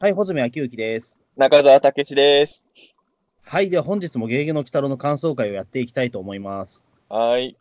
はい、穂積昭之です。中澤武史です。はい、では本日もゲゲゲの鬼太郎の感想会をやっていきたいと思います。はい。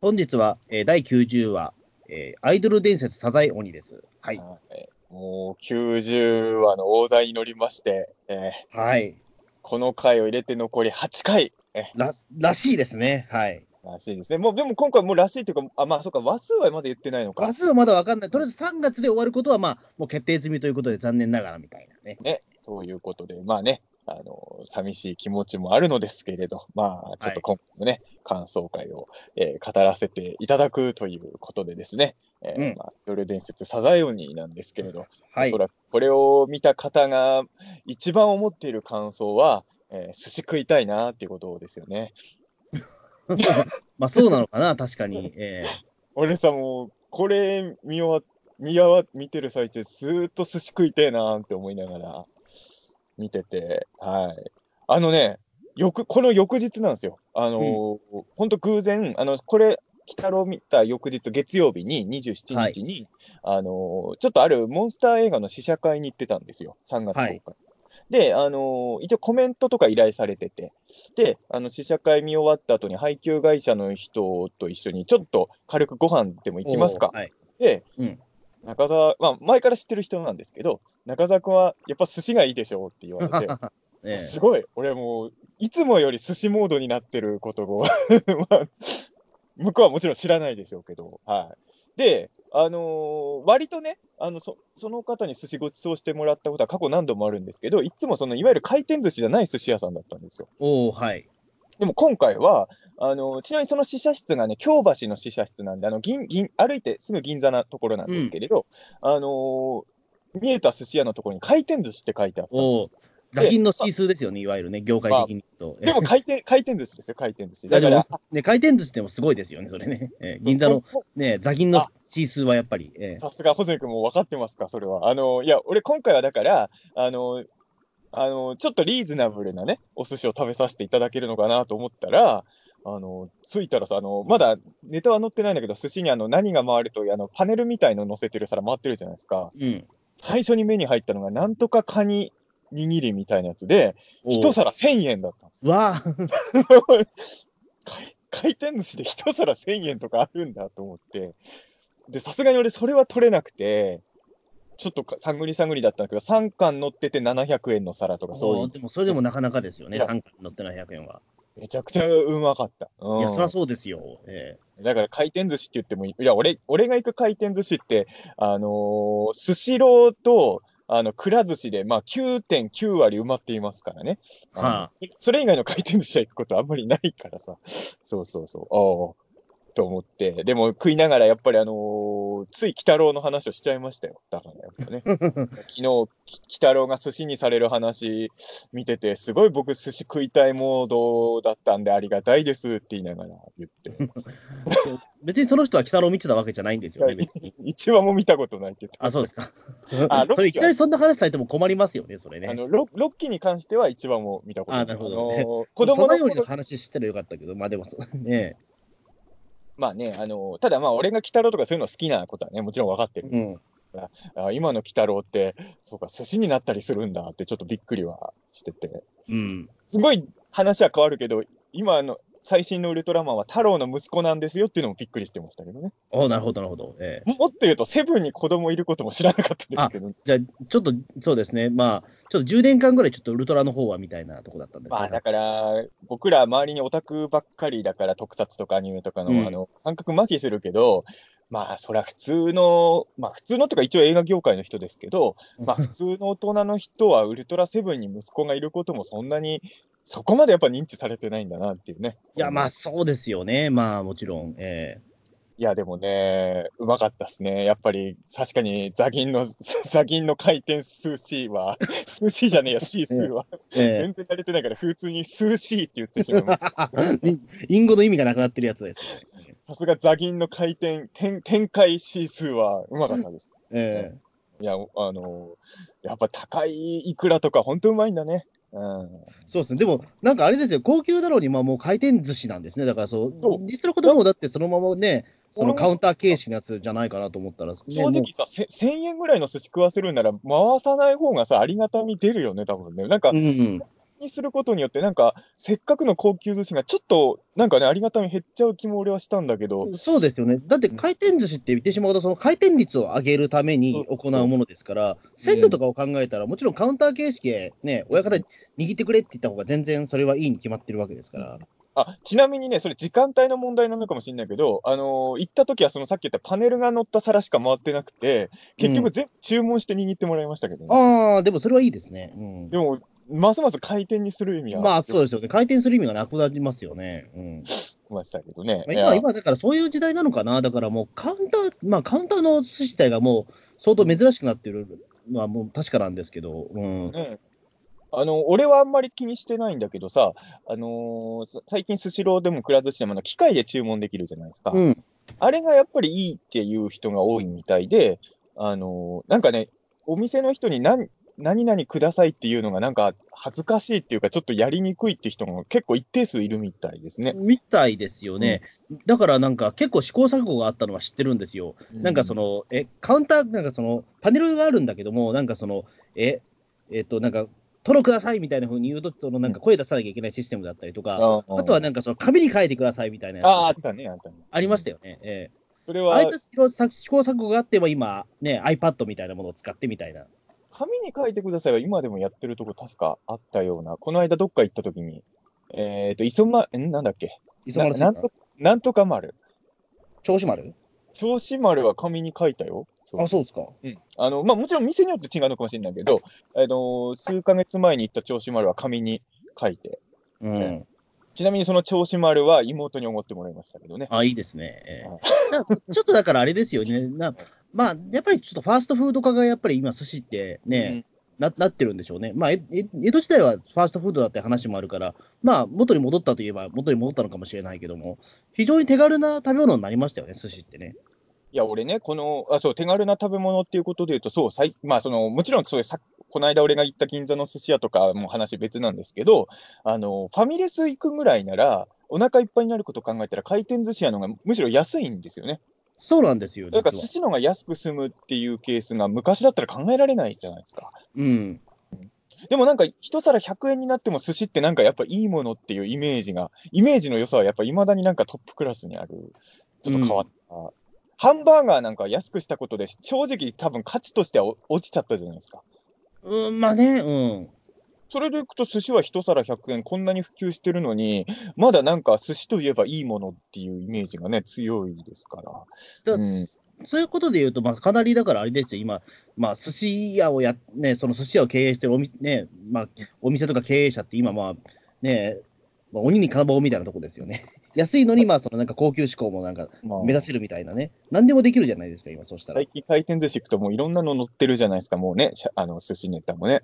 本日は、えー第90話、えーアイドル伝説サザエ鬼です。はい。はいもう90話の大台に乗りまして、えーはい。この回を入れて残り8回、えら、らしいですね。はい。らしいですね。もう、でも今回もうらしいというか、あ、まあ、そうか、話数はまだ言ってないのか話。数はまだわかんない。とりあえず3月で終わることは、まあ、もう決定済みということで残念ながらみたいなね。ということで、まあね、あの、寂しい気持ちもあるのですけれど、まあ、ちょっと今回もね、感想会を、えー語らせていただくということでですね、えーうんまあ、夜伝説サザエ鬼なんですけれど、はいおそ。らくこれを見た方が一番思っている感想は、えー寿司食いたいなっていうことですよね。まあ、そうなのかな、確かに。え俺さ、もう、これ見終わ見終わ見てる最中、ずーっと寿司食いてえなって思いながら見てて、はい。あのね、翌、この翌日なんですよ。あのーほんと偶然、あの、これ、鬼太郎見た翌日、月曜日に、27日に、あのーちょっとあるモンスター映画の試写会に行ってたんですよ。3月10日。はいで、あのー一応コメントとか依頼されてて、で、あの、試写会見終わった後に配給会社の人と一緒にちょっと軽くご飯でもー行きますかはい。で、うん。中澤、まあ、前から知ってる人なんですけど、中澤君はやっぱ寿司がいいでしょうって言われて、え え。すごい、俺もう、いつもより寿司モードになってることを、まあ、向こうはもちろん知らないでしょうけど、はい。で、あのー割とね、あのそ、その方に寿司ご馳走してもらったことは過去何度もあるんですけど、いつもその、いわゆる回転寿司じゃない寿司屋さんだったんですよ。おーはい。でも今回は、あのちなみにその試写室がね、京橋の試写室なんで、あの銀銀歩いてすぐ銀座なところなんですけれど、あのー見えた寿司屋のところに回転寿司って書いてあったんおでー座金のシー数ですよね、いわゆるね、業界的に言うと。す。でも回転回転寿司ですよ、回転寿司。だから、ね、回転寿司でもすごいですよね、それね。えー銀座の、ね、座銀のシー数はやっぱり。えーさすが、穂積君も分かってますか、それは。あのいや、俺、今回はだから、あのあのちょっとリーズナブルなね、お寿司を食べさせていただけるのかなと思ったら、あの着いたらさ、あのまだネタは載ってないんだけど、寿司にあの何が回るとあの、パネルみたいの載せてる皿回ってるじゃないですか。うん。最初に目に入ったのが、なんとかカニ握りみたいなやつで、一皿1000円だったんですよ。わあ、回 回転寿司で一皿1000円とかあるんだと思って、で、さすがに俺、それは取れなくて、ちょっとか探り探りだったんだけど、3貫乗ってて700円の皿とか、そういう、でもそれでもなかなかですよね、いや3巻乗って700円は。めちゃくちゃうまかった。うんいや、そりゃそうですよ。えだから回転寿司って言ってもいい、いや、俺、俺が行く回転寿司って、あのースシローと、あの、くら寿司で、まあ、9.9割埋まっていますからね。はそそれ以外の回転寿司は行くことあんまりないからさ。そうそうそう。ああ。と思って。でも、食いながら、やっぱりあのーつい鬼太郎の話をしちゃいましたよ。だからやっぱね。え 昨日、き鬼太郎が寿司にされる話見てて、すごい僕寿司食いたいモードだったんでありがたいですって言いながら言って。別にその人は鬼太郎見てたわけじゃないんですよね、別に。一話も見たことないって言ってあ、そうですか。あ ロッキーはそれいきなりそんな話されても困りますよね、それね。あのロロッキーに関しては一話も見たことない。あなるほどあの子供のようにの頃話知ったらよかったけど、まあでもそう、ねまあね、あのただまあ俺が鬼太郎とかそういうの好きなことはね、もちろん分かってる。うん。あ今の鬼太郎って、そうか、寿司になったりするんだってちょっとびっくりはしてて。うん。すごい話は変わるけど、今の最新のウルトラマンは太郎の息子なんですよっていうのもびっくりしてましたけどね。おなるほど、なるほど。ええもっと言うと、セブンに子供いることも知らなかったですけど、じゃあ、ちょっと、そうですね。まあ、ちょっと10年間ぐらいちょっとウルトラの方はみたいなとこだったんですね。まあだから、僕ら周りにオタクばっかりだから、特撮とかアニメとかの,、うんあの感覚麻痺するけど、まあそりゃ普通の、まあ普通のとか一応映画業界の人ですけど、まあ普通の大人の人はウルトラセブンに息子がいることもそんなに、そこまでやっぱ認知されてないんだなっていうね。いや、まあそうですよね。まあもちろん。えいやでもね、うまかったですね。やっぱり確かに座銀の、座銀の回転数 C は、数 C じゃねえや、C 数は、ええ全然慣れてないから普通に数 C って言ってしまう。隠語の意味がなくなってるやつです。さすが座銀の回転、展展開指数はうまかったです。えいや、あの、やっぱ高いイクラとか本当うまいんだね。うん。そうですね。でも、なんかあれですよ、高級なのに、まあもう回転寿司なんですね。だからそうそう、実際のこともだってそのままね、そのカウンター形式のやつじゃないかなと思ったら、正直さ、せ1000円ぐらいの寿司食わせるんなら、回さない方がさ、ありがたみ出るよね、多分ね。なんか、うんうん、にすることによって、なんか、せっかくの高級寿司がちょっと、なんかね、ありがたみ減っちゃう気も俺はしたんだけど、そうですよね。だって回転寿司って言ってしまうと、その回転率を上げるために行うものですから、鮮度とかを考えたら、もちろんカウンター形式でね、親方に握ってくれって言った方が全然それはいいに決まってるわけですから。あ、ちなみにね、それ時間帯の問題なのかもしれないけど、あのー行った時はそのさっき言ったパネルが乗った皿しか回ってなくて、結局全部注文して握ってもらいましたけどね。ああ、でもそれはいいですね。うんでも、ますます回転にする意味は、まあそうですよね。回転する意味がなくなりますよね。うん。ましたけどね。まあ今、今だからそういう時代なのかな。だからもうカウンター、まあカウンターの寿司自体がもう相当珍しくなってるのはもう確かなんですけど、うん。ねあの、俺はあんまり気にしてないんだけどさ、あのーさ最近スシローでもくら寿司でも機械で注文できるじゃないですか。うん。あれがやっぱりいいっていう人が多いみたいで、あのーなんかね、お店の人に何、何々くださいっていうのがなんか恥ずかしいっていうか、ちょっとやりにくいって人が結構一定数いるみたいですね。みたいですよね。だからなんか結構試行錯誤があったのは知ってるんですよ。なんかその、の、え、カウンター、なんかその、パネルがあるんだけども、なんかその、え、えっと、なんか、トロくださいみたいな風に言うと、そのなんか声出さなきゃいけないシステムだったりとか、ああとはなんかその紙に書いてくださいみたいなああ、あったね、あったね。ありましたよね。えそれはえああいった試行錯誤があっても今、ね、iPad みたいなものを使ってみたいな。紙に書いてくださいは今でもやってるとこ確かあったような、この間どっか行った時に、えっ、と、磯ま、んなんだっけ？磯丸ななんと、なんとか丸。銚子丸？銚子丸は紙に書いたよ。あ、そうですか。うん。あの、まあ、もちろん店によって違うのかもしれないけど、あの、数ヶ月前に行った銚子丸は紙に書いて、うん。ねちなみにその銚子丸は妹におごってもらいましたけどね。あ、いいですね。ちょっとだからあれですよね。なまあ、やっぱりちょっとファーストフード化がやっぱり今、寿司ってね、ななってるんでしょうね。まあ、ええ江戸時代はファーストフードだって話もあるから、まあ、元に戻ったといえば元に戻ったのかもしれないけども、非常に手軽な食べ物になりましたよね、寿司ってね。いや、俺ね、この、あ、そう、手軽な食べ物っていうことで言うと、そう、さいまあ、その、もちろん、そういうさ、この間俺が行った銀座の寿司屋とかも話別なんですけど、あの、ファミレス行くぐらいなら、お腹いっぱいになることを考えたら、回転寿司屋の方がむしろ安いんですよね。そうなんですよ、だから寿司の方が安く済むっていうケースが昔だったら考えられないじゃないですか。うん。でもなんか、一皿100円になっても寿司ってなんかやっぱいいものっていうイメージが、イメージの良さはやっぱ未だになんかトップクラスにある。ちょっと変わった。ハンバーガーなんか安くしたことで、正直多分価値としては落ちちゃったじゃないですか。うん、まあね、うん。それでいくと寿司は一皿100円、こんなに普及してるのに、まだなんか寿司といえばいいものっていうイメージがね、強いですから。だうんそういうことで言うと、まあ、かなりだからあれですよ、今、まあ、寿司屋をや、ね、その寿司屋を経営してるおみ、ね、まあ、お店とか経営者って今、まあ、ね、まあ、鬼に金棒みたいなとこですよね。安いのに、まあ、そのなんか高級志向もなんかまあ目指せるみたいなね。何でもできるじゃないですか、今、そうしたら最。近回転寿司行くともういろんなの乗ってるじゃないですか、もうね、あの寿司ネタもね。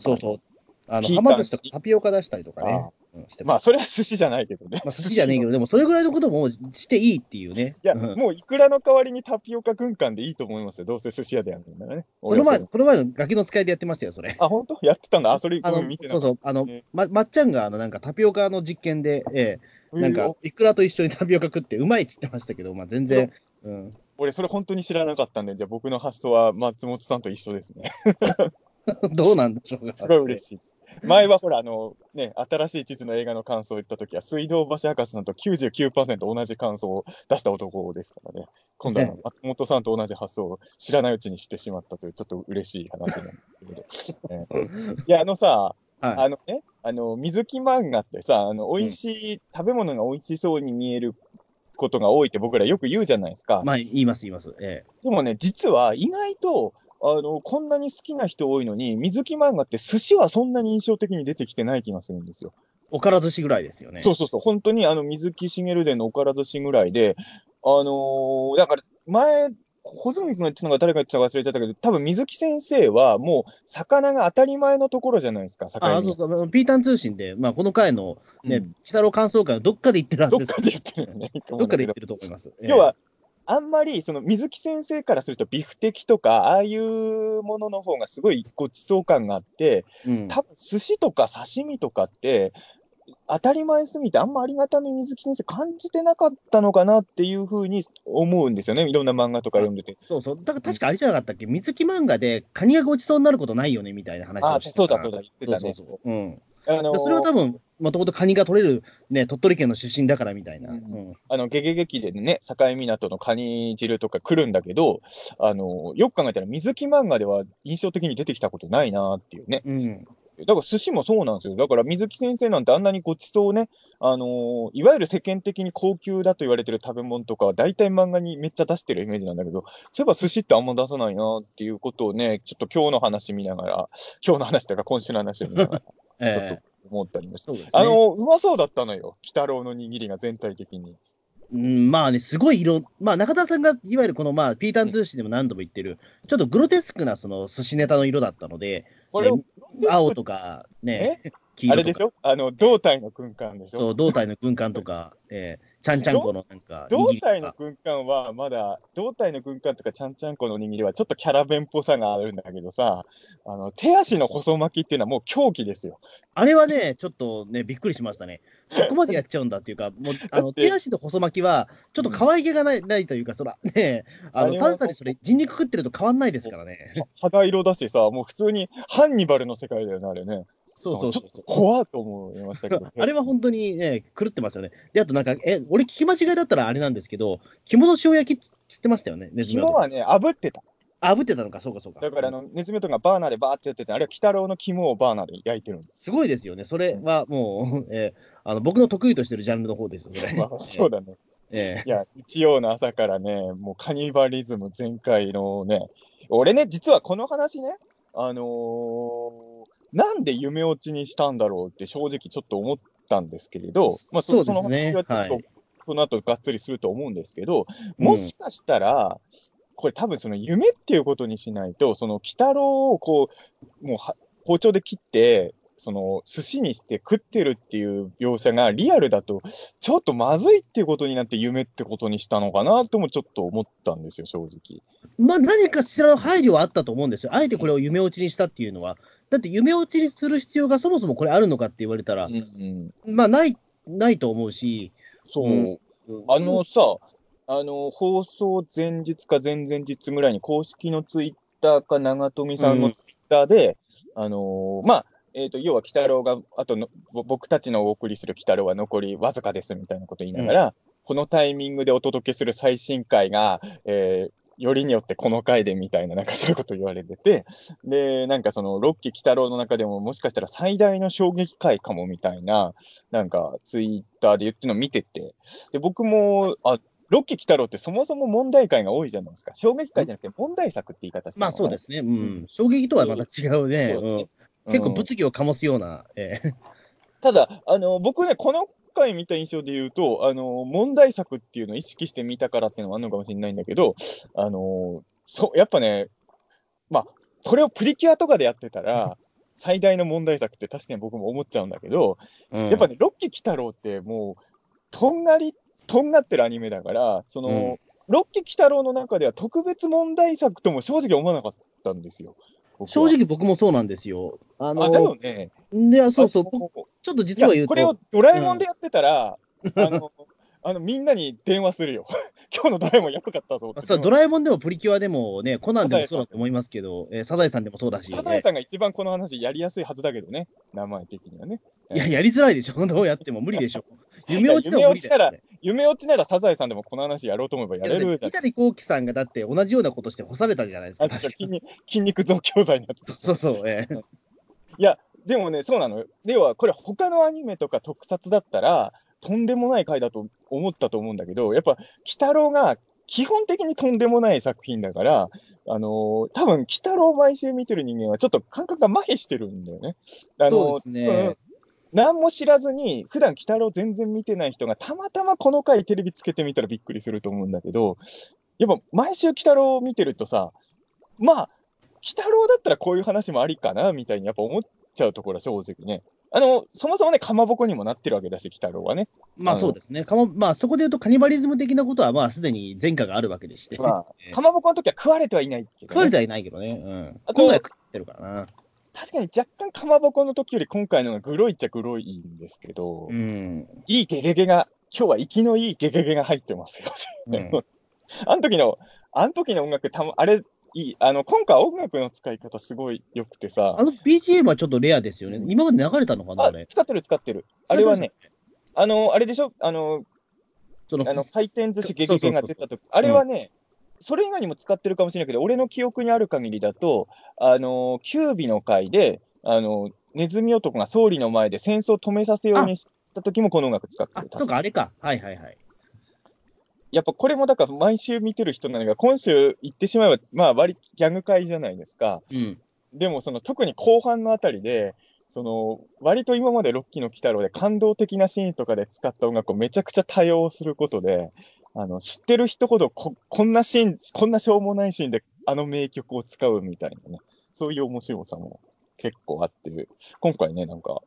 そうそう。あの、ピータンはま寿司とかタピオカ出したりとかね。うんしてまあ、それは寿司じゃないけどね。まあ、寿司じゃねえけど、でもそれぐらいのこともしていいっていうね。いや、うんもういくらの代わりにタピオカ軍艦でいいと思いますよ。どうせ寿司屋でやるんだからね。この前、この前のガキの使いでやってましたよ、それ。あ、本当？やってたんだ。あ、それ、あの見てそうそう、あのね、ままっちゃんがあのなんかタピオカの実験で、えた。えなんかえー、いくらと一緒にタピオカ食ってうまいっつってましたけど、まあ、全然、うん、俺、それ本当に知らなかったんで、じゃあ僕の発想は松本さんと一緒ですね。どうなんでしょうか。すごい嬉しいです。前はほら、あの、ね、新しい地図の映画の感想を言ったときは、水道橋博士さんと99%同じ感想を出した男ですからね。今度はね松本さんと同じ発想を知らないうちにしてしまったという、ちょっと嬉しい話なんですけど。ええいや、あのさ、はい、あのね、あの、水木漫画ってさ、あの、美味しい、食べ物が美味しそうに見えることが多いって僕らよく言うじゃないですか。まあ、言います、言います。えでもね、実は意外と、あの、こんなに好きな人多いのに、水木漫画って寿司はそんなに印象的に出てきてない気がするんですよ。えおから寿司ぐらいですよね。そうそうそう、本当にあの、水木しげる伝のおから寿司ぐらいで、あのーだから前、穂積君が言ってたのが誰が言ってたか忘れちゃったけど、多分水木先生はもう、魚が当たり前のところじゃないですか、あ魚そうそう、ピータン通信で、まあ、この回の、ね、うん鬼太郎感想会のどっかで言ってるはずですどっかで言ってるよね。どっかで言ってると思います。ええ要は、あんまり、その水木先生からすると、ビフテキとか、ああいうものの方がすごいごちそう感があって、うん、多分寿司とか刺身とかって、当たり前すぎて、あんまありがたみ水木先生感じてなかったのかなっていうふうに思うんですよね、いろんな漫画とか読んでて。そうそう。だから確かあれじゃなかったっけ、水木漫画でカニがごちそうになることないよね？みたいな話あをしてそうだそうだ、言ってたね。そうそうそう。うん。あのーそれは多分、もともとカニが取れる、ね、鳥取県の出身だからみたいな。ううんん。あの、ゲゲゲキでね、境港のカニ汁とか来るんだけど、あの、よく考えたら水木漫画では印象的に出てきたことないなっていうね。うん。だから寿司もそうなんですよ。だから水木先生なんてあんなにごちそうね、あのーいわゆる世間的に高級だと言われてる食べ物とかは大体漫画にめっちゃ出してるイメージなんだけど、そういえば寿司ってあんま出さないなっていうことをね、ちょっと今日の話見ながら、今日の話とか今週の話を見ながらちょっええと思ったりもして。そうですね。あの、うまそうだったのよ。鬼太郎の握りが全体的に。うん、まあね、すごい色、まあ中田さんがいわゆるこの、まあ、ピータン通信でも何度も言ってる、ちょっとグロテスクなその寿司ネタの色だったので、これをね、青とかね、黄あれでしょ？あの、胴体の軍艦でしょ？そう、胴体の軍艦とか、えー、ちゃんちゃんこのなんか、胴体のか軍艦はまだ、胴体の軍艦とかちゃんちゃんこの握りはちょっとキャラ弁っぽさがあるんだけどさ、あの、手足の細巻きっていうのはもう狂気ですよ。あれはね、ちょっとね、びっくりしましたね。そこまでやっちゃうんだっていうか、もう、あの、手足の細巻きは、ちょっと可愛げがない、ないというか、そら、ね、あの、ただ単にそれ、人肉食ってると変わんないですからね。肌色だしさ、もう普通にハンニバルの世界だよね、あれね。そうそうそうちょっと怖っと思いましたけど。あれは本当にね、狂ってますよね。で、あとなんか、え、俺聞き間違いだったらあれなんですけど、肝の塩焼きっつってましたよね、ネズミ男肝はね、炙ってた。あ、炙ってたのか、そうかそうか。だからあの、ネズミ男がバーナーでバーってやってて、あれは鬼太郎の肝をバーナーで焼いてるんです。すごいですよね。それはもう、えーあの僕の得意としてるジャンルの方ですよ、それ。まあ、そうだね。えいや、日曜の朝からね、もうカニバリズム全開のね、俺ね、実はこの話ね、あのーなんで夢落ちにしたんだろうって正直ちょっと思ったんですけれど、まあ、そその話はちょっと、はい。この後がっつりすると思うんですけど、もしかしたら、これ多分その夢っていうことにしないと、その鬼太郎をこう、もうは包丁で切って、その寿司にして食ってるっていう描写がリアルだと、ちょっとまずいっていうことになって夢ってことにしたのかなともちょっと思ったんですよ、正直。まあ、何かしらの配慮はあったと思うんですよ。あえてこれを夢落ちにしたっていうのは。だって夢落ちにする必要がそもそもこれあるのかって言われたら、うんまあ、ない、ないと思うし、そう、うんあのさ、あの、放送前日か前々日ぐらいに公式のツイッターか長富さんのツイッターで、あのーまあ、えっ、と、要は、鬼太郎が、あとの、ぼ僕たちのお送りする鬼太郎は残りわずかですみたいなこと言いながら、このタイミングでお届けする最新回が、えーよりによってこの回でみたいな、なんかそういうこと言われてて、で、なんかその、ロッキー鬼太郎の中でももしかしたら最大の衝撃回かもみたいな、なんかツイッターで言ってるのを見てて、で、僕も、あ、ロッキー鬼太郎ってそもそも問題回が多いじゃないですか。衝撃回じゃなくて問題作って言い方してまあそうですすね。うん。衝撃とはまた違うね。うんね。結構物議を醸すような、えーただ、あの、僕ね、この回見た印象で言うと、あの、問題作っていうのを意識して見たからっていうのもあるのかもしれないんだけど、あの、そう、やっぱね、まあ、これをプリキュアとかでやってたら、最大の問題作って確かに僕も思っちゃうんだけど、うん。やっぱね、ロッキー鬼太郎ってもう、とんがり、とんがってるアニメだから、その、うん。ロッキー鬼太郎の中では特別問題作とも正直思わなかったんですよ。正直僕もそうなんですよ。あの、あ、だよね。で、そうそう、ちょっとい実は言うと、やこれをドラえもんでやってたら、あの、あのみんなに電話するよ。今日のドラえもんやばかったぞドラえもんでもプリキュアでもね、コナンでもそうだと思いますけど、えーサザエさんでもそうだし、サザエさんが一番この話やりやすいはずだけどね、名前的にはね。いや、やりづらいでしょ、どうやっても無理でしょ。夢落ちでも無理だよ、ね。夢落ちならサザエさんでもこの話やろうと思えばやれるじゃん。三谷幸喜さんがだって同じようなことして干されたじゃないですか、あ確か筋肉筋肉増強剤のやつ。そうそう、えーいや、でもね、そうなのよ。では、これ、他のアニメとか特撮だったら、とんでもない回だと思ったと思うんだけど、やっぱ、鬼太郎が基本的にとんでもない作品だから、あのー多分鬼太郎を毎週見てる人間は、ちょっと感覚が麻痺してるんだよね。あのーそうですねうん何も知らずに、普段鬼太郎全然見てない人がたまたまこの回テレビつけてみたらびっくりすると思うんだけど、やっぱ毎週鬼太郎を見てるとさ、まあ、鬼太郎だったらこういう話もありかなみたいにやっぱ思っちゃうところは正直ね。あの、そもそもね、かまぼこにもなってるわけだし、鬼太郎はね。まあそうですね。かままあそこで言うとカニバリズム的なことはまあすでに前科があるわけでして。まあえーかまぼこの時は食われてはいないけど、ね。食われてはいないけどね。うん。今回食ってるからな。確かに若干かまぼこの時より今回のがグロいっちゃグロいんですけど、うん。いいゲゲゲが、今日は生きのいいゲゲゲが入ってますよ。うん あの時の、あの時の音楽たま、あれ、いい、あの、今回音楽の使い方すごい良くてさあ、の BGM はちょっとレアですよね。今まで流れたのかな、ああれ？使ってる使ってる。あれはね、あの、あれでしょ？あの、そのあの回転寿司ゲゲゲが出た時あれはね、それ以外にも使ってるかもしれないけど、俺の記憶にある限りだと、あの、キュービの回で、あの、ネズミ男が総理の前で戦争を止めさせようにした時もこの音楽使ってる。、あそうか、あれか。はいはいはい。やっぱこれもだから毎週見てる人なのが、今週言ってしまえば、まあ割りギャグ回じゃないですか。うん。でもその特に後半のあたりで、その割と今までロッキーの鬼太郎で感動的なシーンとかで使った音楽をめちゃくちゃ多用することで、あの知ってる人ほどここんなシーン、こんなしょうもないシーンであの名曲を使うみたいなね、そういう面白さも結構あって、今回ね、なんか、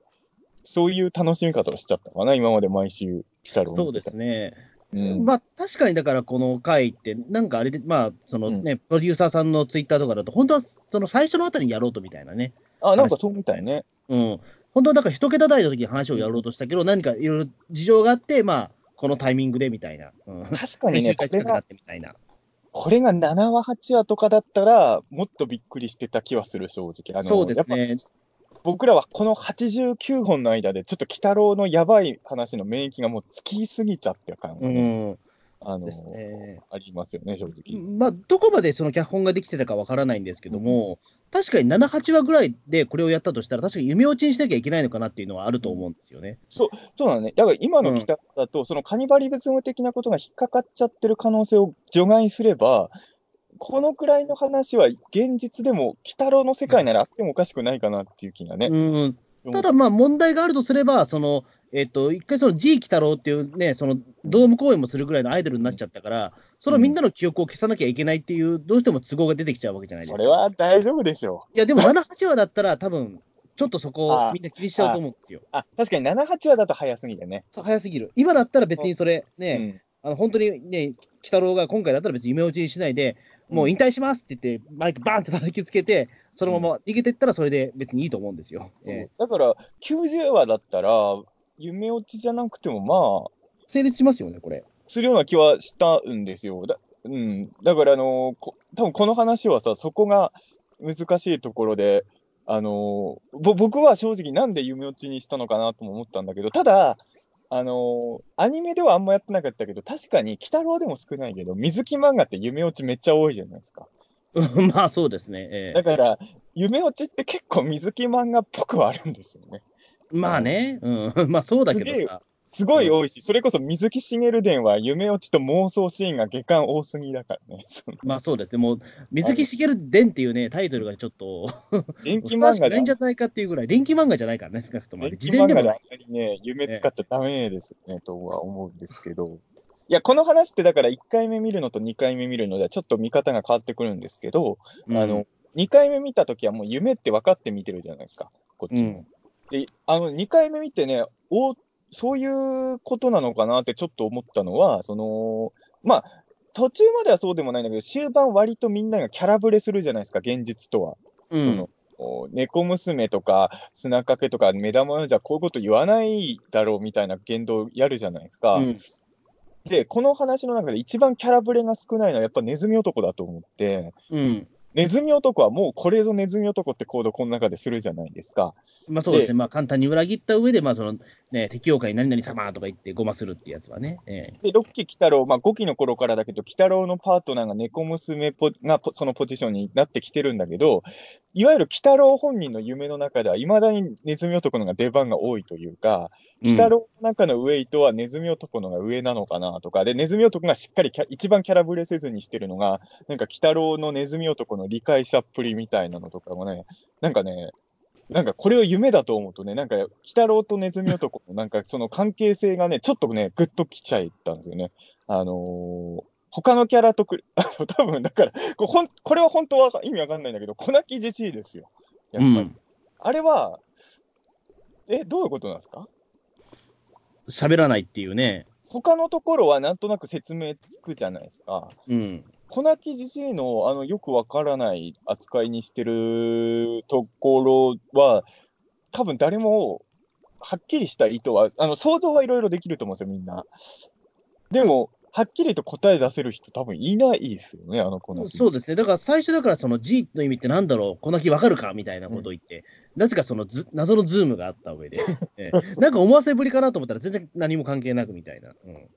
そういう楽しみ方をしちゃったかな、今まで毎週そうですね。うん、まあ、確かにだから、この回って、なんかあれで、まあ、そのね、プロデューサーさんのツイッターとかだと、本当はその最初のあたりにやろうとみたいなね。あ、なんかそうみたいね。うん。本当はだから一桁台の時に話をやろうとしたけど、何かいろいろ事情があって、まあ、このタイミングでみたいな。うん。確かにね、9回近くなこれがってみたいな。これが7話、8話とかだったら、もっとびっくりしてた気はする、正直。あのそうですね。僕らはこの89本の間で、ちょっと鬼太郎のやばい話の免疫がもうつきすぎちゃってる感がうね、ん。あのですね。ありますよね、正直。まあ、どこまでその脚本ができてたかわからないんですけども、確かに7、8話ぐらいでこれをやったとしたら、確かに夢落ちにしなきゃいけないのかなっていうのはあると思うんですよね。そうなのね。だから今の鬼太郎だと、そのカニバリズム的なことが引っかかっちゃってる可能性を除外すれば、このくらいの話は現実でも、鬼太郎の世界ならあってもおかしくないかなっていう気がね。うん。ただ、まあ、問題があるとすれば、その、えっ、と、一回その G 鬼太郎っていうね、そのドーム公演もするぐらいのアイドルになっちゃったから、そのみんなの記憶を消さなきゃいけないっていう、どうしても都合が出てきちゃうわけじゃないですか。それは大丈夫でしょう。いや、でも7、8話だったら、多分ちょっとそこあをみんな気にしちゃうと思うんですよ。あ、確かに7、8話だと早すぎてね。早すぎる。今だったら別にそれ、ね、うんあの本当にね、鬼太郎が今回だったら別に夢落ちにしないで、もう引退しますって言って、マイクバーンって叩きつけて、そのまま逃げてったらそれで別にいいと思うんですよ。えだから、90話だったら、夢落ちじゃなくても、まあ、ー成立しますよね、これ。するような気はしたんですよ。だ,、うん、だから、あのこ多分この話はさ、そこが難しいところで、あのぼ僕は正直、なんで夢落ちにしたのかなとも思ったんだけど、ただ、あのアニメではあんまやってなかったけど、確かに、鬼太郎でも少ないけど、水木漫画って夢落ちめっちゃ多いじゃないですか。う んまあそうですね。えーだから、夢落ちって結構水木漫画っぽくはあるんですよね。まあね、うん、まあそうだけどさ。すごい多いし、それこそ水木しげる伝は夢落ちと妄想シーンが下巻多すぎだからね。まあそうですね。もう、水木しげる伝っていうね、タイトルがちょっと、電気漫画ないんじゃないかっていうぐらい、電気漫画じゃないからね、少なくとも。自伝でもない。漫画であんまりね、夢使っちゃダメですよね、とは思うんですけど。いや、この話ってだから1回目見るのと2回目見るのではちょっと見方が変わってくるんですけど、うんあの、2回目見たときはもう夢って分かって見てるじゃないですか、こっちも。うんで、あの、2回目見てね、おそういうことなのかなってちょっと思ったのは、その、まあ、途中まではそうでもないんだけど、終盤割とみんながキャラブレするじゃないですか、現実とは。うんそのお猫娘とか砂かけとか目玉じゃこういうこと言わないだろうみたいな言動やるじゃないですか。うんで、この話の中で一番キャラブレが少ないのはやっぱネズミ男だと思って、うん。ネズミ男はもうこれぞネズミ男って行動この中でするじゃないですか。まあそうですね。でまあ簡単に裏切った上で、まあその、ね、適用会何々様とか言ってごまするってやつはね。えで、ロッキー・鬼太郎、まあ5期の頃からだけど、鬼太郎のパートナーが猫娘ポがそのポジションになってきてるんだけど、いわゆる鬼太郎本人の夢の中では、いまだにネズミ男のが出番が多いというか、鬼太郎の中のウェイトはネズミ男のが上なのかなとか、で、ネズミ男がしっかりキャ一番キャラブレせずにしてるのが、なんか鬼太郎のネズミ男の理解者っぷりみたいなのとかもね、なんかね、なんかこれを夢だと思うとね、なんか鬼太郎とネズミ男のなんかその関係性がね、ちょっとね、ぐっときちゃったんですよね。あのー他のキャラとく、あの多分だからこほん、これは本当は意味わかんないんだけど、粉木じじいですよ。やっぱり。うん。あれは、え、どういうことなんですか？喋らないっていうね。他のところはなんとなく説明つくじゃないですか。うん。粉木じじいのあのよくわからない扱いにしてるところは、多分誰もはっきりした意図は、あの想像はいろいろできると思うんですよ、みんな。でも、はっきりと答え出せる人、多分いないですよね、あの粉木。そうですね。だから最初だからその G の意味ってなんだろう、粉木わかるか？みたいなことを言って、なぜかそのず謎のズームがあった上で、ええなんか思わせぶりかなと思ったら全然何も関係なくみたいな。うん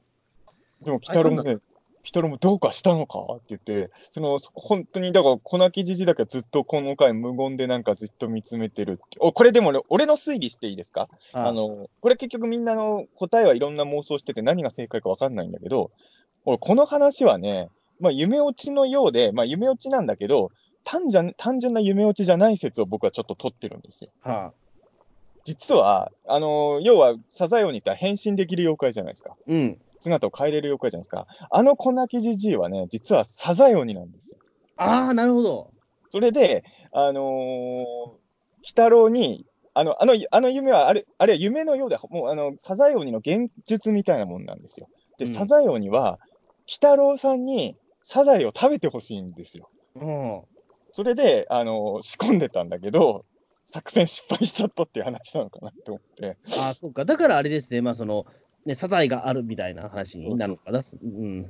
でも、鬼太郎もね、鬼太郎もどうかしたのかって言って、その、そ本当に、だから、粉木じじだけはずっとこの回無言でなんかずっと見つめてるって。お、これでも俺俺の推理していいですか？あの、これ結局みんなの答えはいろんな妄想してて何が正解かわかんないんだけど、俺この話はね、まあ夢落ちのようで、まあ夢落ちなんだけど、単純単純な夢落ちじゃない説を僕はちょっと取ってるんですよ。はあ、実は、あの、要は、サザエオにって変身できる妖怪じゃないですか。うん。姿を変えれる妖怪じゃないですか。あの粉木じじいはね、実はサザエオニなんですよ。ああ、なるほど。それで、あのー、鬼太郎に、あの、あの、あの夢は、あれ、あれは夢のようで、もう、あの、サザエオニの現実みたいなもんなんですよ。で、うんサザエオニは、鬼太郎さんにサザエを食べてほしいんですよ。うん。それで、あのー仕込んでたんだけど、作戦失敗しちゃったっていう話なのかなって思って。ああ、そうか。だからあれですね、まあその、ね、サザエがあるみたいな話になるのかな？うん。だ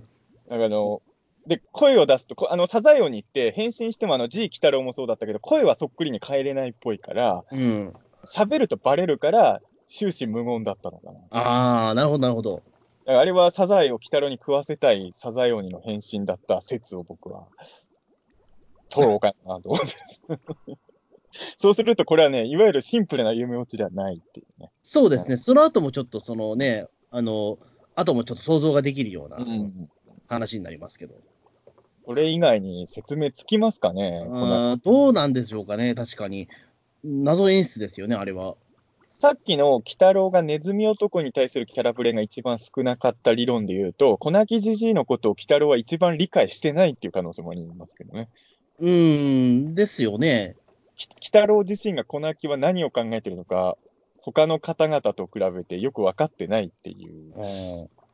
からあの、で、声を出すと、こあの、サザエオニって変身しても、あの、G 鬼太郎もそうだったけど、声はそっくりに変えれないっぽいから、うん。喋るとバレるから、終始無言だったのかな。ああ、なるほど、なるほど。らあれはサザエを鬼太郎に食わせたいサザエオニの変身だった説を僕は、取ろうかなと思って。そうすると、これはね、いわゆるシンプルな夢落ちではないっていうね。そうですね。その後もちょっとそのね、あの、後もちょっと想像ができるようなうん。話になりますけど。これ以外に説明つきますかねあーどうなんでしょうかね、確かに。謎演出ですよね、あれは。さっきの鬼太郎がネズミ男に対するキャラブレが一番少なかった理論で言うと、粉木じじいのことを鬼太郎は一番理解してないっていう可能性もありますけどね。うーん、ですよね。き鬼太郎自身が粉木は何を考えてるのか、他の方々と比べてよく分かってないっていう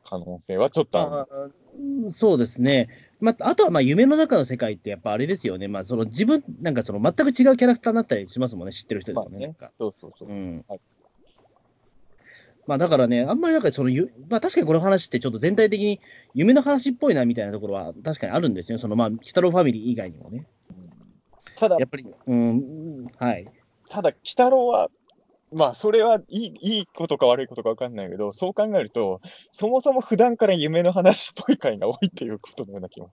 可能性はちょっとある。そうですね。まあ、あとはまあ夢の中の世界ってやっぱあれですよね。まあ、その自分、なんかその全く違うキャラクターになったりしますもんね、知ってる人でもね。まあそうそうそうう。んはいまあだからね、あんまりなんかそのゆ、まあ確かにこの話ってちょっと全体的に夢の話っぽいなみたいなところは確かにあるんですよ。そのまあ、鬼太郎ファミリー以外にもね。ただや、っぱり、うん、はい。ただ、鬼太郎は、まあ、それはいいいいことか悪いことか分かんないけど、そう考えると、そもそも普段から夢の話っぽい回が多いっていうことのような気も、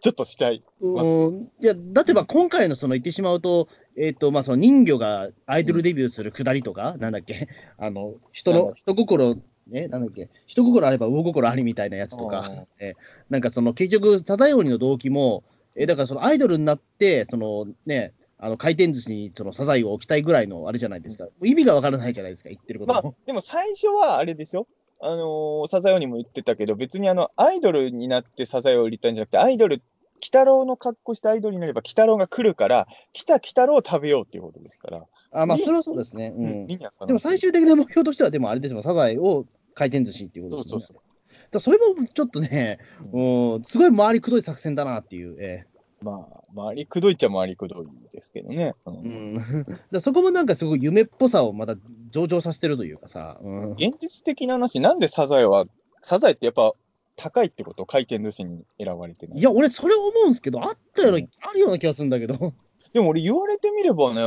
ちょっとしちゃい。ます。うん。いや、だってまあ今回のその言ってしまうと、えっ、と、まあその人魚がアイドルデビューするくだりとか、なんだっけ、あの、人の人心、ね、なんだっけ、人心あれば魚心ありみたいなやつとうん。か、えなんかその結局、サザエオニの動機も、えだからそのアイドルになって、そのね、あの回転寿司にそのサザエを置きたいぐらいのあれじゃないですか。意味がわからないじゃないですか、言ってることまあも。、でも最初はあれですよ。あのーサザエオにも言ってたけど、別にあの、アイドルになってサザエを売りたいんじゃなくて、アイドル、鬼太郎の格好したアイドルになれば、鬼太郎が来るから、来た鬼太郎を食べようっていうことですから。あまあ、それはそうですね。うん。理にはかなでも最終的な目標としては、でもあれですよ、サザエを回転寿司っていうことですよね。そうそうだからそれもちょっとね、うん、すごい回りくどい作戦だなっていう、えまあ、回りくどいっちゃ回りくどいですけどね。うん。ん、だそこもなんかすごい夢っぽさをまた上場させてるというかさ、うん、現実的な話、なんでサザエは、サザエってやっぱ高いってこと？回転寿司に選ばれてない。いや、俺、それ思うんですけど、あったような、うん。あるような気がするんだけど、でも俺言われてみればね、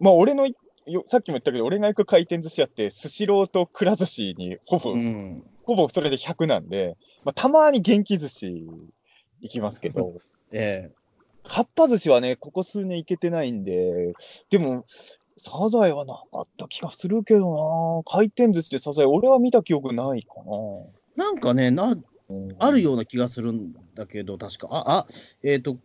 まあ俺のいよ、さっきも言ったけど、俺が行く回転寿司屋って、スシローとくら寿司にほぼ、うん、ほぼそれで100なんで、まあ、たまに元気寿司行きますけど、えかっぱ寿司はね、ここ数年行けてないんで、でも、サザエはなかった気がするけどな。回転寿司でサザエ、俺は見た記憶ないかな。えなんかねな、うん。あるような気がするんだけど、確か、あ、あ、えっ、と、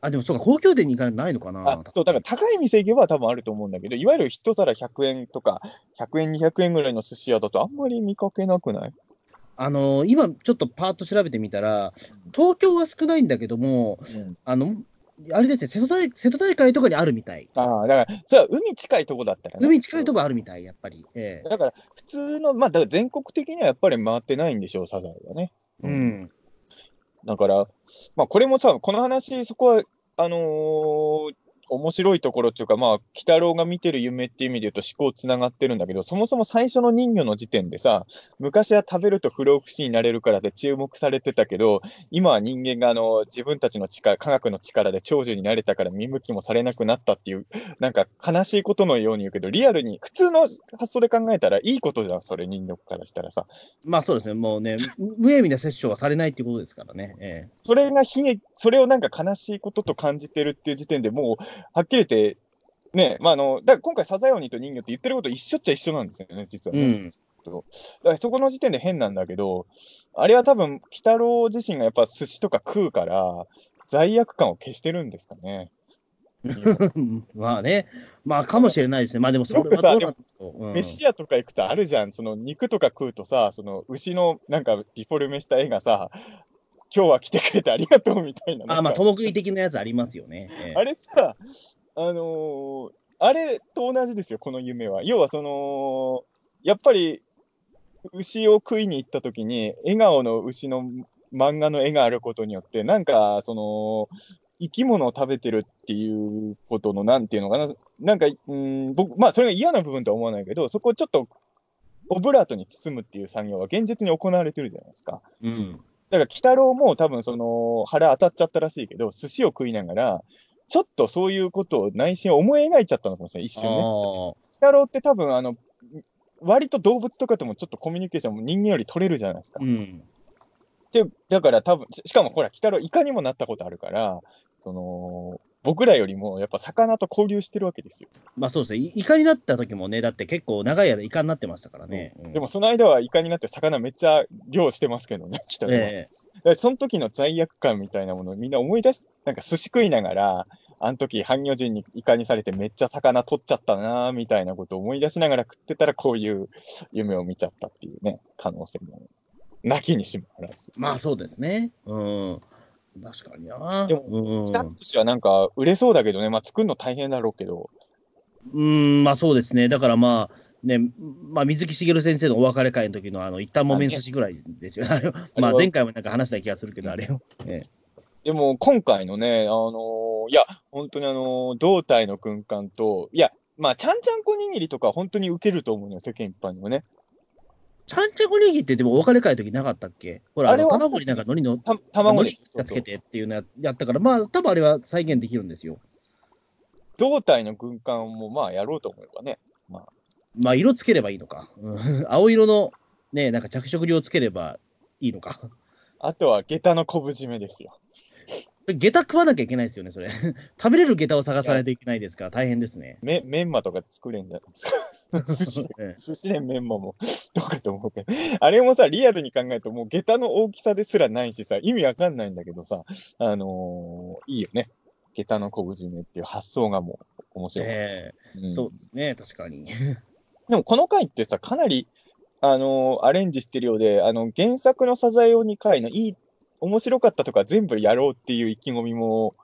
あ、でもそうか、高級店に行かないのかな。あそうだから高い店行けば多分あると思うんだけど、いわゆる一皿100円とか、100円、200円ぐらいの寿司屋だとあんまり見かけなくない？あの今、ちょっとパーッと調べてみたら、東京は少ないんだけども、あの、あれですね、瀬戸大瀬戸大会とかにあるみたい。ああ、だから、それは海近いとこだったらね。海近いとこあるみたい、やっぱり。ええだから、普通の、まあ、だから全国的にはやっぱり回ってないんでしょう、サザエはね。うん。だから、まあ、これもさ、この話、そこは、あのー面白いところっていうか、まあ、鬼太郎が見てる夢っていう意味で言うと思考つながってるんだけど、そもそも最初の人魚の時点でさ、昔は食べると不老不死になれるからで注目されてたけど、今は人間があの自分たちの力、科学の力で長寿になれたから見向きもされなくなったっていう、なんか悲しいことのように言うけど、リアルに、普通の発想で考えたらいいことじゃん、それ人魚からしたらさ。まあそうですね、もうね、無無意味な殺生はされないってことですからね。えそれが悲劇、それをなんか悲しいことと感じてるっていう時点でもう、はっきり言って、ね、まああの、だから今回、サザエオニと人魚って言ってること一緒っちゃ一緒なんですよね、実はね。うんだからそこの時点で変なんだけど、あれは多分、鬼太郎自身がやっぱ寿司とか食うから、罪悪感を消してるんですかね。え まあね、まあかもしれないですね。まあでもそれはどうなんうん飯屋とか行くとあるじゃん、その肉とか食うとさ、その牛のなんかディフォルメした絵がさ、今日は来てくれてありがとうみたいな。あまあ、ともくい的なやつありますよね。ええあれさ、あのーあれと同じですよ、この夢は。要はその、やっぱり牛を食いに行った時に、笑顔の牛の漫画の絵があることによって、なんか、その、生き物を食べてるっていうことの、なんていうのかな、なんか、うん、僕、まあ、それが嫌な部分とは思わないけど、そこをちょっと、オブラートに包むっていう作業は現実に行われてるじゃないですか。うん。だから、鬼太郎も多分その、腹当たっちゃったらしいけど、寿司を食いながら、ちょっとそういうことを内心思い描いちゃったのかもしれない、一瞬ね。鬼太郎って多分、あの、割と動物とかともちょっとコミュニケーションも人間より取れるじゃないですか。うん。で、だから多分、ししかもほら、鬼太郎、イカにもなったことあるから、その、僕らよりもやっぱ魚と交流してるわけですよ。まあそうですね。イイカになった時もね、だって結構長い間イカになってましたからね。うんでも、その間はイカになって魚めっちゃ漁してますけどね、鬼太郎は。えだからその時の罪悪感みたいなものをみんな思い出し、なんか寿司食いながら、あの時、半魚人にイカにされてめっちゃ魚取っちゃったなみたいなことを思い出しながら食ってたら、こういう夢を見ちゃったっていうね、可能性も、なきにしもあらず。えまあそうですね。うん。確かにな。でもうん、北寿司はなんか売れそうだけどね、まあ作るの大変だろうけど、うん、まあそうですね。だからまあ、ね、まあ、水木しげる先生のお別れ会の時の、あの、一旦もめん寿司ぐらいですよね。あれまあ、前回もなんか話した気がするけど、あれを。えでも今回のね、あのーいや、本当にあのー胴体の軍艦と、いや、まあ、ちゃんちゃんこ握りとか本当に受けると思うのよ、世間一般にもね。ちゃんちゃんこにぎってでもお別れ会の時なかったっけ？ほら、あれは卵になんか海苔の、た卵につけてっていうのややったから、まあ、多分あれは再現できるんですよ。胴体の軍艦もまあやろうと思えばね。まあ、色つければいいのか。うん 青色の、ね、なんか着色料つければいいのか。あとは下駄の昆布締めですよ。下駄食わなきゃいけないですよね、それ。食べれる下駄を探さないといけないですから、大変ですね。めメンマとか作れんじゃないですか。寿司で、え え寿司でメンマも どうかと思うけど。あれもさ、リアルに考えるともう下駄の大きさですらないしさ、意味わかんないんだけどさ、あのーいいよね。下駄の昆布締めっていう発想がもう面白い。ええうんそうですね、確かに。でもこの回ってさ、かなり、あのーアレンジしてるようで、あの、原作のサザエオニ回のいい、面白かったとか全部やろうっていう意気込みも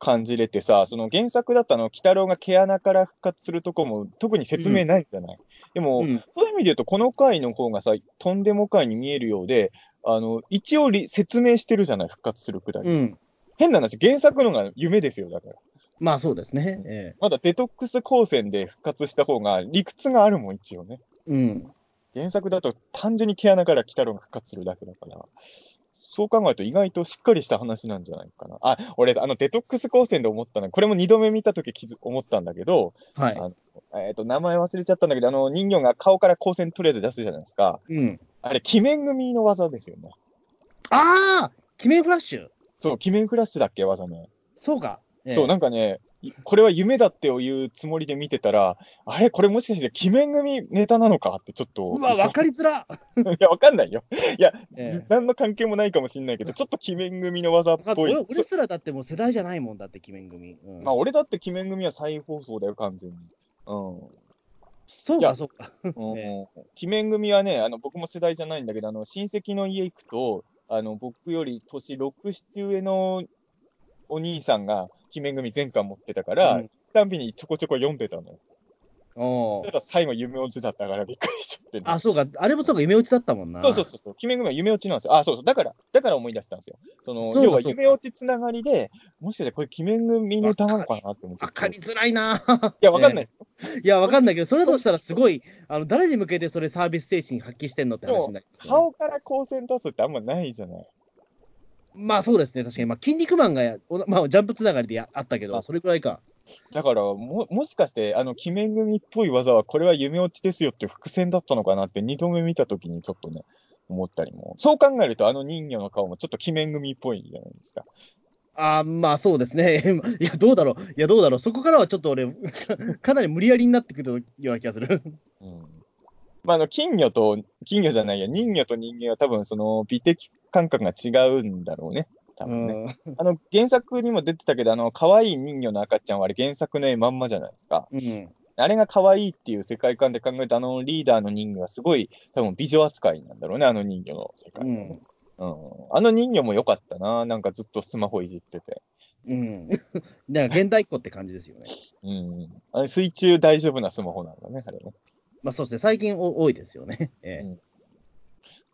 感じれてさ、その原作だったの、鬼太郎が毛穴から復活するとこも特に説明ないじゃない。でも、うんそういう意味で言うと、この回の方がさ、とんでも回に見えるようで、あの、一応り説明してるじゃない、復活するくだり。うん。変な話、原作のが夢ですよ、だから。まあそうですね。えまだデトックス光線で復活した方が理屈があるもん、一応ね。えうん。原作だと単純に毛穴から鬼太郎が復活するだけだから、そう考えると意外としっかりした話なんじゃないかな。あ、俺、あの、デトックス光線で思ったのは、これも二度目見たとき気づ思ったんだけど、はい。あえっ、と、名前忘れちゃったんだけど、あの、人形が顔から光線とりあえず出すじゃないですか。うん。あれ、鬼面組の技ですよね。ああ鬼面フラッシュそう、鬼面フラッシュだっけ、技ね。そうか。ええそう、なんかね、いこれは夢だっていうつもりで見てたら、あれ、これもしかして鬼面組ネタなのかってちょっと。うわ、わかりづら。いや、わかんないよ。いや、ええ何の関係もないかもしれないけど、ちょっと鬼面組の技っぽい。俺俺すらだってもう世代じゃないもんだって、鬼面組。うんまあ、俺だって鬼面組は再放送だよ、完全に。うん。そうか、そうか。うん え鬼面組はね、あの僕も世代じゃないんだけど、あの親戚の家行くと、あの僕より年6、7上のお兄さんが鬼面組全巻持ってたから、うんたんびにちょこちょこ読んでたのよ。おただ最後夢落ちだったからびっくりしちゃってね、あ、そうか、あれもそうか、夢落ちだったもんな。そうそうそうそう、決め組は夢落ちなんですよ。あ、そうそう、だから、だから思い出したんですよ。その、要は夢落ちつながりで、もしかしてこれ決め組ネタなのかなって思って。わかりづらいな。いや、わかんないですよ。いや、わかんないけど、それだとしたらすごい、あの、誰に向けてそれサービス精神発揮してんのって話になりますよね顔から光線出すってあんまないじゃない。まあそうですね、確かに。まあ、筋肉マンがまあ、ジャンプつながりでやあったけど、あそれくらいか。だから、も、もしかして、あの、決め組っぽい技は、これは夢落ちですよって伏線だったのかなって、二度目見たときにちょっとね、思ったりも。そう考えると、あの人魚の顔もちょっと決め組っぽいじゃないですか。あーまあそうですね。いや、どうだろう。いや、どうだろう。そこからはちょっと俺、かなり無理やりになってくるような気がする。うん。まあ、あの、金魚と、金魚じゃないや、人魚と人間は多分、その、美的感覚が違うんだろうね。多う分ね。ん。あの、原作にも出てたけど、あの、可愛い人魚の赤ちゃんはあれ原作の絵まんまじゃないですか。うん。あれが可愛いっていう世界観で考えたあのリーダーの人魚はすごい多分美女扱いなんだろうね、あの人魚の世界。うん。うんあの人魚も良かったな、なんかずっとスマホいじってて。うん。だから現代っ子って感じですよね。うん。あれ水中大丈夫なスマホなんだね、あれね。まあそうですね。最近お多いですよね。ええ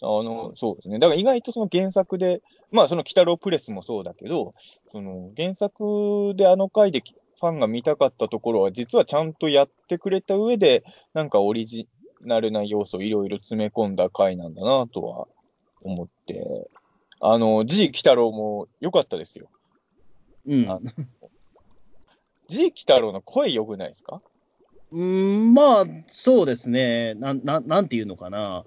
あの、そうですね。だから意外とその原作で、まあその鬼太郎プレスもそうだけど、その原作であの回でファンが見たかったところは、実はちゃんとやってくれた上で、なんかオリジナルな要素をいろいろ詰め込んだ回なんだなとは思って、あの、G 鬼太郎も良かったですよ。うん。あ G 鬼太郎の声良くないですか？うーん、まあ、そうですね。なん、なん、なんていうのかな。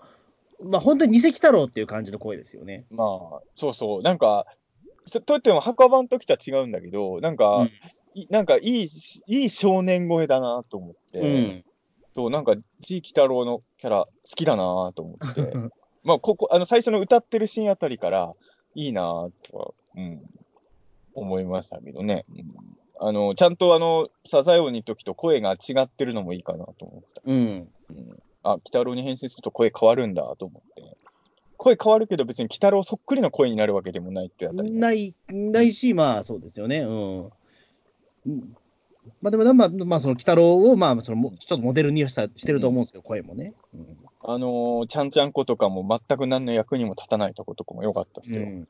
まあ、本当に二石太郎っていう感じの声ですよね。まあ、そうそう、なんか、そといっても墓場の時とは違うんだけど、なんか、うんいなんかいいし、いい少年声だなと思って、うん。そう、なんか、地域太郎のキャラ好きだなと思って、まあ、ここ、あの、最初の歌ってるシーンあたりから、いいなとは、うん、思いましたけどね。うんあの、ちゃんとあの、サザエ鬼の時と声が違ってるのもいいかなと思ってた。うん。うん、あ、鬼太郎に変身すると声変わるんだと思って。声変わるけど別に鬼太郎そっくりの声になるわけでもないってあたりが。ない、ないし、まあ、そうですよね。うん。うんまあ、でも、まあ、まあ、その、鬼太郎を、まあ、その、もちょっとモデルにしたしてると思うんですけど、声もね。うん。あのーちゃんちゃんことかも全く何の役にも立たないとことかも良かったっすよ。うん。うん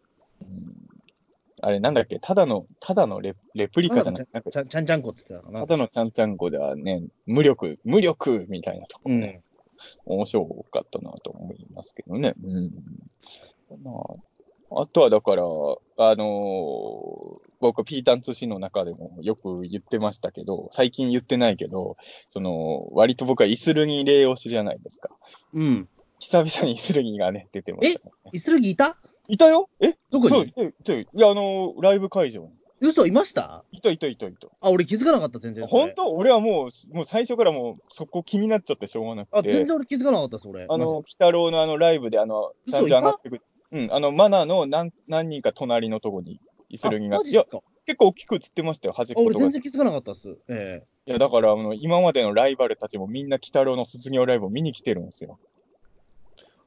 あれなんだっけ？ただの、ただのレレプリカじゃなくて、ちゃんちゃんこって言ってたかな。ただのちゃんちゃんこではね、無力、無力みたいなところね、面白かったなと思いますけどね。うん。まあ、あとはだから、あのー僕、ピータン通信の中でもよく言ってましたけど、最近言ってないけど、その、割と僕はイスルギ霊推しじゃないですか。うん。うん。久々にイスルギがね、出てました、ね。イスルギいた？いたよ？え？どこそう、いにたよいたよいや、あのーライブ会場に。嘘いました？いたいたいたいた。あ、俺気づかなかった、全然。本当？俺はもう、もう最初からもう、そこ気になっちゃってしょうがなくあ、て。全然俺気づかなかった、それ。あの、鬼太郎のあのライブで、あの、上がってくる。うん、あの、マナの何何人か隣のとこに、イスルギが。マジっす、か？結構大きく映ってましたよ、端っあ、俺ことか。い全然気づかなかったっす。ええや、だから、あの、今までのライバルたちもみんな鬼太郎の卒業ライブを見に来てるんですよ。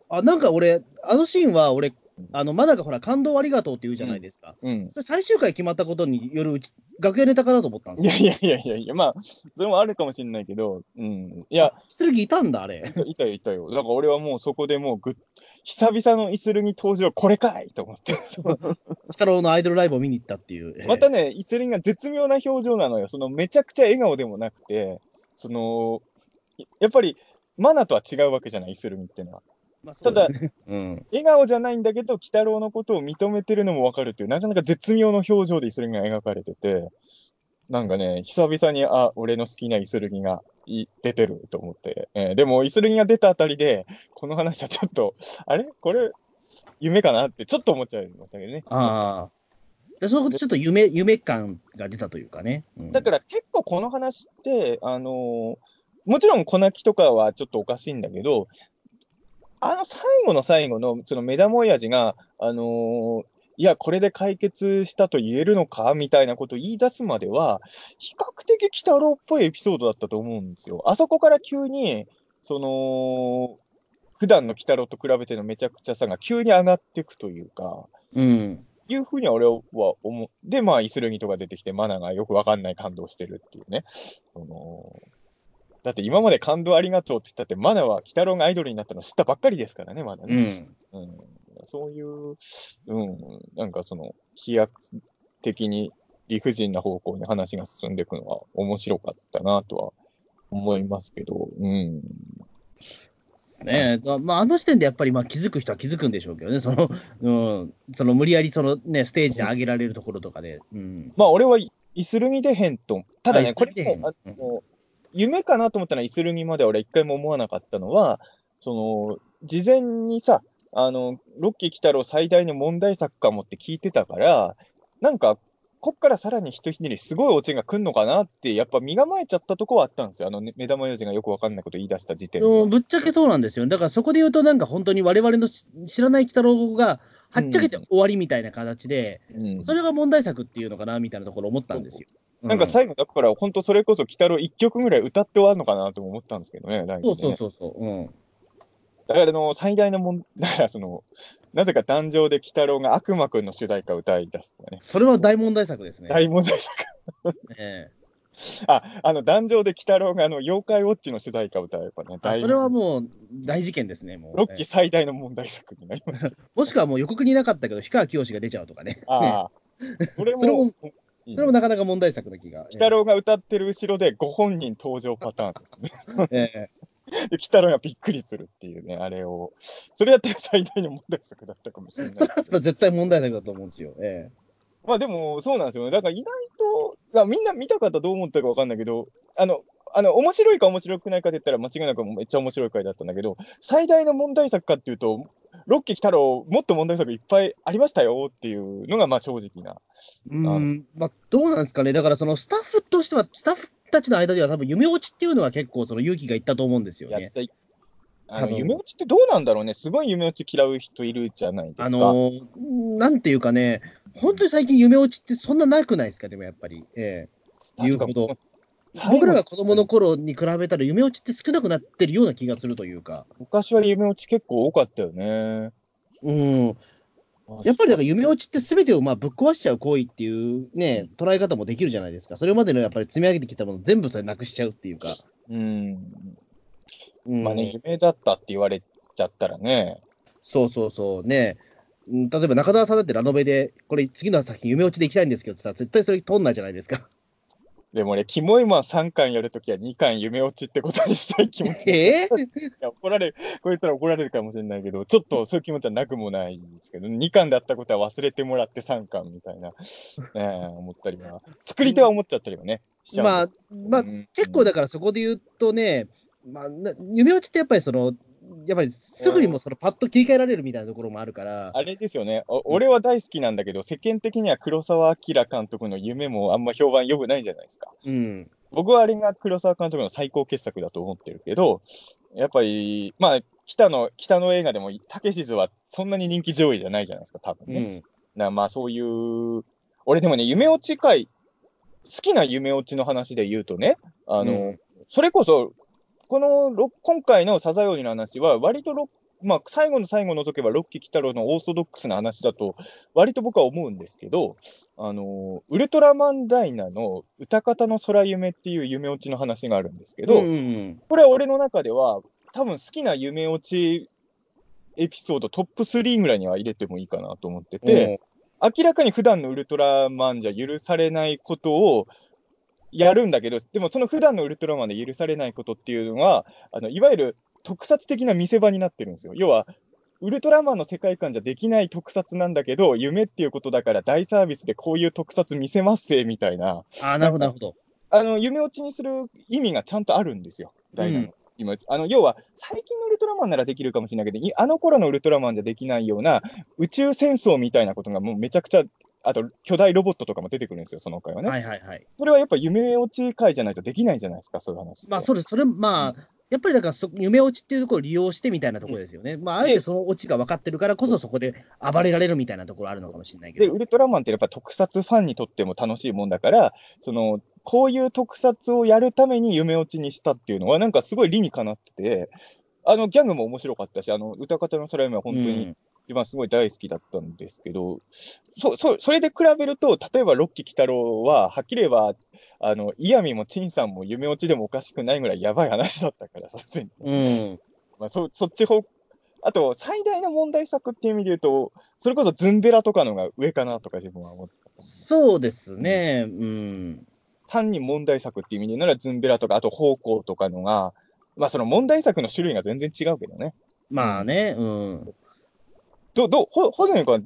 あ、なんか俺、あのシーンは俺、あの、まだかほら、感動ありがとうって言うじゃないですか。うん。それ最終回決まったことによるうち楽屋ネタかなと思ったんいですよ。やいやいやいやいや、まあ、それもあるかもしれないけど、うん。いや、あ、イスルギいたんだ、あれ。いたよいたよ。だから俺はもうそこでもうぐっ、久々のイスルギ登場、これかいと思って。鬼太郎のアイドルライブを見に行ったっていう。ええまたね、イスリンが絶妙な表情なのよ。そのめちゃくちゃ笑顔でもなくて、その、やっぱりマナとは違うわけじゃない、イスルミっていうのは。まあただそうん。笑顔じゃないんだけど、鬼太郎のことを認めてるのもわかるっていう、なかなか絶妙の表情でイスルミが描かれてて、なんかね、久々に、あ、俺の好きなイスルギがい出てると思って、えーでも、イスルギが出たあたりで、この話はちょっと、あれ？これ、夢かなってちょっと思っちゃいましたけどね。ああ。でそのことちょっと夢、夢感が出たというかね。うんだから結構この話って、あのーもちろん粉木とかはちょっとおかしいんだけど、あの最後の最後のその目玉親父が、あのーいや、これで解決したと言えるのかみたいなことを言い出すまでは、比較的鬼太郎っぽいエピソードだったと思うんですよ。あそこから急に、その、普段の鬼太郎と比べてのめちゃくちゃさが急に上がっていくというか、うん。いうふうに俺は思う。で、まあ、イスルギとか出てきて、マナがよくわかんない感動してるっていうね。その、だって今まで感動ありがとうって言ったって、まだは鬼太郎がアイドルになったの知ったばっかりですからね、まだね。うん、うん、そういう、うん、なんかその、飛躍的に理不尽な方向に話が進んでいくのは面白かったなとは思いますけど、うん。ねえ、まあ、あの時点でやっぱりまあ気づく人は気づくんでしょうけどね、その、うん、その無理やりその、ね、ステージに上げられるところとかで。うん、まあ、俺はイスルギでへんと、ただね、これも、あの、夢かなと思ったらイスルギまで俺一回も思わなかったのは、その、事前にさ、あの、ロッキー来たろ最大の問題作かもって聞いてたから、なんか、こっからさらにひとひねりすごいオチが来るのかなって、やっぱ身構えちゃったとこはあったんですよ。あの、ね、目玉用事がよくわかんないこと言い出した時点で。ぶっちゃけそうなんですよ。だからそこで言うと、なんか本当に我々の知らない鬼太郎が、はっちゃけて終わりみたいな形で、うん、それが問題作っていうのかなみたいなところ思ったんですよ。なんか最後、だから本当それこそ鬼太郎1曲ぐらい歌って終わるのかなと思ったんですけどね、ねそうそうそうそう。うん。だからあの、最大の問題、だからその、なぜか壇上で鬼太郎が悪魔くんの主題歌を歌い出すとかね。それは大問題作ですね。大問題作。ね あ、あの、壇上で鬼太郎があの、妖怪ウォッチの主題歌を歌えばね、それはもう大事件ですね、もう。ロッキー最大の問題作になります。もしくはもう予告にいなかったけど、氷川きよしが出ちゃうとかね。ああ。それも、それも、なかなか問題作な気が。鬼太郎が歌ってる後ろでご本人登場パターンですね。ええで、来たらがびっくりするっていうね、あれを。それやって最大の問題作だったかもしれない。それだったら絶対問題作だと思うんですよ。ええ。まあでも、そうなんですよね。だから意外と、みんな見た方どう思ったかわかんないけど、あの、あの、面白いか面白くないかで言ったら間違いなくめっちゃ面白い回だったんだけど、最大の問題作かっていうと、ロッキー来たらもっと問題作いっぱいありましたよっていうのが、まあ正直な。うん、まあどうなんですかね。だからそのスタッフとしては、スタッフたちの間では多分夢落ちっていうのは結構その勇気がいったと思うんですよね。あの夢落ちってどうなんだろうね、すごい夢落ち嫌う人いるじゃないですか。あのなんていうかね、本当に最近夢落ちってそんななくないですか、でもやっぱり。ええー、言うほど。僕らが子供の頃に比べたら夢落ちって少なくなってるような気がするというか。昔は夢落ち結構多かったよね。うん。やっぱりだから夢落ちってすべてをまあぶっ壊しちゃう行為っていうね、捉え方もできるじゃないですか。それまでのやっぱり積み上げてきたもの全部それなくしちゃうっていうか。うん。うん、まあね、夢だったって言われちゃったらね。そうそうそうね。例えば中澤さんだってラノベで、これ次の作品夢落ちで行きたいんですけどさ、絶対それ通んないじゃないですか。でもね、キモいマン3巻やるときは2巻夢落ちってことにしたい気持ち。え？ー、いや怒られる、こう言ったら怒られるかもしれないけど、ちょっとそういう気持ちはなくもないんですけど、2巻だったことは忘れてもらって3巻みたいな、ね、思ったりは、作り手は思っちゃったりはね、まあ、まあ、うん、結構だからそこで言うとね、まあ、夢落ちってやっぱりその、やっぱりすぐにもそのパッと切り替えられるみたいなところもあるから。あれですよね、俺は大好きなんだけど、世間的には黒澤明監督の夢もあんま評判良くないじゃないですか。うん、僕はあれが黒澤監督の最高傑作だと思ってるけど、やっぱり、まあ、北の、北の映画でも、たけしずはそんなに人気上位じゃないじゃないですか、多分ね。うん、まあ、そういう、俺でもね、夢落ち会、好きな夢落ちの話で言うとね、あの、うん、それこそ、この今回のサザエ王子の話は、割とまあ、最後の最後除けば、ロッキー・キタロのオーソドックスな話だと、割と僕は思うんですけど、あのウルトラマンダイナの歌方の空夢っていう夢落ちの話があるんですけど、うんうん、これは俺の中では、多分好きな夢落ちエピソードトップ3ぐらいには入れてもいいかなと思ってて、明らかに普段のウルトラマンじゃ許されないことをやるんだけど、でもその普段のウルトラマンで許されないことっていうのは、あのいわゆる特撮的な見せ場になってるんですよ。要は、ウルトラマンの世界観じゃできない特撮なんだけど、夢っていうことだから大サービスでこういう特撮見せますせみたいな。あなるほど、なるほど。あの、夢落ちにする意味がちゃんとあるんですよ、ダイナの。うん今あの要は、最近のウルトラマンならできるかもしれないけど、あの頃のウルトラマンじゃできないような宇宙戦争みたいなことがもうめちゃくちゃあと巨大ロボットとかも出てくるんですよ、その回はね。はいはいはい。それはやっぱ夢落ち回じゃないとできないじゃないですか、そういう話。まあそうです、それ、まあ、やっぱりだからそ、夢落ちっていうところを利用してみたいなところですよね。うん、まあ、あえてその落ちが分かってるからこそ、そこで暴れられるみたいなところあるのかもしれないけど。で、ウルトラマンってやっぱ特撮ファンにとっても楽しいもんだから、その、こういう特撮をやるために夢落ちにしたっていうのは、なんかすごい理にかなってて、あのギャグも面白かったし、あの歌方の空夢は本当に番すごい大好きだったんですけど、そそそれで比べると、例えばロッキー鬼太郎は、はっきり言えば、あの、も陳さんも夢落ちでもおかしくないぐらいやばい話だったから、さすがに。うん。まあ、そそっち方、あと、最大の問題作っていう意味で言うと、それこそズンベラとかのが上かなとか自分は思って。そうですね。うん。単に問題作っていう意味で言うなら、ズンベラとか、あと方向とかのが、まあその問題作の種類が全然違うけどね。まあね、うん。ど、ど、ほ、ほどにか、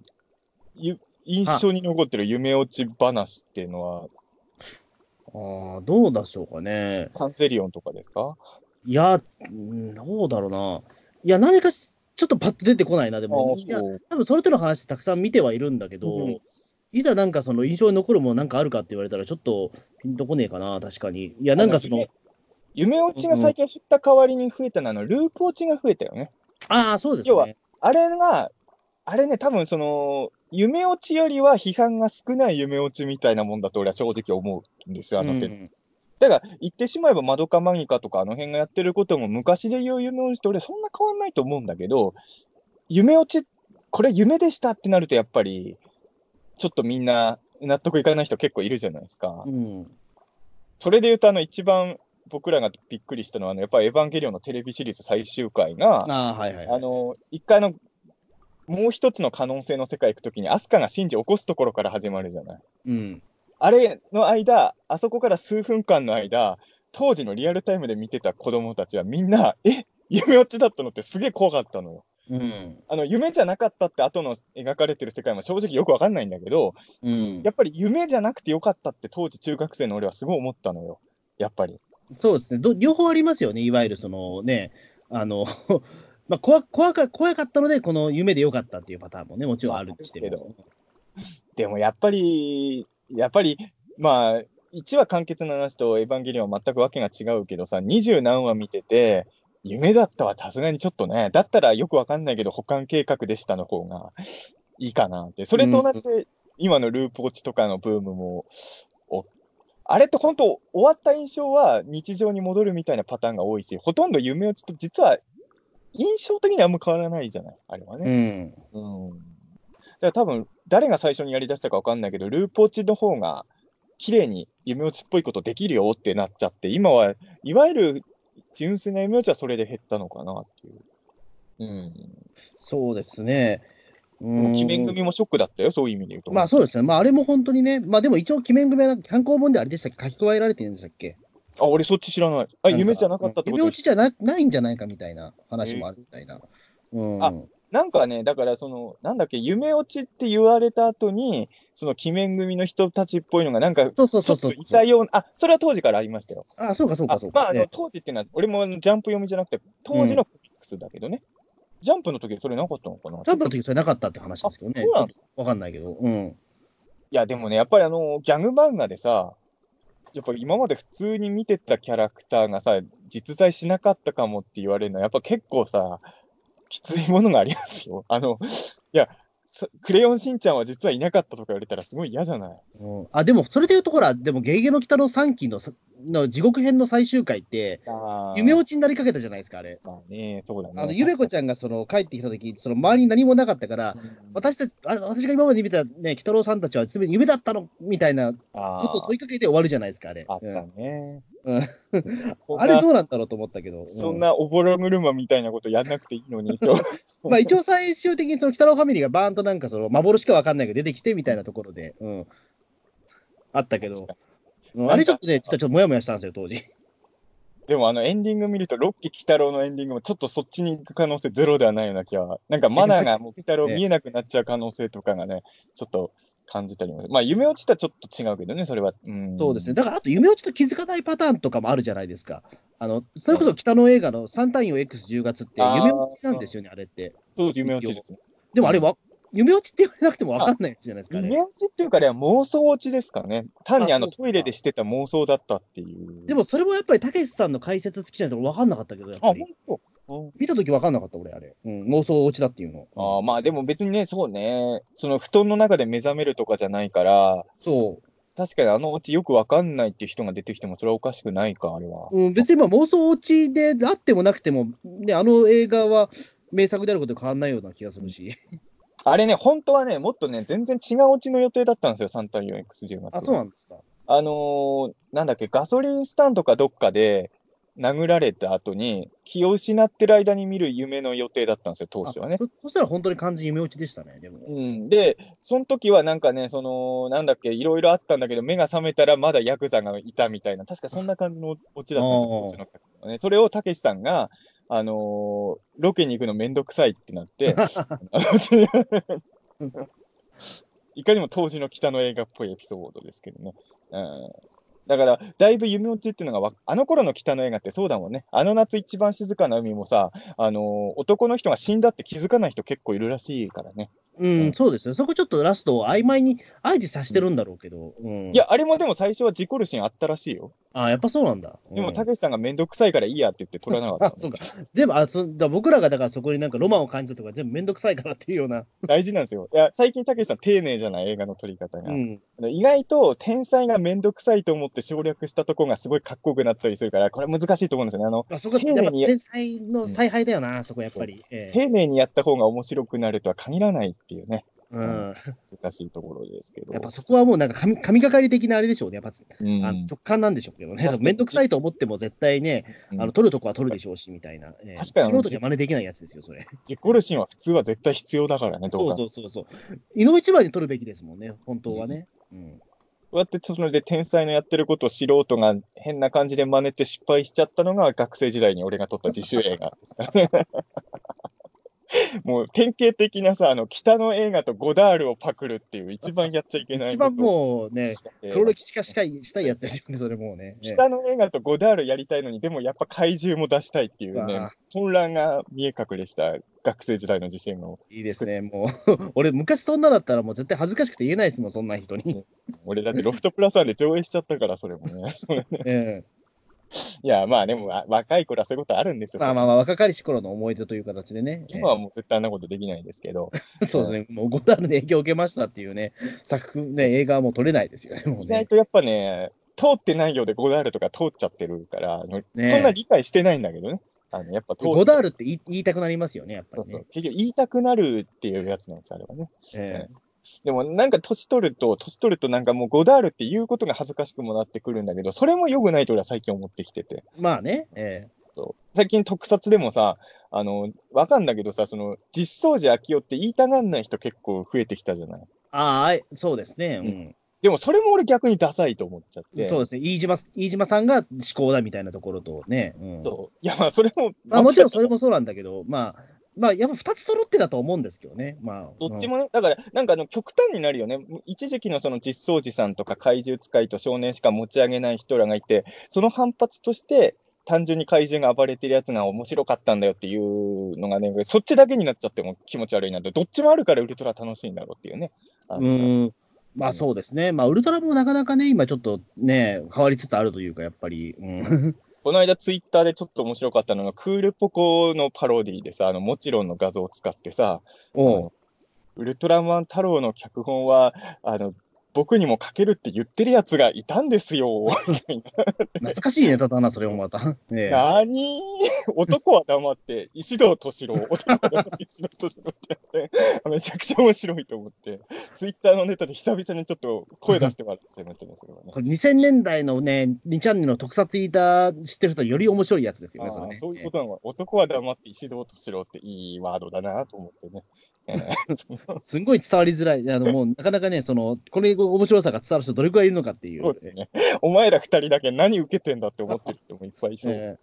ゆ印象に残ってる夢落ち話っていうのは、ああ、どうでしょうかね。サンゼリオンとかですか？いや、うんどうだろうな。いや、何かしちょっとパッと出てこないな、でも。いや、多分それとの話たくさん見てはいるんだけど、うんいざなんかその印象に残るものなんかあるかって言われたら、ちょっとピンとこねえかな、確かに。いや、なんかその、夢落ちが最近減った代わりに増えたのは、あのループ落ちが増えたよね。ああ、そうです要はね。あれが、あれね、多分その、夢落ちよりは批判が少ない夢落ちみたいなもんだと俺は正直思うんですよ、あの点。うんだから、言ってしまえば、マドカマギカとかあの辺がやってることも、昔で言う夢落ちと俺、そんな変わんないと思うんだけど、夢落ち、これ夢でしたってなると、やっぱり、ちょっとみんな納得いかない人結構いるじゃないですか。うん。それで言うと、あの、一番僕らがびっくりしたのは、あのやっぱりエヴァンゲリオンのテレビシリーズ最終回が、ああ、はいはい、の、一回の、もう一つの可能性の世界行くときに、アスカがシンジを起こすところから始まるじゃない。うん。あれの間、あそこから数分間の間、当時のリアルタイムで見てた子供たちはみんな、え？夢落ちだったのってすげえ怖かったのよ。うん。あの、夢じゃなかったって後の描かれてる世界も正直よくわかんないんだけど、うんや。っぱり夢じゃなくてよかったって当時中学生の俺はすごい思ったのよ。やっぱり。そうですねど。両方ありますよね、いわゆるそのね、あの、まあ怖怖か怖かったので、この夢でよかったっていうパターンもね、もちろんあるにしてまああるでもやっぱり、やっぱり、まあ、1話完結の話とエヴァンゲリオンは全くわけが違うけどさ、二十何話見てて、夢だったはさすがにちょっとね、だったらよくわかんないけど保管計画でしたの方がいいかなって。それと同じで、今のループ落ちとかのブームも、おあれって本当、終わった印象は日常に戻るみたいなパターンが多いし、ほとんど夢落ちと実は印象的にはあんま変わらないじゃない、あれはね。うん。うん。だから多分、誰が最初にやり出したか分かんないけど、ループ落ちの方が、綺麗に夢落ちっぽいことできるよってなっちゃって、今はいわゆる純粋な夢落ちはそれで減ったのかなっていう。うん。そうですね。うん鬼面組もショックだったよ、そういう意味で言うと。まあそうですね。まああれも本当にね、まあでも一応、鬼面組は単行本であれでしたっけ？書き加えられてるんでしたっけ？あ、俺そっち知らない。あ、夢じゃなかったってこと？夢落ちじゃなないんじゃないかみたいな話もあるみたいな。うん。あなんかね、だからその、なんだっけ、夢落ちって言われた後に、その鬼面組の人たちっぽいのが、なんか、そうそうそうそう。いたような、あ、それは当時からありましたよ。あ、そうかそうあかそうか。まあ、あのね当時っていうのは、俺もジャンプ読みじゃなくて、当時のコミックスだけどね。ジャンプの時それなかったのかな？ジャンプの時それなかったって話ですけどね。わかんないけど。うん。いや、でもね、やっぱりあの、ギャグ漫画でさ、やっぱ今まで普通に見てたキャラクターがさ、実在しなかったかもって言われるのは、やっぱ結構さ、きついものがありますよ。あの、いや、クレヨンしんちゃんは実はいなかったとか言われたらすごい嫌じゃない？うんあ、でも、それでいうと、ほら、でも、ゲゲゲの北の3期のの地獄編の最終回って、夢落ちになりかけたじゃないですか、あれ。まあね、そうだね。あの、ゆめこちゃんがその帰ってきた時その周りに何もなかったから、うん私たち、あ私が今まで見たね、鬼太郎さんたちは全て夢だったのみたいなこあとを問いかけて終わるじゃないですか、あれ。あったね。あれどうなんだろうと思ったけど。うんそんなおぼろ車みたいなことやんなくていいのに、と まあ一応最終的にその鬼太郎ファミリーがバーンとなんかその幻かわかんないけど出てきてみたいなところで、うん。あったけど、うんあれちょっとね、実はちょっともやもやしたんですよ、当時。でもあのエンディング見ると、ロッキー・鬼太郎のエンディングもちょっとそっちに行く可能性ゼロではないような気は、なんかマナーがもう鬼太郎見えなくなっちゃう可能性とかがね、ちょっと感じたりも。まあ夢落ちとはちょっと違うけどね、それは。うん、そうですね。だからあと夢落ちと気づかないパターンとかもあるじゃないですか。あの、それこそ北の映画のサンタインを X10 月って夢落ちなんですよね、あれって。そう夢落ちですね。でもあれは、夢落ちって言われなくてもわかんないやつじゃないですか、あれ夢落ちっていうか、妄想落ちですからね。単にあのトイレでしてた妄想だったっていう。でもそれもやっぱりたけしさんの解説付きじゃないと分かんなかったけど、やっあ、ぱり。本当？見たとき分かんなかった、俺、あれ。うん、妄想落ちだっていうの。あーまあでも別にね、そうね、その布団の中で目覚めるとかじゃないから、そう。確かにあのオチよくわかんないっていう人が出てきても、それはおかしくないか、あれは。うん、別にまあ妄想落ちであってもなくても、ね、あの映画は名作であることに変わんないような気がするし。あれね、本当はね、もっとね、全然違うオチの予定だったんですよ、384XG の。あ、そうなんですか。あのーなんだっけ、ガソリンスタンドかどっかで殴られた後に、気を失ってる間に見る夢の予定だったんですよ、当初はね。そそしたら本当に完全に夢落ちでしたね、でも。うん、で、その時はなんかね、その、なんだっけ、いろいろあったんだけど、目が覚めたらまだヤクザがいたみたいな、確かそんな感じのオチだったんですよ、当初のね。それをたけしさんが、あのーロケに行くのめんどくさいってなって、いかにも当時の北の映画っぽいエピソードですけどね。うんだから、だいぶ夢落ちっていうのがわ、あの頃の北の映画ってそうだもんね。あの夏一番静かな海もさ、あのー男の人が死んだって気づかない人結構いるらしいからね。うん、そうですよ。そこちょっとラストを曖昧に、あえてさしてるんだろうけど。うん。いや、あれもでも最初は事故るシーンあったらしいよ。あやっぱそうなんだ。でも、うんたけしさんがめんどくさいからいいやって言って撮らなかった あ、そうか。でも、あそだ僕らがだからそこになんかロマンを感じたとか、全部めんどくさいからっていうような。大事なんですよ。いや、最近たけしさん丁寧じゃない映画の撮り方が。うん。意外と天才がめんどくさいと思って省略したとこがすごいかっこよくなったりするから、これ難しいと思うんですよね。あの、あそこ、丁寧に天才の采配だよな、そこやっぱり。ええ丁寧にやった方が面白くなるとは限らないっていうね、うん。難しいところですけど。やっぱそこはもうなんか神神がかり的なあれでしょうね。やっぱ、うんあの直感なんでしょうけどね確か。にめんどくさいと思っても絶対ね、うんあの取るとこは取るでしょうし、みたいな。ええ確かに素人じゃ真似できないやつですよ、それ。事故るシーンは普通は絶対必要だからね。そうそうそうそう。井の一番に取るべきですもんね、本当はね。うん。こうやってそれで天才のやってることを素人が変な感じで真似て失敗しちゃったのが学生時代に俺が撮った自主映画ですからね。もう典型的なさ、あの北の映画とゴダールをパクるっていう一番やっちゃいけない一番もうね、う黒歴史化したいしたいやつですよね、それもうね。ええ北の映画とゴダールやりたいのに、でもやっぱ怪獣も出したいっていうね混乱が見え隠れした学生時代の自信を、いいですね、もう。俺、昔そんなだったらもう絶対恥ずかしくて言えないですもん、そんな人に。俺だってロフトプラスワンで上映しちゃったから、それもね。それねえ いや、まあでもわ若い頃はそういうことあるんですよ。えまあまあまあ、若かりし頃の思い出という形でね。え今はもう絶対あんなことできないですけど、え そうですね、もうゴダールで影響を受けましたっていうね、作品、ね、映画はもう撮れないですよね、もうね。意外とやっぱね、通ってないようでゴダールとか通っちゃってるから、ねそんな理解してないんだけどね。あのやっぱゴダールって言いたくなりますよね、やっぱりねそうそう。結局言いたくなるっていうやつなんです、あれはね。えでもなんか年取ると、年取るとなんかもうゴダールって言うことが恥ずかしくもなってくるんだけど、それも良くないと俺は最近思ってきてて。えまあね、ええ最近特撮でもさ、あの、わかんだけどさ、その、実相寺明夫って言いたがんない人結構増えてきたじゃない？ああ、そうですね、うん。でもそれも俺逆にダサいと思っちゃって。そうですね、飯島飯島さんが思考だみたいなところとね。うんそういや、まあそれも、まあ、もちろんそれもそうなんだけど、まあ、まあ、やっぱ2つ揃ってだと思うんですけどね。まあ、も。どっちもね、だから、なんかあの極端になるよね。一時期のその実相寺さんとか怪獣使いと少年しか持ち上げない人らがいて、その反発として、単純に怪獣が暴れてるやつが面白かったんだよっていうのがね、そっちだけになっちゃっても気持ち悪いなって、どっちもあるからウルトラ楽しいんだろうっていうね。あうのん。まあそうですね。まあ、ウルトラもなかなかね、今ちょっとね、変わりつつあるというか、やっぱり。うん。この間ツイッターでちょっと面白かったのが、クールポコのパロディでさ、あの、もちろんの画像を使ってさ、おう。ウルトラマン太郎の脚本は、あの、僕にも書けるって言ってるやつがいたんですよ。懐かしいネタだな、それもまた。ええなーにー男は黙って、石堂敏郎、男は黙って石堂敏郎ってやって、めちゃくちゃ面白いと思って、ツイッターのネタで久々にちょっと声出して笑っちゃいましたね、それはね。これ2000年代のね、2チャンネルの特撮イーター知ってる人はより面白いやつですよね、それね。そういうことなのか、男は黙って石堂敏郎っていいワードだなと思ってね。すんごい伝わりづらい。あの、もう、なかなかね、その、これ面白さが伝わる人どれくらいいるのかっていう。そうですね。お前ら二人だけ何受けてんだって思ってる人もいっぱいいそう。え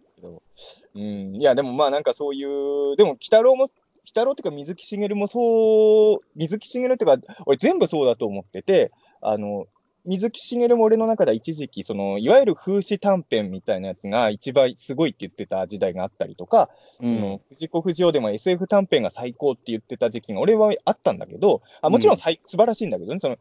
うん、いや、でもまあなんかそういう、でも、鬼太郎も、鬼太郎っていうか水木しげるもそう、水木しげるっていうか、俺全部そうだと思ってて、あの、水木しげるも俺の中では一時期、その、いわゆる風刺短編みたいなやつが一番すごいって言ってた時代があったりとか、えその、藤子不二雄でも SF 短編が最高って言ってた時期が俺はあったんだけど、あもちろんさい、素晴らしいんだけどね、その、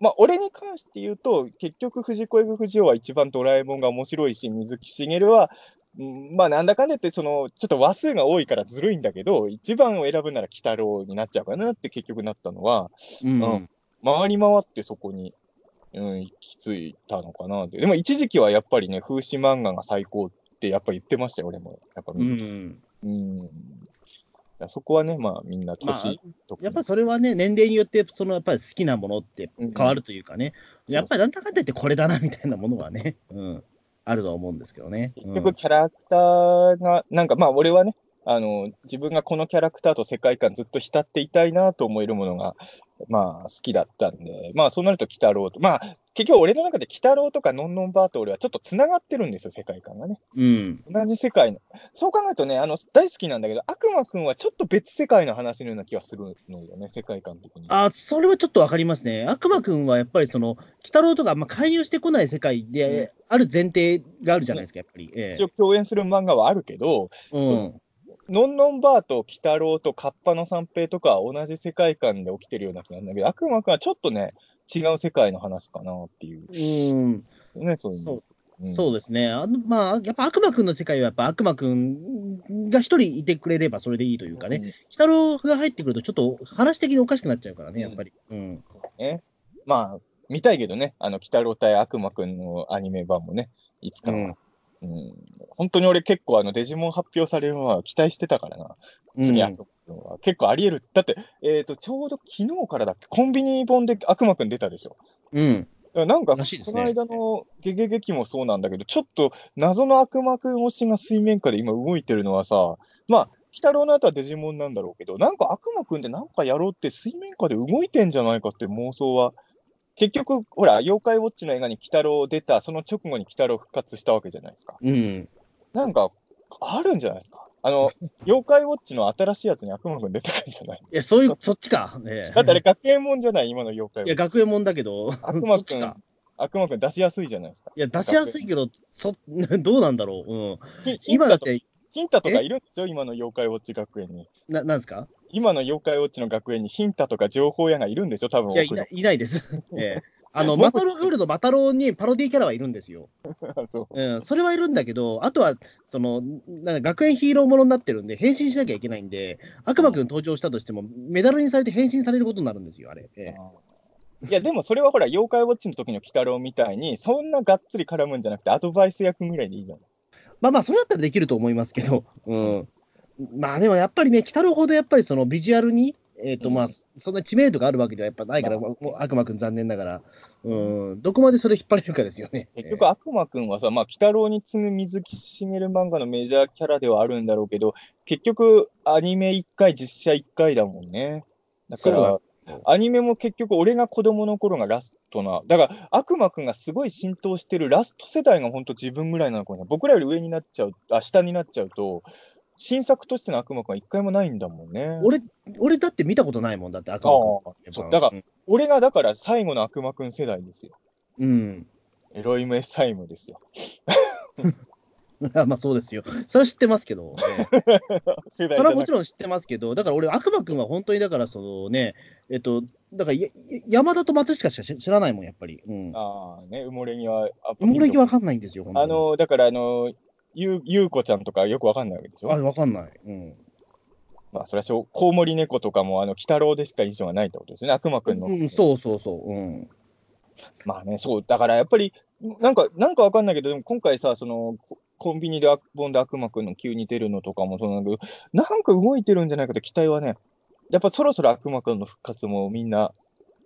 まあ、俺に関して言うと、結局、藤子 F 不二雄は一番ドラえもんが面白いし、水木しげるは、うんまあ、なんだかんだ言って、その、ちょっと話数が多いからずるいんだけど、一番を選ぶなら鬼太郎になっちゃうかなって結局なったのは、うん。うん。回り回ってそこに、うん、行き着いたのかなって。でも一時期はやっぱりね、風刺漫画が最高ってやっぱ言ってましたよ、俺も。やっぱう水木ん。うん。らそこはね、まあみんなまあ年とか、やっぱりそれはね、年齢によって、そのやっぱり好きなものって変わるというかね、うんやっぱりなんだかんだ言ってこれだなみたいなものはね、うん、あるとは思うんですけどね。結局キャラクターが、なんかまあ俺はね、あの、自分がこのキャラクターと世界観ずっと浸っていたいなと思えるものが、まあ好きだったんで、まあそうなると鬼太郎と、まあ結局俺の中で鬼太郎とかのんのんばーと俺はちょっと繋がってるんですよ、世界観がね。うん、同じ世界の。そう考えるとね、あの、大好きなんだけど、悪魔くんはちょっと別世界の話のような気がするのよね、世界観的に。あそれはちょっとわかりますね。悪魔くんはやっぱりその、鬼太郎とか、まあ、介入してこない世界で、ある前提があるじゃないですか、やっぱり。え一応共演する漫画はあるけど、えうん、のんのんばーと鬼太郎とカッパの三平とかは同じ世界観で起きてるような気なんだけど、悪魔くんはちょっとね、違う世界の話かなっていう。うん、ね、そういうううんそうですね。あのまあ、やっぱ悪魔くんの世界は、やっぱ悪魔くんが一人いてくれればそれでいいというかね、うん鬼太郎が入ってくると、ちょっと話的におかしくなっちゃうからね、やっぱり。うん。ね。まあ、見たいけどね、あの、鬼太郎対悪魔くんのアニメ版もね、いつかは。うんうん本当に俺結構あのデジモン発表されるのは期待してたからな。次、うん悪魔くんは。結構あり得る。だって、えっ、と、ちょうど昨日からだっけ、コンビニ本で悪魔くん出たでしょ？うん。なんかこの間のゲゲゲキもそうなんだけど、ちょっと謎の悪魔くん推しが水面下で今動いてるのはさ、まあ、鬼太郎の後はデジモンなんだろうけど、なんか悪魔くんでなんかやろうって水面下で動いてんじゃないかって妄想は、結局、ほら、妖怪ウォッチの映画に鬼太郎出た、その直後に鬼太郎復活したわけじゃないですか。うん。なんか、あるんじゃないですか。あの、妖怪ウォッチの新しいやつに悪魔くん出てくるんじゃないいや、そういう、そっちか。ねだってあれ学園もんじゃない今の妖怪ウいや。学園もんだけど、悪魔くん悪魔くん出しやすいじゃないですか。いや、出しやすいけど、そ どうなんだろう。うん。今だって、ヒンタとかいるんですよ、今の妖怪ウォッチ学園に。ななんですか？今の妖怪ウォッチの学園にヒンタとか情報屋がいるんですよ、多分いや、いないいないです。ええあの、マタロウルのマタロウにパロディキャラはいるんですよ。そううん、それはいるんだけど、あとは、その、なんか学園ヒーローものになってるんで、変身しなきゃいけないんで、悪魔くん登場したとしても、メダルにされて変身されることになるんですよ、あれ。ええいや、でもそれはほら、妖怪ウォッチの時の鬼太郎みたいに、そんながっつり絡むんじゃなくて、アドバイス役ぐらいでいいじゃん。まあまあ、それだったらできると思いますけど、うん。まあでもやっぱりね、鬼太郎ほどやっぱりそのビジュアルに、えっ、とうん。まあ、そんな知名度があるわけじゃやっぱないから、まもう悪魔くん残念ながら、うん、どこまでそれ引っ張れるかですよね。結局、悪魔くんはさ、まあ、鬼太郎に次ぐ水木しげる漫画のメジャーキャラではあるんだろうけど、結局、アニメ1回、実写1回だもんね。だから、アニメも結局、俺が子供の頃がラストな、だから、悪魔くんがすごい浸透してるラスト世代が本当自分ぐらいなのかな。僕らより上になっちゃう、あ、下になっちゃうと、新作としての悪魔くんは一回もないんだもんね。俺、俺だって見たことないもんだって、悪魔くん。だから俺がだから最後の悪魔くん世代ですよ。うん。エロイムエサイムですよ。まあそうですよ。それは知ってますけど、ええ 世代それはもちろん。知ってますけど、だから俺、悪魔くんは本当にだから、そのね、えっと、だから山田と松下しか知知らないもん、やっぱり。うん。ああ、ね、埋もれぎは、あ埋もれ木わかんないんですよ、あ、の、だから、あの、ゆう、ゆうこちゃんとかよくわかんないわけでしょ？あ、わかんない。うん。まあ、それはしょう、コウモリ猫とかも、あの、鬼太郎でしか印象がないってことですね。悪魔くんの。うん、そうそうそう。うん。まあね、そう、だからやっぱり、なんか、なんかわかんないけど、でも今回さ、その、コンビニで悪本で悪魔くんの急に出るのとかもそうなんだけど、なんか動いてるんじゃないかと期待はね、やっぱそろそろ悪魔くんの復活もみんな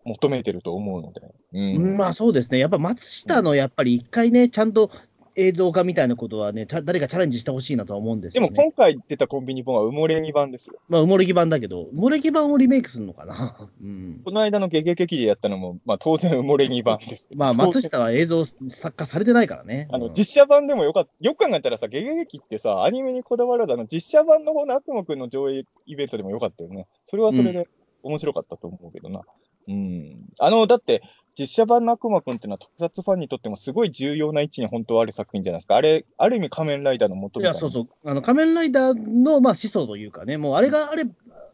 求めてると思うので。うん。まあそうですね。やっぱ松下のやっぱり一回ね、ちゃんと映像化みたいなことはね、誰かチャレンジしてほしいなとは思うんですよ、ね。でも今回出たコンビニ本は埋もれ2版ですよ。まあ埋もれ木版だけど、埋もれ木版をリメイクするのかな。うん。この間のゲゲゲキでやったのも、まあ当然埋もれ2版です。まあ松下は映像作家されてないからね。あのうん実写版でもよかった。よく考えたらさ、ゲゲゲキってさ、アニメにこだわらず、あの実写版の方の悪魔くんの上映イベントでもよかったよね。それはそれで面白かったと思うけどな。うん。あの、だって、実写版の悪魔くんってのは特撮ファンにとってもすごい重要な位置に本当はある作品じゃないですか。あれ、ある意味仮面ライダーの元いや、そうそう。あの、仮面ライダーの、まあ、始祖というかね、もうあれがあれ、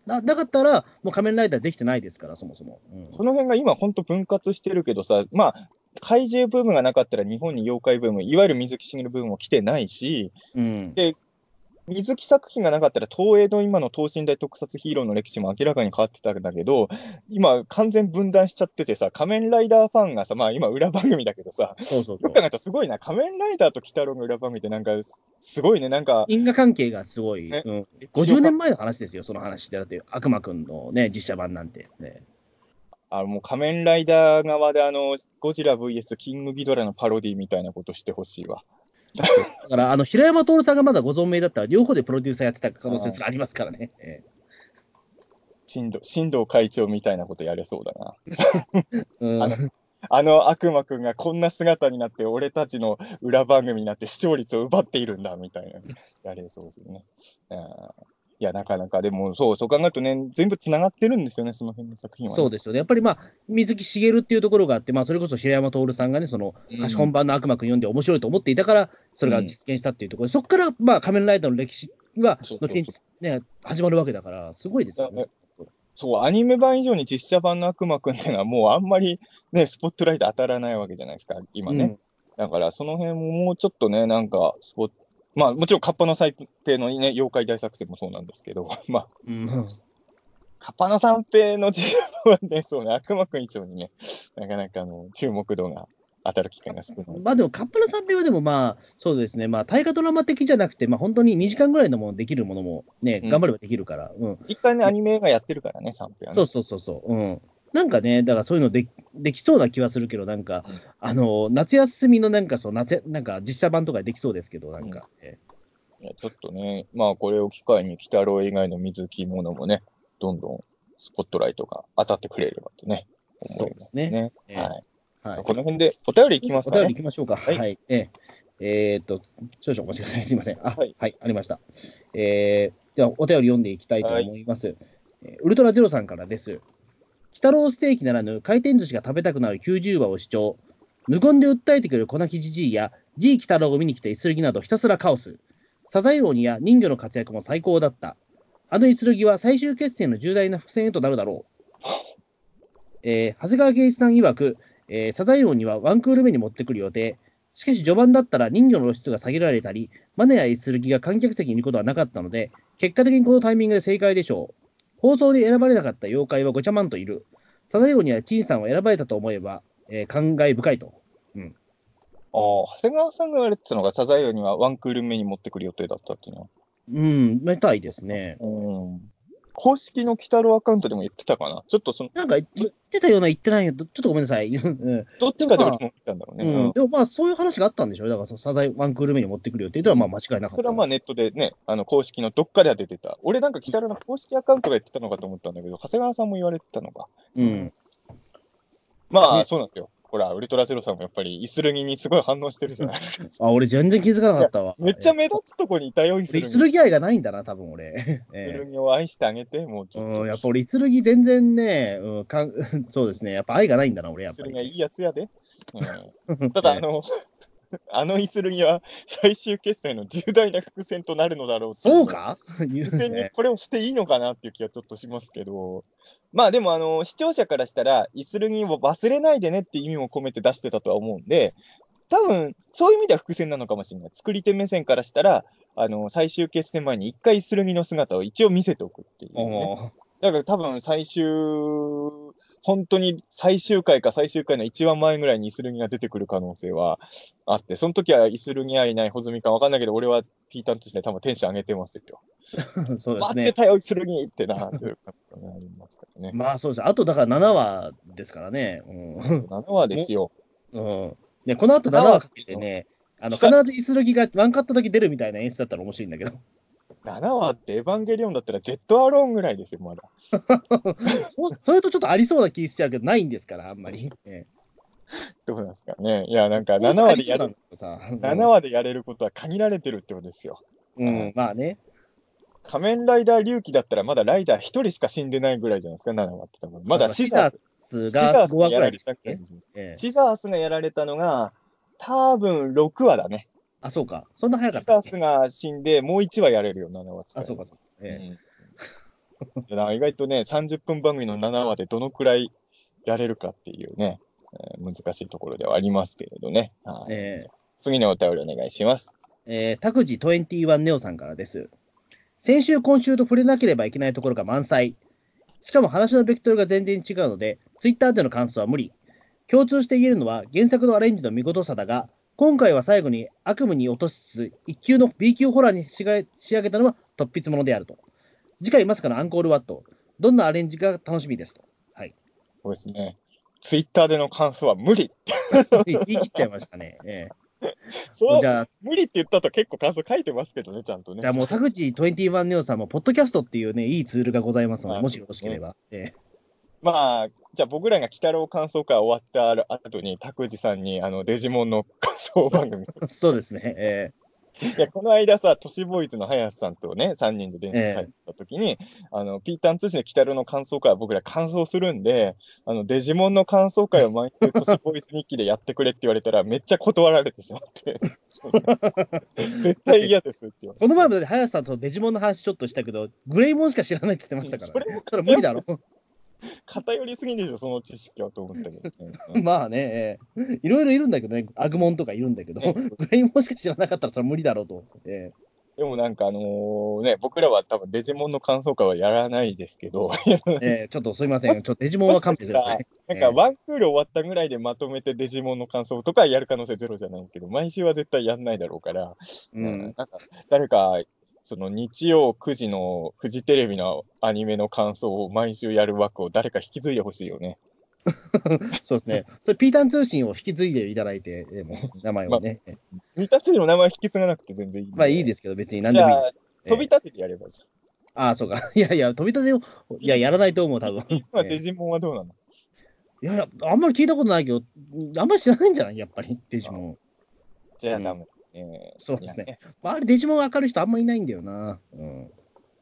ななかったら、もう仮面ライダーできてないですから、そもそも。うんこの辺が今本当分割してるけどさ、まあ、怪獣ブームがなかったら日本に妖怪ブーム、いわゆる水木しげるブームも来てないし、うん。水木作品がなかったら、東映の今の等身大特撮ヒーローの歴史も明らかに変わってたんだけど、今、完全分断しちゃっててさ、仮面ライダーファンがさ、まあ今、裏番組だけどさ、そうそうそうよく。考えたらすごいな、仮面ライダーと鬼太郎の裏番組ってなんか、すごいね、なんか、因果関係がすごい、ねうん、50年前の話ですよ、その話。だって、悪魔くんのね、実写版なんて。ね、あのもう仮面ライダー側であの、ゴジラ VS キングギドラのパロディみたいなことしてほしいわ。だから、あの、平山徹さんがまだご存命だったら、両方でプロデューサーやってた可能性すらありますからね。え新藤新藤会長みたいなことやれそうだな。え うんあのあの悪魔くんがこんな姿になって、俺たちの裏番組になって視聴率を奪っているんだみたいな、やれそうですよね。うんいや、なかなか、でも、そう、そう考えるとね、全部つながってるんですよね、その辺の作品は、ね。そうですよね。やっぱりまあ、水木しげるっていうところがあって、まあ、それこそ平山徹さんがね、その、うん貸本版の悪魔くん読んで面白いと思っていたから、それが実現したっていうところ。で、そこから、まあ、仮面ライダーの歴史は、ね、始まるわけだから、すごいですよね。そう、アニメ版以上に実写版の悪魔くんっていうのは、もうあんまりね、スポットライト当たらないわけじゃないですか、今ね。だから、その辺ももうちょっとね、なんか、スポまあ、もちろん、カッパの最低のね、妖怪大作戦もそうなんですけど、まあ、うん。うんカッパの三平の実写版はね、そうね、悪魔くん以上にね、なかなかあの注目度が当たる機会が少ない。まあでも、カッパの三平はでもまあ、そうですね、まあ、大河ドラマ的じゃなくて、まあ本当に2時間ぐらいのものできるものもね、うん頑張ればできるから、うん。一回ね、アニメがやってるからね、三平はね。そうそうそうそう、うん。なんかね、だからそういうのでできそうな気はするけど、なんか、うんあの、夏休みのなんかそう、夏、なんか実写版とかできそうですけど、なんか、えいやちょっとね、まあ、これを機会に、鬼太郎以外の水木ものもね、どんどんスポットライトが当たってくれればとね、思いますね。そうですええはい。はい。この辺でお便りいきますかお便りね。行きましょうか。はいはい。えええーっと、少々お待ちください。すみません。あ、ははいい、ありました。えー、では、お便り読んでいきたいと思います。えーウルトラゼロさんからです。鬼太郎ステーキならぬ回転寿司が食べたくなる90話を視聴。無言で訴えてくる粉木じじいや、G 鬼太郎を見に来たイスルギなどひたすらカオス。サザエ鬼や人魚の活躍も最高だった。あのイスルギは最終決戦の重大な伏線へとなるだろう。えー長谷川圭一さん曰く、えーサザエ王にはワンクール目に持ってくる予定。しかし序盤だったら人魚の露出が下げられたり、マネやイスルギが観客席にいることはなかったので、結果的にこのタイミングで正解でしょう。放送で選ばれなかった妖怪はごちゃまんといる。サザエ王にはチンさんを選ばれたと思えば、えー感慨深いと。ああ、長谷川さんが言われてたのが、サザエ王にはワンクール目に持ってくる予定だったっていうのは。うん、めたいですね。うん。公式の鬼太郎アカウントでも言ってたかな？ちょっとその、なんか言ってたような言ってないよ。ちょっとごめんなさい。うんどっちかで俺も見たんだろうね。うんうんでもまあ、そういう話があったんでしょ？う。だからそのサザエワンクール目に持ってくる予定ではまあ間違いなかった。それはまあネットでね、あの公式のどっかでは出てた。俺なんか鬼太郎の公式アカウントが言ってたのかと思ったんだけど、長谷川さんも言われてたのか。うん。まあ、ねそうなんですよ。ほら、ウルトラゼロさんもやっぱりイスルギにすごい反応してるじゃないですか。あ、俺全然気づかなかったわ。めっちゃ目立つとこにいたよ、イスルギ。俺イスルギ愛がないんだな、多分俺。イスえルギを愛してあげて、もうちえょっと。うん、やっぱ俺、イスルギ全然ね、うん、かんそうですね、やっぱ愛がないんだな、俺、やっぱり。イスルギはいいやつやで。うんただ、あの、あのイスルギは最終決戦の重大な伏線となるのだろうそうか？伏線にねこれをしていいのかなっていう気はちょっとしますけど、まあでも、あの、視聴者からしたら、イスルギを忘れないでねって意味も込めて出してたとは思うんで、多分、そういう意味では伏線なのかもしれない。作り手目線からしたら、あの、最終決戦前に一回イスルギの姿を一応見せておくっていう、ね。だから多分最終、本当に最終回か最終回の一番前ぐらいにイスルギが出てくる可能性はあって、その時はイスルギ愛いないホズミかわかんないけど、俺はピータンとして多分テンション上げてますよ。そうですね。待ってたよ、イスルギってな、っていう感じがありますからね。まあそうです。あと、だから7話ですからね。うん。7話ですよ。うん、でこの後7話かけてね、あの必ずイスルギがワンカットだけ出るみたいな演出だったら面白いんだけど。7話ってエヴァンゲリオンだったらジェットアローンぐらいですよ、まだ。そ それとちょっとありそうな気しちゃうけど、ないんですから、あんまり。え どうなんですかね。いや、なんかえ7話でやある、りそうなんだけど7さ。話でやれることは限られてるってことですよ。うん、うん、まあね。仮面ライダー龍騎だったらまだライダー1人しか死んでないぐらいじゃないですか、7話って多分。まだシザース、が5話シザースがやられたのが、多分6話だね。あ、そうか。そんな早かシったっけ？ザースが死んで、もう1話やれるよ、7話使えあ、そうか、そうか。ええうんいやだから意外とね、30分番組の7話でどのくらいやれるかっていうね、えー難しいところではありますけれどね。はいええ次のお便りお願いします。えー、タクジ21ネオさんからです。先週、今週と触れなければいけないところが満載。しかも話のベクトルが全然違うので、ツイッターでの感想は無理。共通して言えるのは原作のアレンジの見事さだが、今回は最後に悪夢に落としつつ、一級の B 級ホラーに仕上仕上げたのは突筆ものであると。次回まさかのアンコールワット。どんなアレンジが楽しみですと。はい。そうですね。ツイッターでの感想は無理。言い切っちゃいましたね。ええそうじ、ゃあ、無理って言ったと結構感想書いてますけどね、ちゃんとね。じゃあもう田口21ネオさんも、ポッドキャストっていうね、いいツールがございますので、はいもしよろしければ。えまあ、じゃあ僕らが鬼太郎感想会終わった後に、拓司さんにあのデジモンの感想番組。え そうですね。えいや、この間さ、都市ボーイズの林さんとね、3人で電車帰った時に、あの、ピーターン通信の鬼太郎の感想会は僕ら感想するんで、あの、デジモンの感想会を毎週都市ボーイズ日記でやってくれって言われたら、めっちゃ断られてしまって。絶対嫌ですって言われて。この前まで林さんとデジモンの話ちょっとしたけど、グレイモンしか知らないって言ってましたから、ね。それ無理だろ。偏りすぎでしょ、その知識はと思ったけど、ね。まあね、ええ。いろいろいるんだけどね、アグモンとかいるんだけど、グレイモンしか知らなかったらそれは無理だろうと。えでもなんかあのーね、僕らは多分デジモンの感想会はやらないですけど、えええちょっとすいません、ちょっとデジモンは勘弁してください。なんかワンクール終わったぐらいでまとめてデジモンの感想とかやる可能性ゼロじゃないけど、毎週は絶対やんないだろうから、うん。なんか誰か、その日曜9時のフジテレビのアニメの感想を毎週やる枠を誰か引き継いでほしいよね。そうですね。それ、ピーターン通信を引き継いでいただいて、でも名前をね。ええ三田つの名前引き継がなくて全然いい。まあいいですすけど、別に何でもいい。じゃあ、飛び立ててやればいいじああ、そうか。いやいや、飛び立てを、いや、やらないと思う、多分。ゃん。今ええデジモンはどうなの？いやいや、あんまり聞いたことないけど、あんまり知らないんじゃない？やっぱり、デジモン。うんじゃあダメ。えーそうですねいや周りデジモンわかる人あんまりいないんだよな。うん。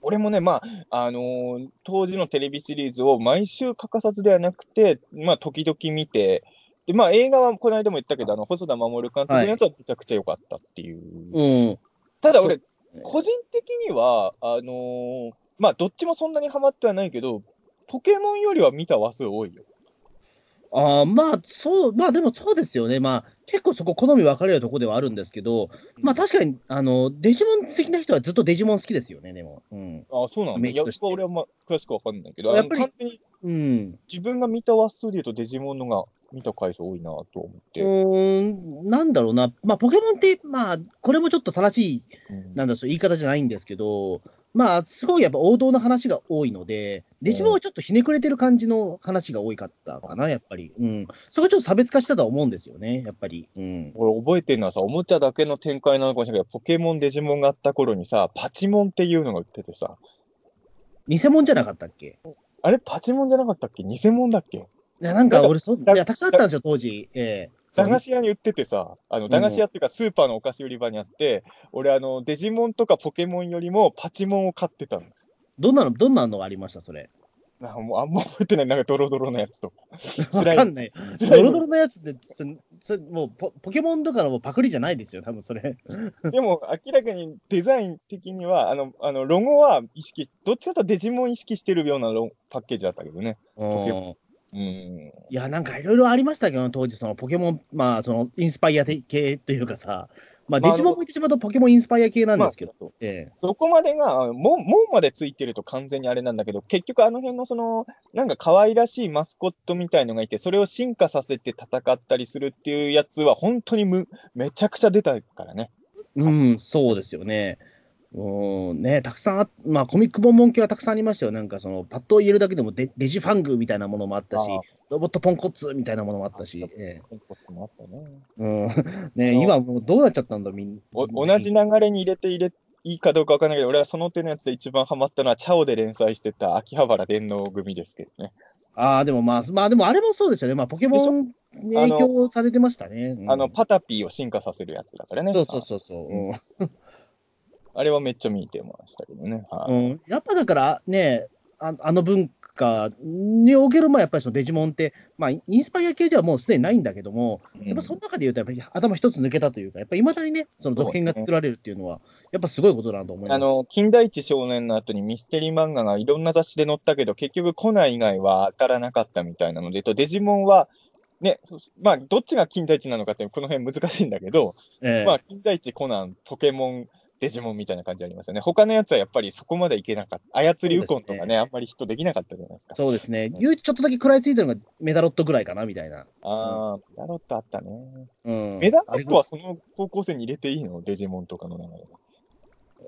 俺もね、まあ、あのー当時のテレビシリーズを毎週欠かさずではなくて、まあ、時々見て、で、まあ、映画はこの間も言ったけど、あの、細田守監督のやつはめちゃくちゃ良かったっていう。うん。ただ俺、個人的には、あのーまあ、どっちもそんなにハマってはないけど、ポケモンよりは見た話数多いよ。ああ、まあ、そう、まあでもそうですよね。まあ、結構そこ好み分かれるところではあるんですけど、まあ確かに、あの、デジモン好きな人はずっとデジモン好きですよね、でも。うん。あそうなんだ。いや、メイクとしてそこは俺はまあ詳しくわかんないけど、やっぱりうん。自分が見た話数で言うとデジモンのが見た回数多いなと思っうて。ーん、なんだろうな。まあ、ポケモンって、まあ、これもちょっと正しい、うんなんだそう、言い方じゃないんですけど、まあ、すごいやっぱ王道の話が多いので、デジモンはちょっとひねくれてる感じの話が多かったかな、やっぱり。うん。そこはちょっと差別化したとは思うんですよね、やっぱり。うん。俺覚えてるのはさ、おもちゃだけの展開なのかもしれないけど、ポケモン、デジモンがあった頃にさ、パチモンっていうのが売っててさ、偽物じゃなかったっけ？あれ？パチモンじゃなかったっけ？偽物だっけ？いや、なんか俺そ、いだや、たくさんあったんですよ、当時。ええ駄菓子屋に売っててさ、あの駄菓子屋っていうかスーパーのお菓子売り場にあって、俺あの、デジモンとかポケモンよりもパチモンを買ってたの。どんなの、どんなのがありました、それ？なんかもうあんま覚えてない、なんかドロドロのやつとか。わかんない。ドロドロのやつって、そそもうポポケモンとかのパクリじゃないですよ、多分それ。でも明らかにデザイン的には、あの、あのロゴは意識、どっちかというとデジモン意識してるようなロパッケージだったけどね。ポケうんうん。いや、なんかいろいろありましたけど、当時、そのポケモン、まあ、そのインスパイア系というかさ、まあ、まあデジモンも言ってしまうとポケモンインスパイア系なんですけど、まあええそこまでが、門門までついてると完全にあれなんだけど、結局あの辺のその、なんか可愛らしいマスコットみたいのがいて、それを進化させて戦ったりするっていうやつは、本当にむめちゃくちゃ出たからね。うん、そうですよね。うん、ね、たくさんあ、まあ、コミック本門系はたくさんありましたよ。なんか、その、パッと言えるだけでもデ、デジファングみたいなものもあったしああ、ロボットポンコツみたいなものもあったし、ええこっちもあったねうん、ね、あの今もうどうなっちゃったんだ、みんお同じ流れに入れて入れいいかどうかわからないけど、俺はその手のやつで一番ハマったのは、チャオで連載してた秋葉原電脳組ですけどね。ああ、でもまあ、まあ、でもあれもそうですよね。まあ、ポケモンに影響されてましたね。うんあの、パタピーを進化させるやつだからね。そうそうそうそう。うんあれはめっちゃ見てましたけどね。はい。うん、やっぱだからね、ああの文化における、まあ、やっぱりそのデジモンって、まあ、インスパイア系ではもうすでにないんだけども、やっぱその中で言うと、やっぱり頭一つ抜けたというか、やっぱりいまだにね、その続編が作られるっていうのは、やっぱすごいことだなと思います。あの、金田一少年の後にミステリー漫画がいろんな雑誌で載ったけど、結局コナン以外は当たらなかったみたいなので、とデジモンはね、まあ、どっちが金田一なのかってこの辺難しいんだけど、ええ。まあ、金田一、コナン、ポケモン、デジモンみたいな感じありますよね。他のやつはやっぱりそこまでいけなかった。操りウコンとかね、ねあんまり人できなかったじゃないですか。そうですね。唯一ちょっとだけ食らいついてるのがメダロットぐらいかな、みたいな。ああ、メダロットあったね。うん。メダロットはその高校生に入れていいの？デジモンとかの名前で。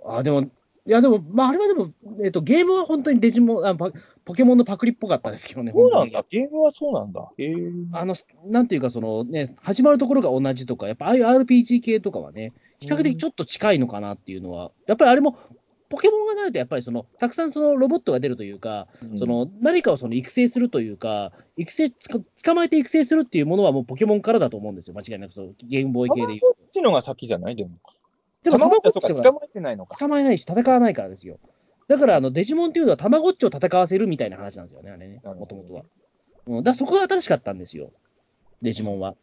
あ、でも、いや、でも、まあ、あれはでも、えっ、と、ゲームは本当にデジモンあポ、ポケモンのパクリっぽかったですけどね、そうなんだ。ゲームはそうなんだ。ええにあの、なんていうか、そのね、始まるところが同じとか、やっぱああいう RPG 系とかはね、比較的ちょっと近いのかなっていうのは、やっぱりあれも、ポケモンがなると、やっぱりその、たくさんそのロボットが出るというか、そ、の何かをその育成するというか、育成つか、捕まえて育成するっていうものはもうポケモンからだと思うんですよ、間違いなく、そのゲームボーイ系でいうこっちのが先じゃない？でも。でも、たまごっちたまごっちはそうか捕まえてないのか。捕まえないし、戦わないからですよ。だから、あのデジモンっていうのは、たまごっちを戦わせるみたいな話なんですよね、あれね、もともとは。うん、だそこが新しかったんですよ、デジモンは。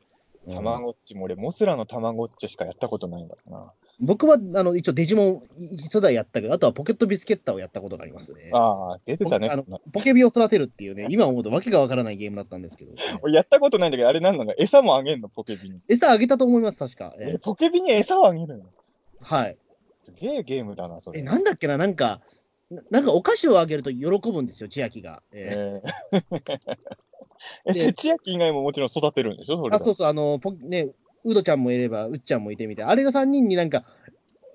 うんたまごっちも俺、モスラのたまごっちしかやったことないんだな。僕はあの一応、デジモン初代やったけど、あとはポケットビスケッターをやったことがありますね。ああ、出てたね、あのそんなポケビを育てるっていうね、今思うとわけがわからないゲームだったんですけど、俺やったことないんだけど、あれなんなの餌もあげんの、ポケビに。餌あげたと思います、確か。ええポケビに餌をあげるの？はい。すげえゲームだな、それ。え、なんだっけな、なんか、ななんかお菓子をあげると喜ぶんですよ、千秋が。ええーえ、で千秋以外ももちろん育てるんでしょそれあそうそう、あの、ポね、うどちゃんもいれば、うっちゃんもいてみたいな、あれが3人になんか、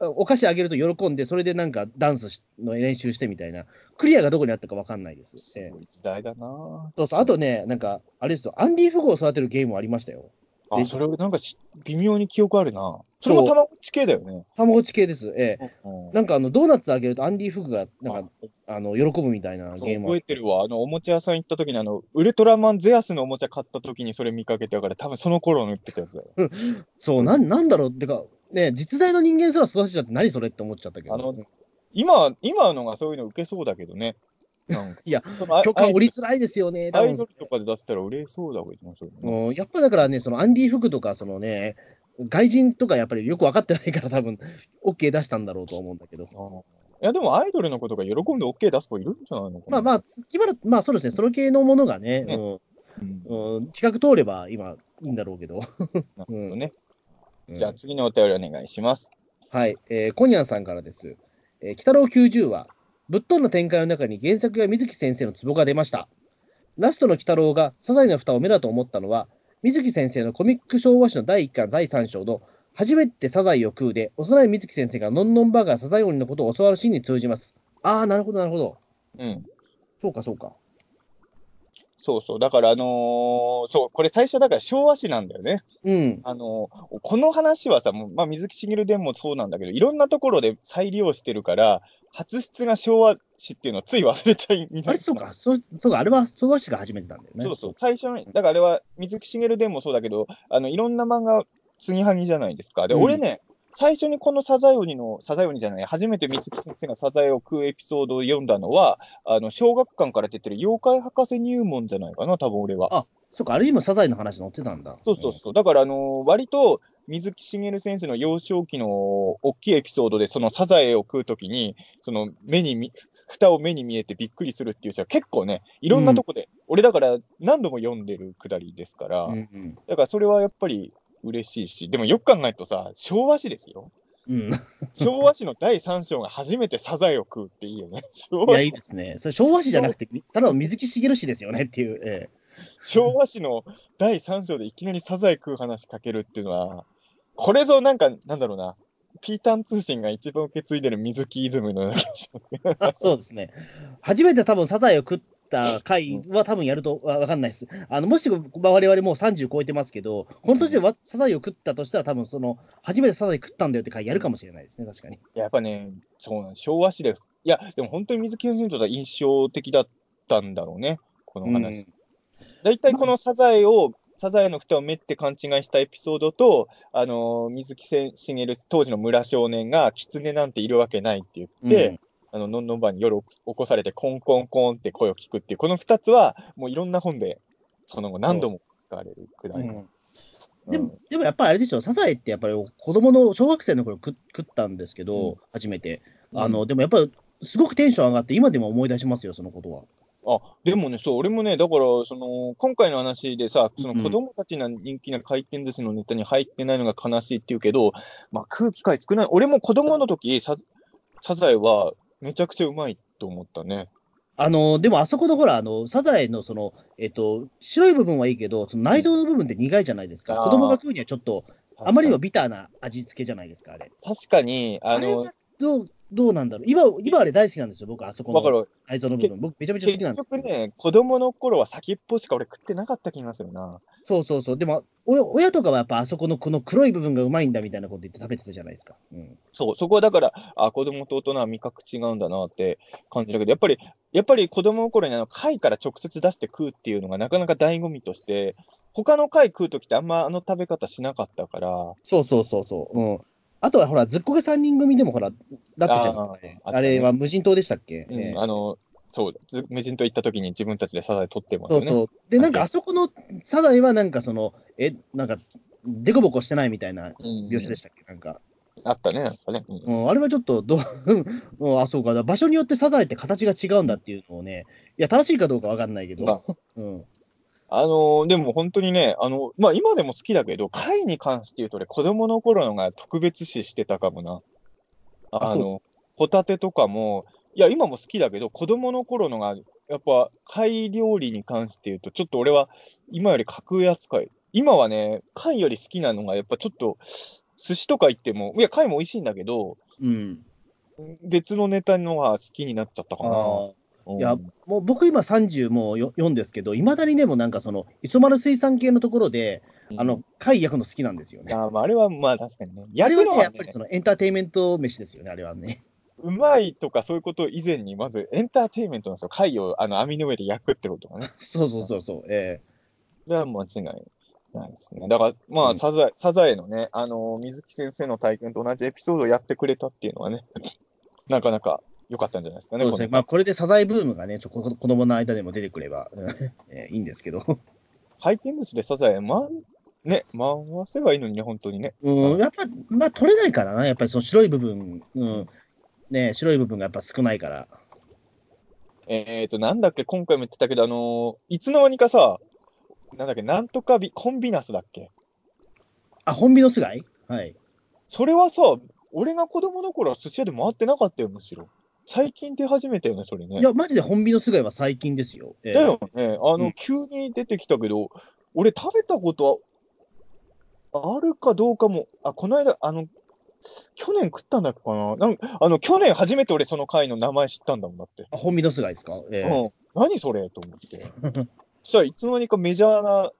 あお菓子あげると喜んで、それでなんかダンスしの練習してみたいな、クリアがどこにあったかわかんないです。すええごい時代だなそうそう、あとね、なんか、あれですよ、アンディ・フグを育てるゲームもありましたよ。あ、でそれなんかし微妙に記憶あるなそれもたまごっち系だよね。たまごっち系です。ええうんなんかあの、ドーナツあげるとアンディ・フグが、なんか、あの、喜ぶみたいなゲーム覚えてるわ。あの、おもちゃ屋さん行った時に、あの、ウルトラマンゼアスのおもちゃ買った時にそれ見かけたから、多分その頃の売ってたやつだよ。そう、なんなんだろうってか、ね、実在の人間すら育てちゃって何それって思っちゃったけど。あの今、今のがそういうの受けそうだけどね。なんか いや、許可降りづらいですよね、アイドルとかで出せたら売れそうだけどな、それねうん、やっぱだからね、そのアンディ・フグとか、そのね、外人とかやっぱりよく分かってないから、多分 OK 出したんだろうと思うんだけど。いや、でもアイドルの子とか喜んで OK 出す子いるんじゃないのかな。まあまあ、今のまあそうですね、その系のものがね、ねうんうんうん、企画通れば今、いいんだろうけど。なるほどね。うんじゃあ次のお便りお願いします。はい、えーコニャンさんからです。えー、鬼太郎90話、ぶっ飛んだ展開の中に原作や水木先生のツボが出ました。ラストの鬼太郎がサザエの蓋を目だと思ったのは、水木先生のコミック昭和史の第1巻第3章の初めてサザエを食うで、幼い水木先生がノンノンバーガーサザエ鬼のことを教わるシーンに通じます。ああ、なるほど、なるほど。うん。そうか、そうか。そうそう。だから、あのーそう、これ最初だから昭和史なんだよね。うん。あのーこの話はさ、まあ、水木しげる伝もそうなんだけど、いろんなところで再利用してるから、初出が昭和史っていうのをつい忘れちゃいあれ、そうか、そうそうか、あれは昭和史が始めてたんだよね。そうそう。最初に、だからあれは水木しげる伝もそうだけど、あの、いろんな漫画、継ぎはぎじゃないですか。で、うん俺ね、最初にこのサザエ鬼の、サザエ鬼じゃない、初めて水木先生がサザエを食うエピソードを読んだのは、あの、小学館から出てる妖怪博士入門じゃないかな、多分俺は。そうか、あれにもサザエの話載ってたんだ。そうそうそう。だから、あのー割と、水木しげる先生の幼少期の大きいエピソードで、そのサザエを食うときに、その目にみ、蓋を目に見えてびっくりするっていう人は結構ね、いろんなとこで、俺だから何度も読んでるくだりですから、うんうん。だからそれはやっぱり嬉しいし、でもよく考えるとさ、昭和史ですよ。うん。昭和史の第3章が初めてサザエを食うっていいよね。昭いや、和いいですね。それ昭和史じゃなくて、ただの水木しげる史ですよねっていう。え 昭和史の第3章でいきなりサザエ食う話かけるっていうのは、これぞなんか、なんだろうな、ピータン通信が一番受け継いでる水木イズムのような気がしますそうですね。初めて多分サザエを食った回は多分やるとわわかんないです。あのもし我々もう30超えてますけど、この年でわサザエを食ったとしたら、多分その初めてサザエ食ったんだよって回やるかもしれないですね、確かに。やっぱね、そうなん昭和史で、いや、でも本当に水木先生にとっては印象的だったんだろうね、この話。うん大体このサザエを、サザエの蓋をめって勘違いしたエピソードと、あのー水木しげる当時の村少年が、狐なんているわけないって言って、あの、のんのんばんに夜起こされて、コンコンコンって声を聞くっていう、この二つは、もういろんな本で、その後何度も使われるくらい。うんうんでも、でもやっぱりあれですよ、サザエってやっぱり子供の小学生の頃食食ったんですけど、うん初めて。あの、でもやっぱりすごくテンション上がって、今でも思い出しますよ、そのことは。あ、でもね、そう、俺もね、だから、その、今回の話でさ、その子供たちの人気な回転寿司のネタに入ってないのが悲しいって言うけど、まあ空気感少ない。俺も子供の時、さサザエはめちゃくちゃうまいと思ったね。あの、でもあそこのほら、あの、サザエのその、えっと、白い部分はいいけど、その内臓の部分って苦いじゃないですか。子供が食うにはちょっと、あまりにもビターな味付けじゃないですか、あれ。確かに、あのあどう、どうなんだろう。今、今あれ大好きなんですよ、僕、あそこのわかる。内臓の部分。僕、めちゃめちゃ好きなんです結局ね、子供の頃は先っぽしか俺食ってなかった気がするな。そうそうそう。でも、親親とかはやっぱあそこのこの黒い部分がうまいんだみたいなこと言って食べてたじゃないですか。うん。そう、そこはだから、あ、子供と大人は味覚違うんだなって感じだけど、やっぱり、やっぱり子供の頃にあの貝から直接出して食うっていうのがなかなか醍醐味として、他の貝食うときってあんまあの食べ方しなかったから、そうそうそうそう。うん。あとはほら、ずっこけ3人組でもほら、だったじゃないですか、ね。あね。あれは無人島でしたっけ、うんねあの、そう、ず無人島行った時に自分たちでサザエ取ってますよね。そうそう。で、なんかあそこのサザエはなんかその、え、なんか、でこぼこしてないみたいなうん描写でしたっけ、なんか。あったね、なんかね。うん。うん、あれはちょっとどう、うんあ、そうか、だ場所によってサザエって形が違うんだっていうのをね、いや、正しいかどうかわかんないけど、ま うん、あのーでも本当にね、あの、まあ今でも好きだけど、貝に関して言うと俺、子供の頃のが特別視してたかもな。あの、ホタテとかも、いや、今も好きだけど、子供の頃のが、やっぱ貝料理に関して言うと、ちょっと俺は今より格扱い。今はね、貝より好きなのが、やっぱちょっと、寿司とか行っても、いや、貝も美味しいんだけど、うん。別のネタのが好きになっちゃったかな。いやもう僕今30もうよ4ですけど、いまだにでもなんかその、磯丸水産系のところで、あの、貝焼くの好きなんですよね。あまあ、あれはまあ確かにね。あれはね、焼くのはねやっぱりそのエンターテインメント飯ですよね、あれはね。うまいとかそういうこと以前に、まずエンターテインメントなんですよ。貝をあの網の上で焼くってことがね。そうそうそうそう。えそれは間違いないですね。だから、まあ、サザエ、サザエのね、あの、水木先生の体験と同じエピソードをやってくれたっていうのはね、なかなか良かったんじゃないですかね。えそうですね。まあ、これでサザエブームがね、ちょこ子供の間でも出てくれば、うん えーいいんですけど。回転寿司でサザエ、ま、ね、回せばいいのにね、本当にね。うん、やっぱ、まあ、取れないからな、やっぱりその白い部分、うん、ね、白い部分がやっぱ少ないから。えっ、と、なんだっけ、今回も言ってたけど、あのーいつの間にかさ、なんだっけ、なんとかビ、コンビナスだっけ？あ、本美の巣貝はい。それはさ、俺が子供の頃は寿司屋で回ってなかったよ、むしろ。最近出始めたよね、それね。いや、マジで本美の巣貝は最近ですよ。えーだよね。あの、うん急に出てきたけど、俺食べたことはあるかどうかも、あ、この間、あの、去年食ったんだっけかななんあの、去年初めて俺その貝の名前知ったんだもんだって。あ本美の巣貝ですか、えーうん。何それと思って。そしたらいつの間にかメジャーな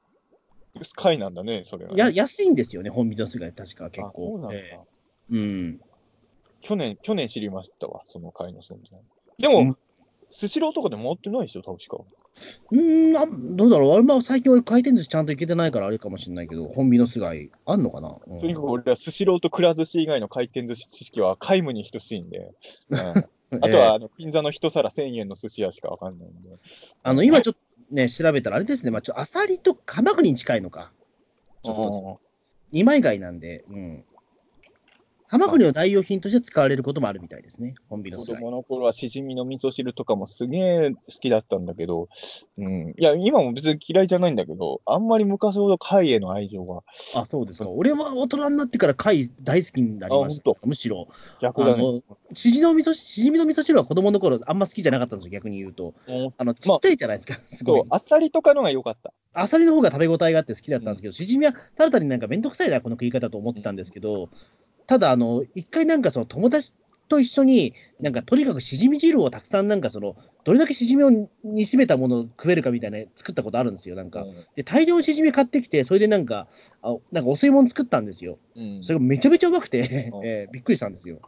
貝なんだね、それはね、や安いんですよね、本美の巣貝、確か結あそうなんだ、構。えーうん。去年、去年知りましたわ、その貝の存在。でも、うんスシローとかで回ってないでしょ、確か。うーんあ、どうだろう、あれまあ最近俺回転寿司ちゃんと行けてないからあれかもしれないけど、本美の巣貝、あんのかな、うんとにかく俺はスシローとくら寿司以外の回転寿司知識は皆無に等しいんで、うんあとは、あの、銀座の一皿1000円の寿司屋しかわかんないんで。あの、今ちょっとね、調べたらあれですね、まあ、ちょアサリとハマグリに近いのか。ちょっと二枚貝なんで、うん。ハマグリの代用品として使われることもあるみたいですね、本美の子。供の頃はしじみの味噌汁とかもすげえ好きだったんだけど、うん。いや、今も別に嫌いじゃないんだけど、あんまり昔ほど貝への愛情があ、そうですか。俺は大人になってから貝大好きになりましたあ。むしろ。逆だね。しじみの味噌、しじみの味噌汁は子供の頃あんま好きじゃなかったんですよ、逆に言うと。うんあの、ちっちゃいじゃないですか、すごい。あっさりとかのが良かった。アサリの方が食べ応えがあって好きだったんですけど、しじみはただ単になんかめんどくさいな、この食い方と思ってたんですけど、ただ、あの、一回なんかその友達と一緒に、なんかとにかくしじみ汁をたくさんなんかその、どれだけしじみを煮しめたものを食えるかみたいな作ったことあるんですよ、なんか。うんで、大量のしじみ買ってきて、それでなんか、あなんかお吸い物作ったんですよ。うん。それがめちゃめちゃうまくて、うんえーびっくりしたんですよ。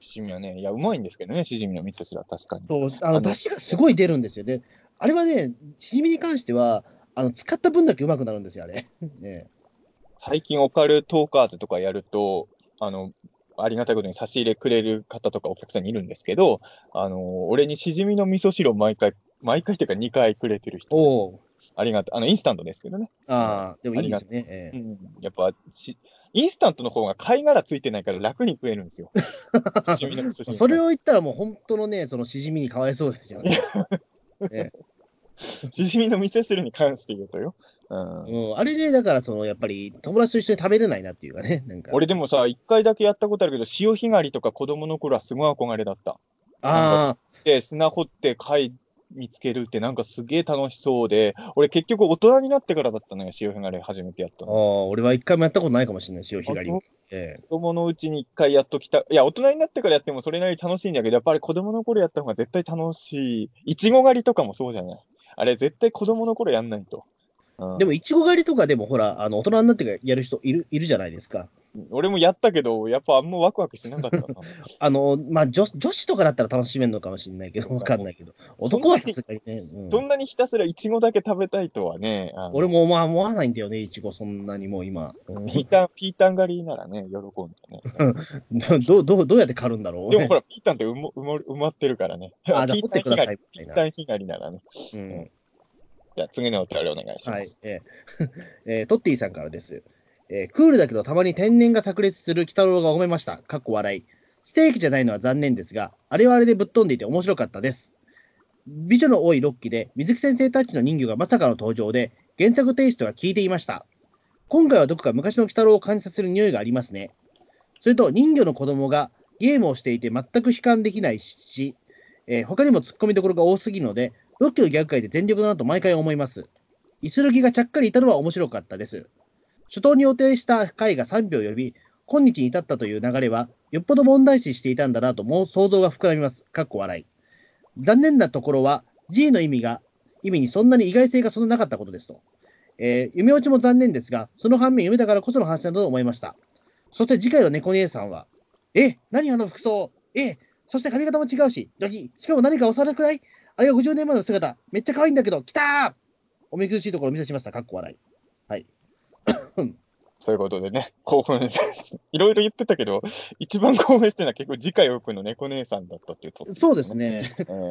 しじみはね、いや、うまいんですけどね、しじみの味噌汁は確かに。そう、あの、あの出汁がすごい出るんですよ。で、あれはね、しじみに関しては、あの、使った分だけうまくなるんですよ、あれ。ね最近オカルトーカーズとかやると、あの、ありがたいことに差し入れくれる方とかお客さんにいるんですけど、あの、俺にしじみの味噌汁を毎回、毎回っていうか2回くれてる人、おお。ありがたい。あの、インスタントですけどね。ああ、でもいいですね。ええうん。やっぱし、インスタントの方が貝殻ついてないから楽に食えるんですよ。しじみの味噌汁。それを言ったらもう本当のね、そのしじみにかわいそうですよね。ええしじみの味噌汁に関して言うとよ。うんうん、あれで、だから、その、やっぱり、友達と一緒に食べれないなっていうかね、なんか。俺でもさ、一回だけやったことあるけど、潮干狩りとか子供の頃はすごい憧れだった。あで、砂掘って貝見つけるってなんかすげえ楽しそうで、俺結局大人になってからだったのよ、潮干狩り初めてやったあ、あの。あ、俺は一回もやったことないかもしれない、潮干狩り本。ええ子供のうちに一回やっときた。いや、大人になってからやってもそれなりに楽しいんだけど、やっぱり子供の頃やった方が絶対楽しい。いちご狩りとかもそうじゃない？あれ絶対子供の頃やんないと。うんでも、いちご狩りとかでも、ほら、あの、大人になってからやる人いる、いるじゃないですか。俺もやったけど、やっぱあんまワクワクしなかったな。あの、まあ、女女子とかだったら楽しめるのかもしれないけど、わかんないけど。男はさすがにね。うんそんなにひたすらいちごだけ食べたいとはね、俺もまあ思わないんだよね、いちご、そんなにもう今。うんピータン、ピータン狩りならね、喜んでね。どう、どう、どうやって狩るんだろう。でもほら、ピータンって埋も埋も埋まってるからね。あ、じゃあピー取って。ピータン被害ならね。うんじゃあ次のお便りお願いします。。はいえー えートッティさんからです。えークールだけどたまに天然が炸裂する鬼太郎が褒めました。かっこ笑い。ステーキじゃないのは残念ですが、あれはあれでぶっ飛んでいて面白かったです。美女の多い6期で、水木先生たちの人魚がまさかの登場で、原作テイストが効いていました。今回はどこか昔の鬼太郎を感じさせる匂いがありますね。それと、人魚の子供がゲームをしていて全く悲観できないし、えー他にも突っ込みどころが多すぎるので、6期のギャグ界で全力だなと毎回思います。イスルギがちゃっかりいたのは面白かったです。初頭に予定した回が3秒及び、今日に至ったという流れは、よっぽど問題視していたんだなともう想像が膨らみます。かっこ笑い。残念なところは、G の意味が、意味にそんなに意外性がそんななかったことですと。えー夢落ちも残念ですが、その反面夢だからこその話だと思いました。そして次回の猫姉さんは、え、何あの服装？え、そして髪型も違うし、ドキ、しかも何か幼くない？あれが50年前の姿、めっちゃ可愛いんだけど、来たーお見苦しいところを見せしました。かっこ笑い。はい。ということでね、興奮。いろいろ言ってたけど、一番興奮してるのは結構次回オープンの猫姉さんだったっていうと。そうですね。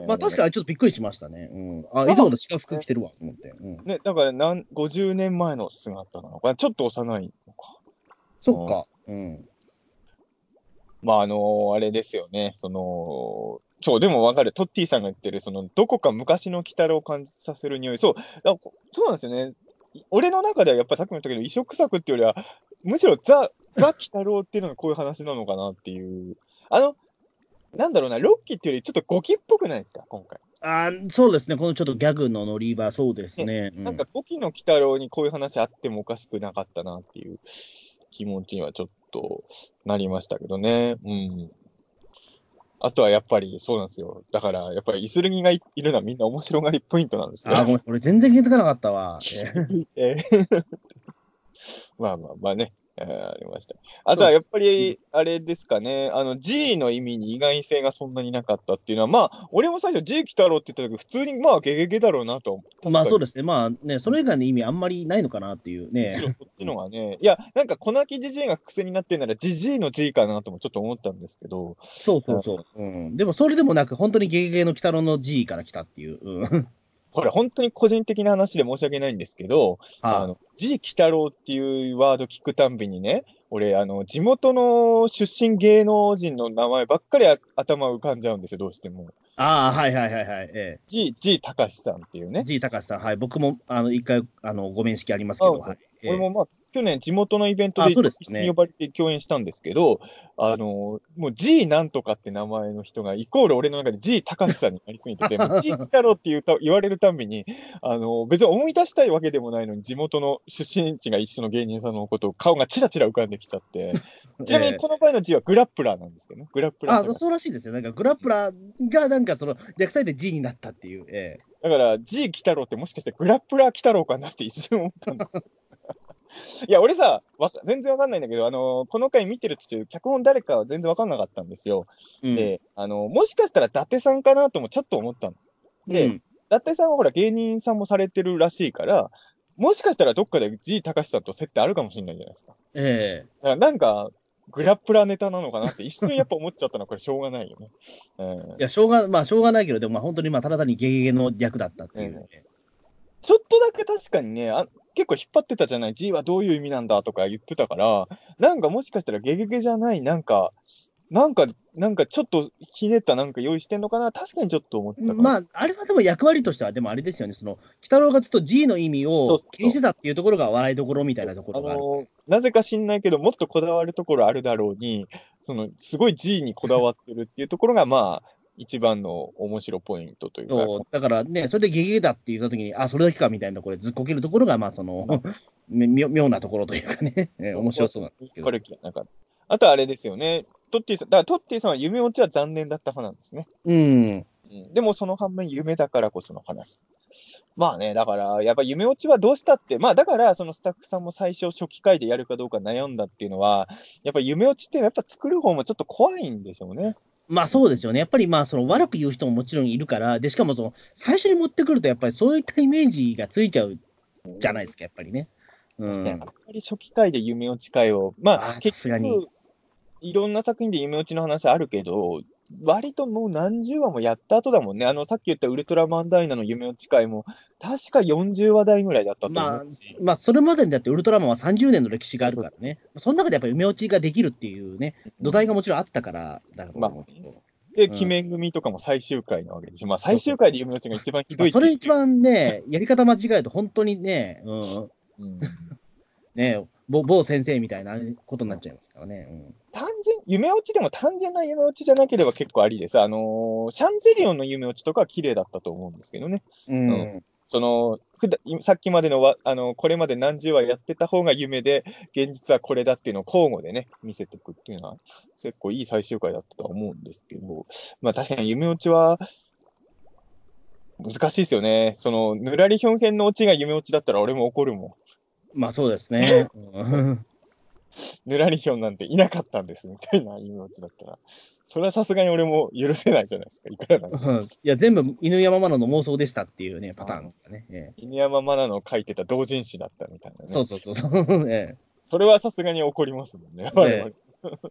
まあ確かにちょっとびっくりしましたね。うん。あ、いつもと違う服着てるわ、と思って。うん。ね、だからなん50年前の姿なのかな、ちょっと幼いのか。そっか。うん。まあ、あのあれですよね、その、そう、でもわかる、トッティさんが言ってる、その、どこか昔の鬼太郎を感じさせる匂い、そう、だこそうなんですよね。い俺の中ではやっぱりさっきも言ったけど、異色作っていうよりは、むしろザ・ザ・鬼太郎っていうのがこういう話なのかなっていう。あの、なんだろうな、ロッキーっていうよりちょっとゴキっぽくないですか、今回。あーそうですね。このちょっとギャグのノリはそうですね。うんなんか、ゴキの鬼太郎にこういう話あってもおかしくなかったなっていう気持ちにはちょっとなりましたけどね。うん。あとはやっぱりそうなんですよ。だから、やっぱりイスルギがいいるのはみんな面白がりポイントなんですよ。あー、ごめん、俺全然気づかなかったわ。えーえー まあまあまあね、え ーありました。あとはやっぱり、あれですかね、あの G の意味に意外性がそんなになかったっていうのは、まあ、俺も最初 G 来たろうって言った時、普通にまあ、ゲゲゲだろうなと。でまあそうですね。まあね、それ以外の意味あんまりないのかなっていうむしろね。こっちのがね、いや、なんか、粉木じじいが癖になってんなら、じじいの G かなともちょっと思ったんですけど、そうそうそう。うん。でもそれでもなく、本当にゲゲゲの鬼太郎の G から来たっていう。うん。これ、本当に個人的な話で申し訳ないんですけど、あはの、G 鬼太郎っていうワード聞くたんびにね、俺、あの、地元の出身芸能人の名前ばっかりあ頭浮かんじゃうんですよ、どうしても。ああー、はいはいはいはい。え G、G 高志さんっていうねえ。。G 高橋さん、はい。僕も、あの、一回、あの、ご面識ありますけど、あはい。ええ俺もまあ、去年地元のイベントで呼ばれて共演したんですけど、あの、もう G なんとかって名前の人が、イコール俺の中で G 高橋さんになりすぎてて、もう G 来たろって言うた言われるたんびに、あの、別に思い出したいわけでもないのに、地元の出身地が一緒の芸人さんのことを顔がチラチラ浮かんできちゃって、ちなみにこの場合の G はグラップラーなんですけどね。グラップラーあそうらしいですよ。なんか、グラップラーが、なんか、その、略されて G になったっていう。ええだから、G 来たろってもしかしてグラップラー来たろうかなって一瞬思ったんだ。いや、俺さ、わか全然わかんないんだけど、あのこの回見てる途中、脚本誰かは全然わかんなかったんですよ。うんで、あのもしかしたら伊達さんかなともちょっと思ったの。で、うん伊達さんはほら芸人さんもされてるらしいから、もしかしたらどっかで G 高橋さんと接点あるかもしれないじゃないですか。ええだからなんか、グラップラーネタなのかなって一瞬やっぱ思っちゃったのはこれしょうがないよね。うんいや、しょうが、まあ、しょうがないけど、でも、まあ、本当に、まあ、ただ単にゲゲゲの略だったっていうね。ちょっとだけ確かにね、あ結構引っ張ってたじゃない ?G はどういう意味なんだとか言ってたから、なんかもしかしたらゲゲゲじゃない、なんか、なんか、なんかちょっとひねったなんか用意してんのかな、確かにちょっと思ったまあ、あれはでも役割としては、でもあれですよね、その、鬼太郎がずっと G の意味を気にしてたっていうところが笑いどころみたいなとこあろがある。のなぜか知んないけど、もっとこだわるところあるだろうに、そのすごい G にこだわってるっていうところが、まあ、一番の面白ポイントというか、そうだからね、それでゲゲゲだって言ったときに、あ、それだけかみたいなところでずっこけるところが、まあ、その、み妙妙なところというかね、え ー面白そうなんですけどこ。れなんかあとあれですよね、トッティさん、だからトッティさんは夢落ちは残念だった派なんですね。うん。うん、でもその反面、夢だからこその話。まあね、だから、やっぱ夢落ちはどうしたって、まあだから、そのスタッフさんも最初、初期回でやるかどうか悩んだっていうのは、やっぱ夢落ちって、やっぱ作る方もちょっと怖いんでしょうね。まあそうですよね。やっぱりまあその悪く言う人ももちろんいるから、で、しかもその最初に持ってくるとやっぱりそういったイメージがついちゃうじゃないですか、やっぱりね。うん確かにやっ。ぱり初期回で夢落ち回を、まあ、あ結局、いろんな作品で夢落ちの話あるけど、割ともう何十話もやった後だもんね。あの、さっき言ったウルトラマンダイナの夢落ち回も、確か40話台ぐらいだったと思まあうし。、まあ、それまでにだってウルトラマンは30年の歴史があるからね。その中でやっぱり梅落ちができるっていうね、土台がもちろんあったからだと思うけど。で、うん鬼面組とかも最終回なわけですよ。まあ、最終回で夢落ちが一番ひどいってまあそれ一番ね、やり方間違えると本当にね、うん、うんね、某某先生みたいなことになっちゃいますからね。単純、夢落ちでも単純な夢落ちじゃなければ結構ありです。あのーシャンゼリオンの夢落ちとかは綺麗だったと思うんですけどね。うん。うんその、ふださっきまでのわ、あの、これまで何十話やってた方が夢で、現実はこれだっていうのを交互でね、見せていくっていうのは、結構いい最終回だったとは思うんですけど、まあ確かに夢落ちは、難しいですよね。その、ぬらりひょん編のオチが夢落ちだったら俺も怒るもん。まあそうですね。うんぬらりひょんなんていなかったんです、みたいな夢落ちだったら。それはさすがに俺も許せないじゃないですか、いくらなんうんいや、全部犬山マナの妄想でしたっていうね、パターンがね。え犬山マナの書いてた同人誌だったみたいなね。えそうそうそうそう。えそれはさすがに怒りますもんね。我々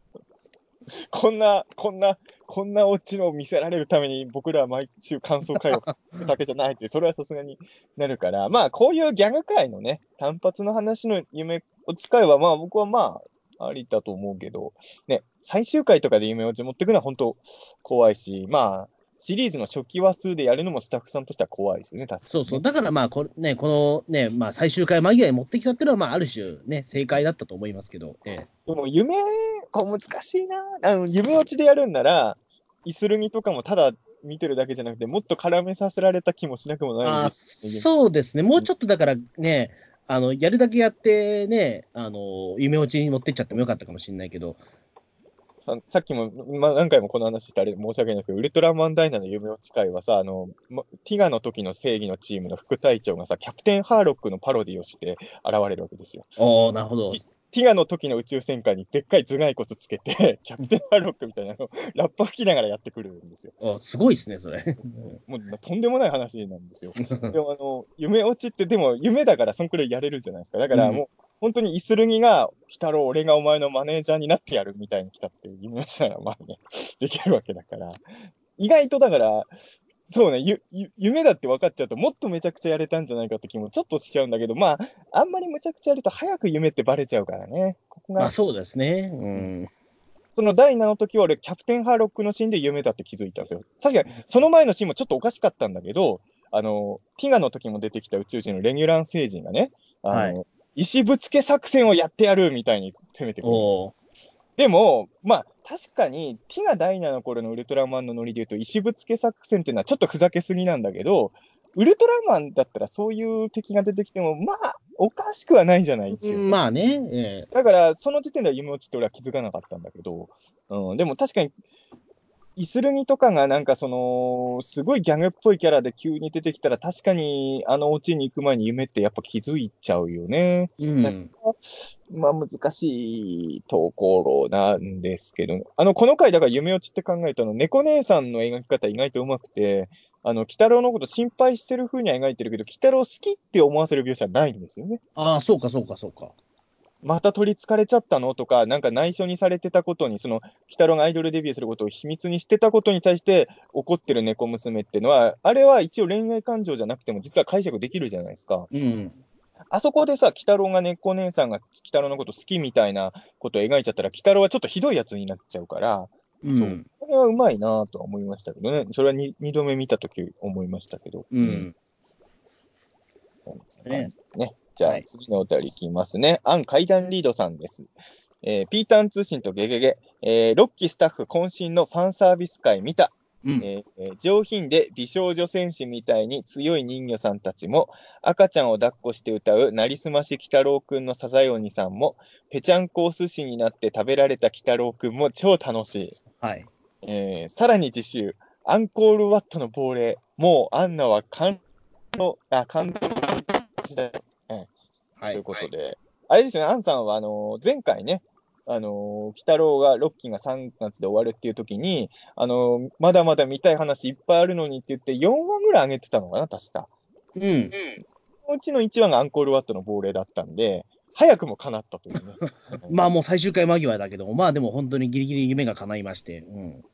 こんな、こんな、こんなオチを見せられるために僕らは毎週感想会をだけじゃないって、それはさすがになるから、まあこういうギャグ界のね、単発の話の夢を使えば、まあ僕はまあ、ありだと思うけど、ね、最終回とかで夢落ち持ってくのは本当怖いし、まあ、シリーズの初期話数でやるのもスタッフさんとしては怖いですよね、確かに、そうそう。だからまあこれ、ね、このね、まあ最終回間際に持ってきたっていうのは、まあある種ね、正解だったと思いますけど。ええでも夢、こう難しいな。あの夢落ちでやるんなら、イスルギとかもただ見てるだけじゃなくて、もっと絡めさせられた気もしなくもないあです。そうですね、もうちょっとだからね、あのやるだけやってね、あの夢落ちに持ってっちゃってもよかったかもしれないけど、ささっきも、まあ、何回もこの話してあれ申し訳ないけど、ウルトラマンダイナの夢落ち会はさ、あの、まティガの時の正義のチームの副隊長がさ、キャプテンハーロックのパロディをして現れるわけですよ。おおなるほど。ティガの時の宇宙戦艦にでっかい頭蓋骨つけて、キャプテンハーロックみたいなのをラッパ吹きながらやってくるんですよ。おすごいですね、それ。もうとんでもない話なんですよ。でもあの、夢落ちって、でも夢だからそんくらいやれるじゃないですか。だからもう、本当にイスルギが、来たろ、俺がお前のマネージャーになってやるみたいに来たって夢落ちなら、まあね、できるわけだから。意外とだから、そうね、ゆ、ゆ夢だって分かっちゃうと、もっとめちゃくちゃやれたんじゃないかって気もちょっとしちゃうんだけど、まあ、あんまりむちゃくちゃやると早く夢ってバレちゃうからね。ここがまあ、そうですね。うん。その第7の時は俺、キャプテンハーロックのシーンで夢だって気づいたんですよ。確かに、その前のシーンもちょっとおかしかったんだけど、あの、ティガの時も出てきた宇宙人のレギュラン星人がね、あの、石ぶつけ作戦をやってやるみたいに攻めてくる。でも、まあ、確かに、ティガ第7の頃のウルトラマンのノリで言うと、石ぶつけ作戦っていうのはちょっとふざけすぎなんだけど、ウルトラマンだったらそういう敵が出てきても、まあ、おかしくはないじゃない、一応。まあね、えだから、その時点では夢落ちって俺は気づかなかったんだけど、うん、でも確かに、イスルギとかがなんかその、すごいギャグっぽいキャラで急に出てきたら、確かにあのオチに行く前に夢ってやっぱ気づいちゃうよね。えうん。まあ難しいところなんですけど、あの、この回だから夢落ちって考えたの、猫姉さんの描き方意外とうまくて、あの、鬼太郎のこと心配してる風には描いてるけど、鬼太郎好きって思わせる描写はないんですよね。ああ、そうか、そうか、そうか。また取り憑かれちゃったの？とか、なんか内緒にされてたことに、その、鬼太郎がアイドルデビューすることを秘密にしてたことに対して怒ってる猫娘っていうのは、あれは一応恋愛感情じゃなくても実は解釈できるじゃないですか。うん。あそこでさ、鬼太郎が猫姉さんが鬼太郎のこと好きみたいなことを描いちゃったら、鬼太郎はちょっとひどいやつになっちゃうから、うん。これはうまいなとは思いましたけどね。それは 2, 二度目見たとき思いましたけど。うん。うん。ねね。じゃはいあ次のお便りいきますね。アン階段リードさんです。えーピーターン通信とゲゲゲ、えー、6期スタッフ渾身のファンサービス会見た。うん。えーえー上品で美少女戦士みたいに強い人魚さんたちも、赤ちゃんを抱っこして歌うなりすまし鬼太郎くんのサザエ鬼さんも、ぺちゃんこお寿司になって食べられた鬼太郎くんも超楽しい。はい。えーさらに次週、アンコールワットの亡霊、もうアンナは感動、あ、感動の時代はい。ということで、あれですね、アンさんは、あのー前回ね、あのー、鬼太郎が、ロッキーが3月で終わるっていう時に、あのーまだまだ見たい話いっぱいあるのにって言って、4話ぐらい上げてたのかな、確か。うん。そのうちの1話がアンコールワットの亡霊だったんで、早くも叶ったというね。まあもう最終回間際だけど、まあでも本当にギリギリ夢が叶いまして。うん。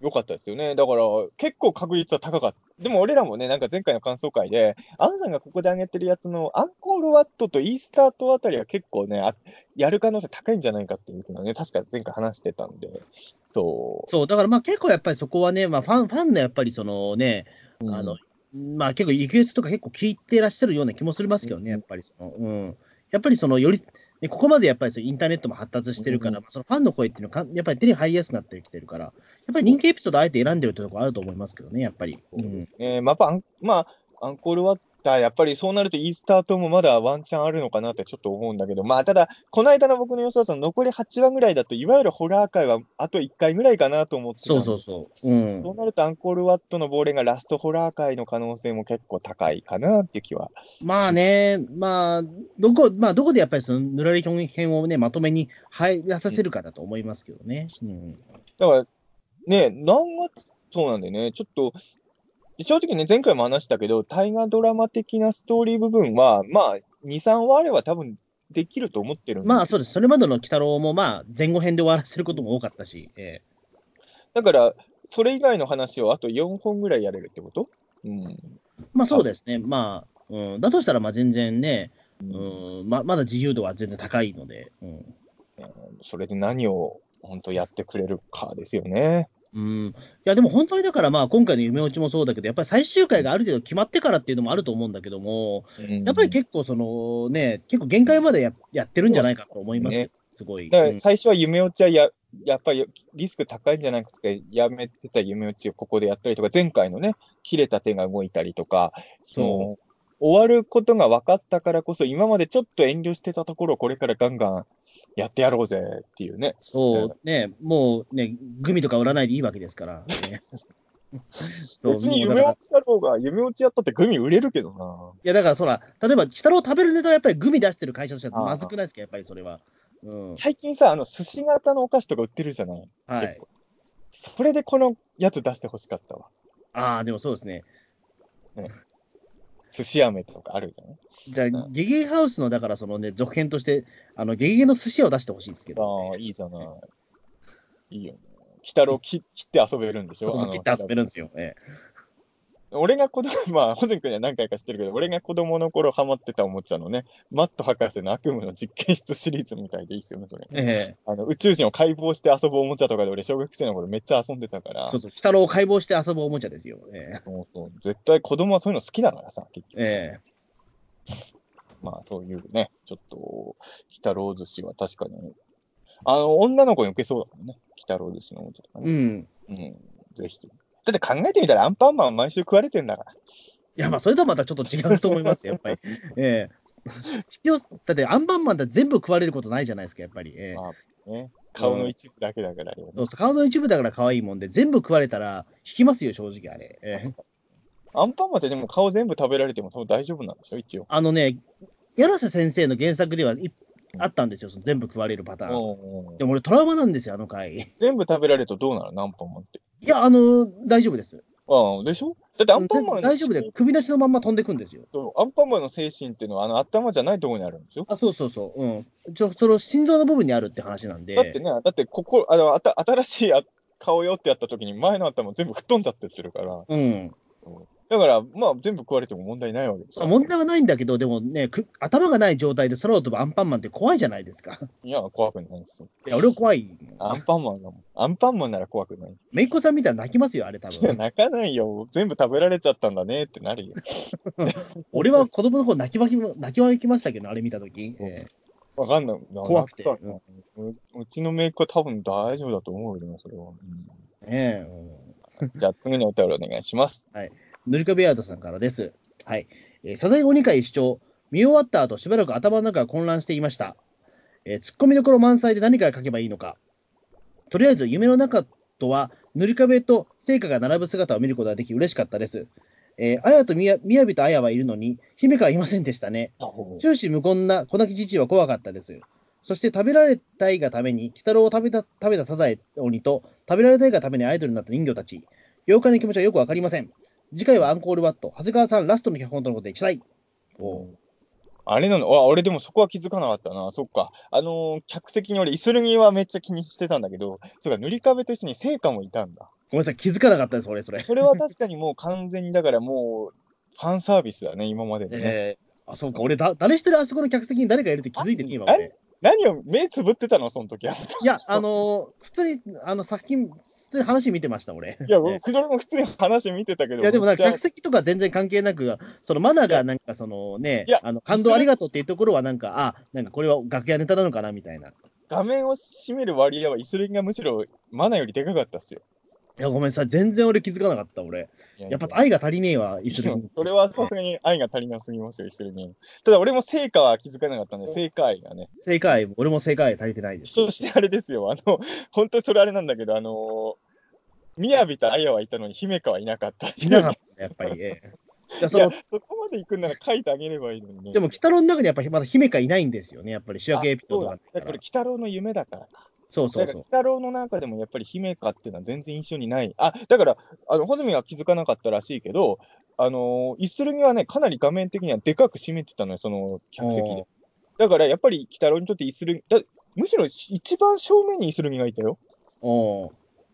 よかったですよね。だから、結構確率は高かった。でも俺らもね、なんか前回の感想会で、アンさんがここで上げてるやつのアンコールワットとイースター島あたりは結構ね、あやる可能性高いんじゃないかっていうふうなね、確か前回話してたんで、そう。そう、だからまあ結構やっぱりそこはね、まあファン、ファンのやっぱりそのね、あの、まあ結構、行くとか結構聞いてらっしゃるような気もしますけどね、やっぱりその、うん。やっぱりその、より、ね、ここまでやっぱりそのインターネットも発達してるから、うんそのファンの声っていうのはか、やっぱり手に入りやすくなってきてるから、やっぱり人気エピソードあえて選んでるってところあると思いますけどね、やっぱり。そうですね。まあ、まあ、アンコールワッター、やっぱりそうなるとイースター島もまだワンチャンあるのかなってちょっと思うんだけど、まあ、ただ、この間の僕の予想だと残り8話ぐらいだと、いわゆるホラー界はあと1回ぐらいかなと思ってたそうんでそうそう。うん。そうなると、アンコールワットの亡霊がラストホラー界の可能性も結構高いかなっていう気は。まあね、まあ、どこ、まあ、どこでやっぱりそのぬらり編をね、まとめに入らさせるかだと思いますけどね。うん。だから、ね、何月、そうなんだよね、ちょっと、正直ね、前回も話したけど、大河ドラマ的なストーリー部分は、まあ、2、3話あれば多分できると思ってるんまあそうです。それまでの鬼太郎もまあ前後編で終わらせることも多かったし、えだから、それ以外の話をあと4本ぐらいやれるってこと？うん。えまあそうですね。まあ、うん、だとしたらまあ全然ね、うん、ままだ自由度は全然高いので、うん。それで何を本当やってくれるかですよね。うん、いやでも本当にだからまあ今回の夢落ちもそうだけど、やっぱり最終回がある程度決まってからっていうのもあると思うんだけども、やっぱり結構そのね、結構限界までややってるんじゃないかと思いますけど、すごい。最初は夢落ちはややっぱりリスク高いんじゃなくて、やめてた夢落ちをここでやったりとか、前回のね、切れた手が動いたりとか、その終わることが分かったからこそ、今までちょっと遠慮してたところをこれからガンガンやってやろうぜっていうね。そうね、もうね、グミとか売らないでいいわけですから。ね 別に夢落ちだろうが、夢落ちやったってグミ売れるけどな。いや、だからそら、例えば、鬼太郎食べるネタはやっぱりグミ出してる会社としてはまずくないですか、やっぱりそれは。うん。最近さ、あの、寿司型のお菓子とか売ってるじゃない？はい。それでこのやつ出してほしかったわ。ああ、でもそうですね。寿司飴とかあるじゃない？じゃあ、うんゲゲゲハウスの、だからそのね、続編として、あの、ゲゲゲの寿司を出してほしいんですけど、ああ、いいじゃない。いいよね。鬼太郎切切って遊べるんでしょ？そうそう切って遊べるんですよ。え俺が子供、まあ、ホゼン君には何回か知ってるけど、俺が子供の頃ハマってたおもちゃのね、マット博士の悪夢の実験室シリーズみたいでいいっすよね、それ。ええあの宇宙人を解剖して遊ぶおもちゃとかで俺、小学生の頃めっちゃ遊んでたから、えそうそう、鬼太郎を解剖して遊ぶおもちゃですよ。ええそうそう絶対子供はそういうの好きだからさ、結局。えまあ、そういうね、ちょっと、鬼太郎寿司は確かに、あの、女の子に受けそうだもんね、鬼太郎寿司のおもちゃとかね。うん。うん、ぜひぜひ。だって考えてみたら、アンパンマン毎週食われてんだから。いや、まあ、それとはまたちょっと違うと思いますよ、やっぱり。ええ必要、だってアンパンマンだって全部食われることないじゃないですか、やっぱり。ええまあね、顔の一部だけだからよね、そうそう顔の一部だから可愛いもんで、全部食われたら引きますよ、正直あれ。ええアンパンマンってでも顔全部食べられても多分大丈夫なんでしょ、一応。あのね、柳瀬先生の原作ではいあったんですよ、その全部食われるパターン。うんうんでも俺、トラウマなんですよ、あの回。全部食べられるとどうなる？のアンパンマンって。いや、あの、大丈夫です。ああ、でしょ？だってアンパンマンの大丈夫で、首なしのまんま飛んでくんですよ。アンパンマンの精神っていうのは、あの頭じゃないところにあるんですよ。あ、そうそうそう。うん。ちょ、その心臓の部分にあるって話なんで。だってね、だってここ、あのあた新しいあ顔よってやった時に前の頭全部吹っ飛んじゃってってるから、うん。だから、まあ、全部食われても問題ないわけですよ。問題はないんだけど、でもね、く頭がない状態で空を飛ぶアンパンマンって怖いじゃないですか。いや、怖くないです。いや、俺は怖い。アンパンマンだもん。アンパンマンなら怖くない。めいっ子さんみたいな泣きますよ、あれ多いや、分。泣かないよ。全部食べられちゃったんだねってなるよ。俺は子供の方泣きわき泣きわきましたけど、あれ見たとき。えわかんない。怖くてううちのメイクは多分大丈夫だと思うよね、それは。えねえうんじゃあ、次のお便りお願いします。ヌリカベアードさんからです。はい。えー、サザエ鬼会視聴。見終わった後、しばらく頭の中が混乱していました。えー、ツッコミどころ満載で何から書けばいいのか。とりあえず、夢の中とは、塗り壁と聖火が並ぶ姿を見ることができ、嬉しかったです。えー、綾とみや、みやびと綾はいるのに、姫香はいませんでしたね。終始無言な小泣き父は怖かったです。そして食べられたいがために、鬼太郎を食べた、食べたサザエ鬼と、食べられたいがためにアイドルになった人魚たち。妖怪の気持ちはよくわかりません。次回はアンコールワット。長谷川さん、ラストの脚本とのことで一い。おうあれなの？あ、俺でもそこは気づかなかったな。そっか。あのー客席に俺、イスルギはめっちゃ気にしてたんだけど、そうか、塗り壁と一緒に聖火もいたんだ。ごめんなさい、気づかなかったです、俺、それ。それは確かにもう完全に、だからもう、ファンサービスだね、今まででね。えー、あ、そうか、俺だ、誰一人あそこの客席に誰かいるって気づいてね、今あ俺。何を目つぶってたの、その時は。いや、あのー普通に、あの、作品、普通に話見てました、俺。いや、え僕、俺も普通に話見てたけど、いや、でも客席とか全然関係なく、そのマナーがなんかそのねいや、あの感動ありがとうっていうところはなんか、あ、なんかこれは楽屋ネタなのかなみたいな。い画面を占める割合はイスルギがむしろマナよりでかかったっすよ。や、ごめんなさい、全然俺気づかなかった、俺。やっぱ愛が足りねえわ、イスルそれはさすがに愛が足りなすぎますよ、イスルギただ俺も成果は気づかなかったんで、成果愛がね。正解、俺も正解足りてないです。そしてあれですよ、あの、本当にそれあれなんだけど、あのみやびとあやはいたのに姫香はいなかったっていういなかった、やっぱり。ええいやそのそこまで行くんなら書いてあげればいいのにね。でも、鬼太郎の中にやっぱりまだ姫香いないんですよね、やっぱり主役エピソードがだ。だから、鬼太郎の夢だから。だから、そうそうそう鬼。太郎の中でもやっぱり姫香っていうのは全然印象にない。あ、だから、あの、穂積は気づかなかったらしいけど、あのー、イスルギはね、かなり画面的にはでかく占めてたのよ、その客席で。だから、やっぱり鬼太郎にとってイスルギ、だむしろ一番正面にイスルギがいたよ。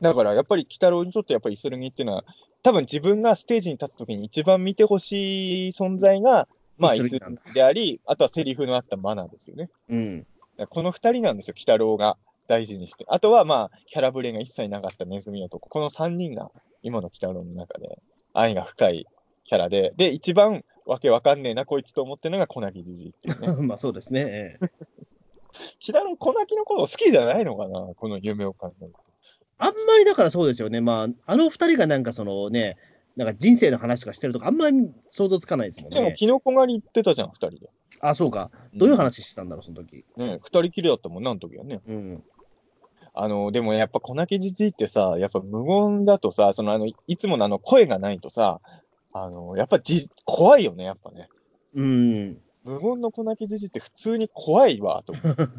だから、やっぱり鬼太郎にとってやっぱりイスルギっていうのは、多分自分がステージに立つときに一番見てほしい存在が、まあ、イスルギであり、あとはセリフのあったマナーですよね。うん。この二人なんですよ、鬼太郎が大事にして。あとは、まあ、キャラブレが一切なかったネズミ男。この三人が、今の鬼太郎の中で、愛が深いキャラで、で、一番わけわかんねえな、こいつと思ってるのが、小泣きじじいっていうね。まあそうですね。ええ 鬼太郎、小泣きのこと好きじゃないのかな、この夢を考えると。あんまりだからそうですよね。まあ、あの二人がなんかそのね、なんか人生の話とかしてるとか、あんまり想像つかないですもんでも、ね。キノコ狩り行ってたじゃん、二人で。あ、そうか。どういう話してたんだろう、その時。ね二人きりだったもんな、あの時はね。うん。あの、でもやっぱ小泣きじじいってさ、やっぱ無言だとさ、そのあの、いつものあの声がないとさ、あの、やっぱじ、怖いよね、やっぱね。うん。無言の小泣きじじいって普通に怖いわ、と思う。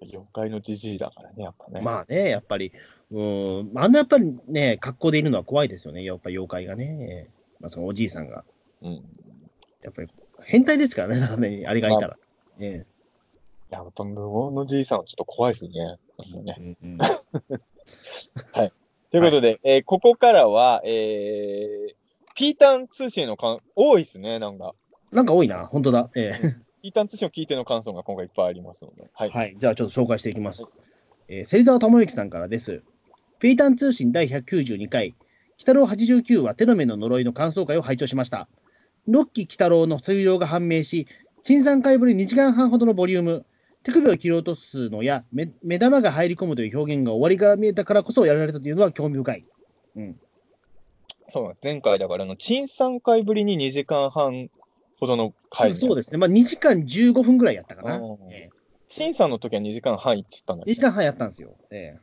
妖怪のじじいだからね、やっぱね。まあね、やっぱり、うん、あんなやっぱりね、格好でいるのは怖いですよね、やっぱ妖怪がね。まあ、そのおじいさんが。うん。やっぱり変態ですからね、だからね、あれがいたら。ねやっぱ無言のじいさんはちょっと怖いですね。うんうん ということで、えーここからは、えー、ピータン通信の感、多いですね、なんか。なんか多いな、本当だ。ええピータン通信を聞いての感想が今回いっぱいありますので。はい。はい、じゃあちょっと紹介していきます。えー、芹沢智之さんからです。ピータン通信第192回、鬼太郎89はテノメの呪いの感想会を拝聴しました。ロッキー鬼太郎の水量が判明し、陳3回ぶり2時間半ほどのボリューム、手首を切り落とすのや目目玉が入り込むという表現が終わりから見えたからこそやられたというのは興味深い。うん。そうなんです前回だから、あの、陳3回ぶりに2時間半ほどの回そうですね。まあ2時間15分ぐらいやったかな。うんえ陳さんの時は2時間半いっちゃったんだえ2け？ど、時間半やったんですよ。ええ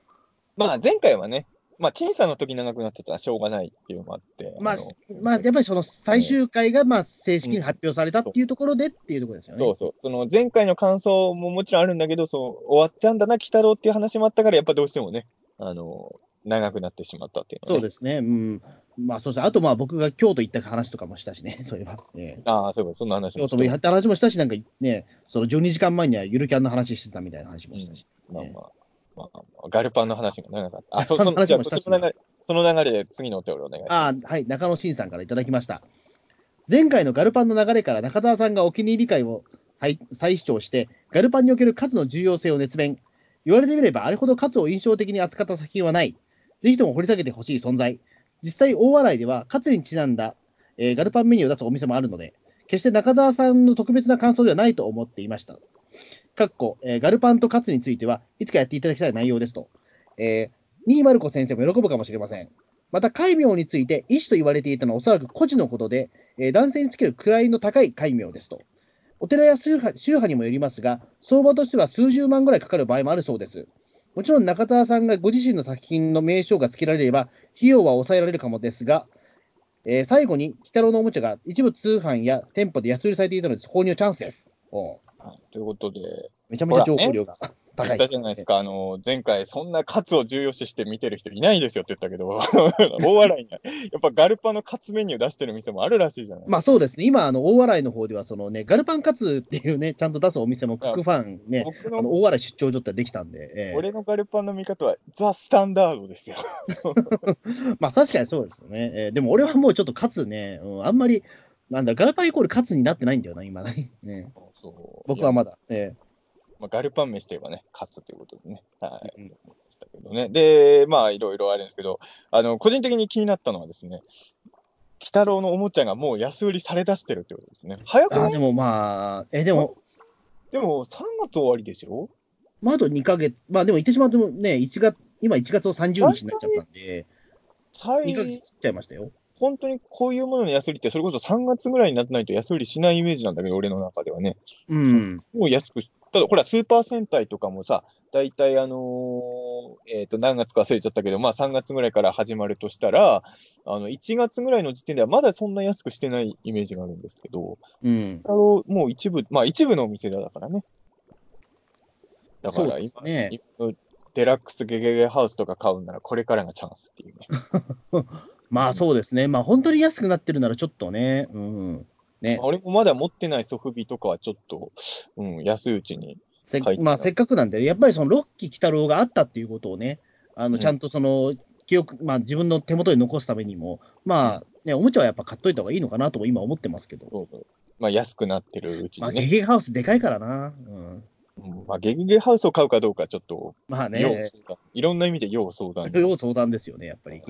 まあ前回はね、まあ陳さんの時長くなってたらしょうがないっていうのもあって。まあの、まあ、やっぱりその最終回がまあ正式に発表されたっていうところでっていうところですよね。そうそう。その前回の感想ももちろんあるんだけど、そう、終わっちゃうんだな、鬼太郎っていう話もあったから、やっぱどうしてもね、あの、長くなってしまったっていうね。そうですね。うん。まあ、そうですね。あと、まあ、僕が京都行った話とかもしたしね、そういえば。ええああ、そういえば、そんな話京もして都も行った話もしたし、なんかね、その12時間前にはゆるキャンの話してたみたいな話もしたし。まあまあ、まあ、まあ、ガルパンの話が長かった。あ、そう、その、その流れ、その流れで次のお手をお願いします。あはい、中野慎さんからいただきました。前回のガルパンの流れから中澤さんがお気に入り会をはい再主張して、ガルパンにおけるカツの重要性を熱弁。言われてみれば、あれほどカツを印象的に扱った作品はない。ぜひとも掘り下げてほしい存在。実際、大洗ではカツにちなんだ、えーガルパンメニューを出すお店もあるので、決して中澤さんの特別な感想ではないと思っていました。かっこ、えーガルパンとカツについてはいつかやっていただきたい内容ですと。えー、新丸子先生も喜ぶかもしれません。また、戒名について、医師と言われていたのはおそらく孤児のことで、えー男性につける位の高い戒名ですと。お寺や宗派宗派にもよりますが、相場としては数十万ぐらいかかる場合もあるそうです。もちろん中田さんがご自身の作品の名称が付けられれば、費用は抑えられるかもですが、えー最後に、鬼太郎のおもちゃが一部通販や店舗で安売りされていたので、購入チャンスです。おうはいということで、めちゃめちゃ情報量が高い。言ったじゃないですか、あの、前回、そんなカツを重要視して見てる人いないですよって言ったけど、大笑いになやっぱガルパのカツメニュー出してる店もあるらしいじゃない。まあそうですね、今、あの大洗の方では、そのね、ガルパンカツっていうね、ちゃんと出すお店も、クックファンね、のの、大洗出張所ってできたんで、ええ。俺のガルパンの見方はザ・スタンダードですよ。まあ確かにそうですよね。えーでも俺はもうちょっとカツね、うん、あんまり、なんだ、ガルパンイコールカツになってないんだよな、今ね。ねそう僕はまだ。えまあ、ガルパン飯といえばね、カツということでね。はい。ーうんしたけどね。で、まあ、いろいろあるんですけど、あの、個人的に気になったのはですね、鬼太郎のおもちゃがもう安売りされ出してるってことですね。早くない？あでもまあ、えでも、でも、3月終わりですよ。まああと2ヶ月、まあでも言ってしまってもね、1月、今1月の30日になっちゃったんで、2ヶ最月切っちゃいましたよ。本当にこういうものの安売りって、それこそ3月ぐらいになってないと安売りしないイメージなんだけど、俺の中ではね。うん。もう安くし、ただ、ほら、スーパー戦隊とかもさ、大体、あのーえっ、と、何月か忘れちゃったけど、まあ3月ぐらいから始まるとしたら、あの、1月ぐらいの時点ではまだそんな安くしてないイメージがあるんですけど、うん。あの、もう一部、まあ一部のお店だからね。だから今、ね今デラックスゲゲゲハウスとか買うなら、これからがチャンスっていうね。まあそうですね。まあ本当に安くなってるならちょっとね、うん。ねまあ、俺もまだ持ってないソフビとかはちょっと、うん、安いうちに。せまあせっかくなんで、やっぱりそのロッキー鬼太郎があったっていうことをね、あうんのちゃんとその記憶、まあ自分の手元に残すためにも、まあね、おもちゃはやっぱ買っといた方がいいのかなとも今思ってますけど。そうそうまあ、安くなってるうちまあ、にね。ゲゲゲハウスでかいからな。うん、うんまあ、ゲゲゲハウスを買うかどうか、ちょっと、まあ要ね。いろんな意味で要相談。要相談ですよね、やっぱり。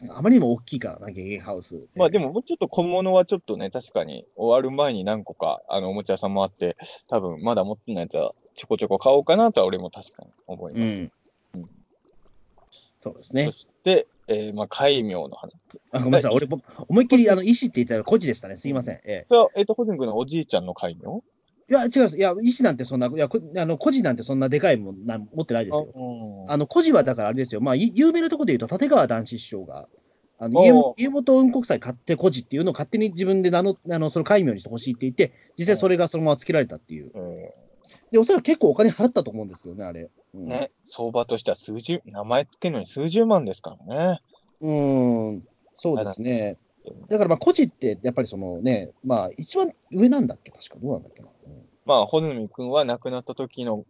ゲあまりにも大きいからな、ゲゲゲハウス。まあでも、もうちょっと小物はちょっとね、確かに終わる前に何個か、あの、おもちゃ屋さんもあって、多分まだ持ってないやつはちょこちょこ買おうかなとは俺も確かに思いうます。んうん。そうですねそ。して、えー、まあ、戒名の話。あごめんなさい、俺、僕思いっきり、あの、医師って言ったら孤児でしたね。すいません。ええそれは、えっ、と、ホゼン君のおじいちゃんの戒名いや、違います。いや、医師なんてそんな、いや、こあの、孤児なんてそんなでかいもんなん持ってないですよ。ああの、孤児はだからあれですよ。まあ、い有名なところで言うと、立川談志師匠が、あの、家元家元雲国祭買って孤児っていうのを勝手に自分で名の、あの、その戒名にしてほしいって言って、実際それがそのままつけられたっていう。えで、おそらく結構お金払ったと思うんですけどね、あれ。うん、ーね、相場としては数十、名前つけるのに数十万ですからね。うーん、そうですね。だからまあ、孤児って、やっぱりそのね、まあ、一番上なんだっけ、確か。どうなんだっけ？な。うんまあ、穂積君は亡くなった時の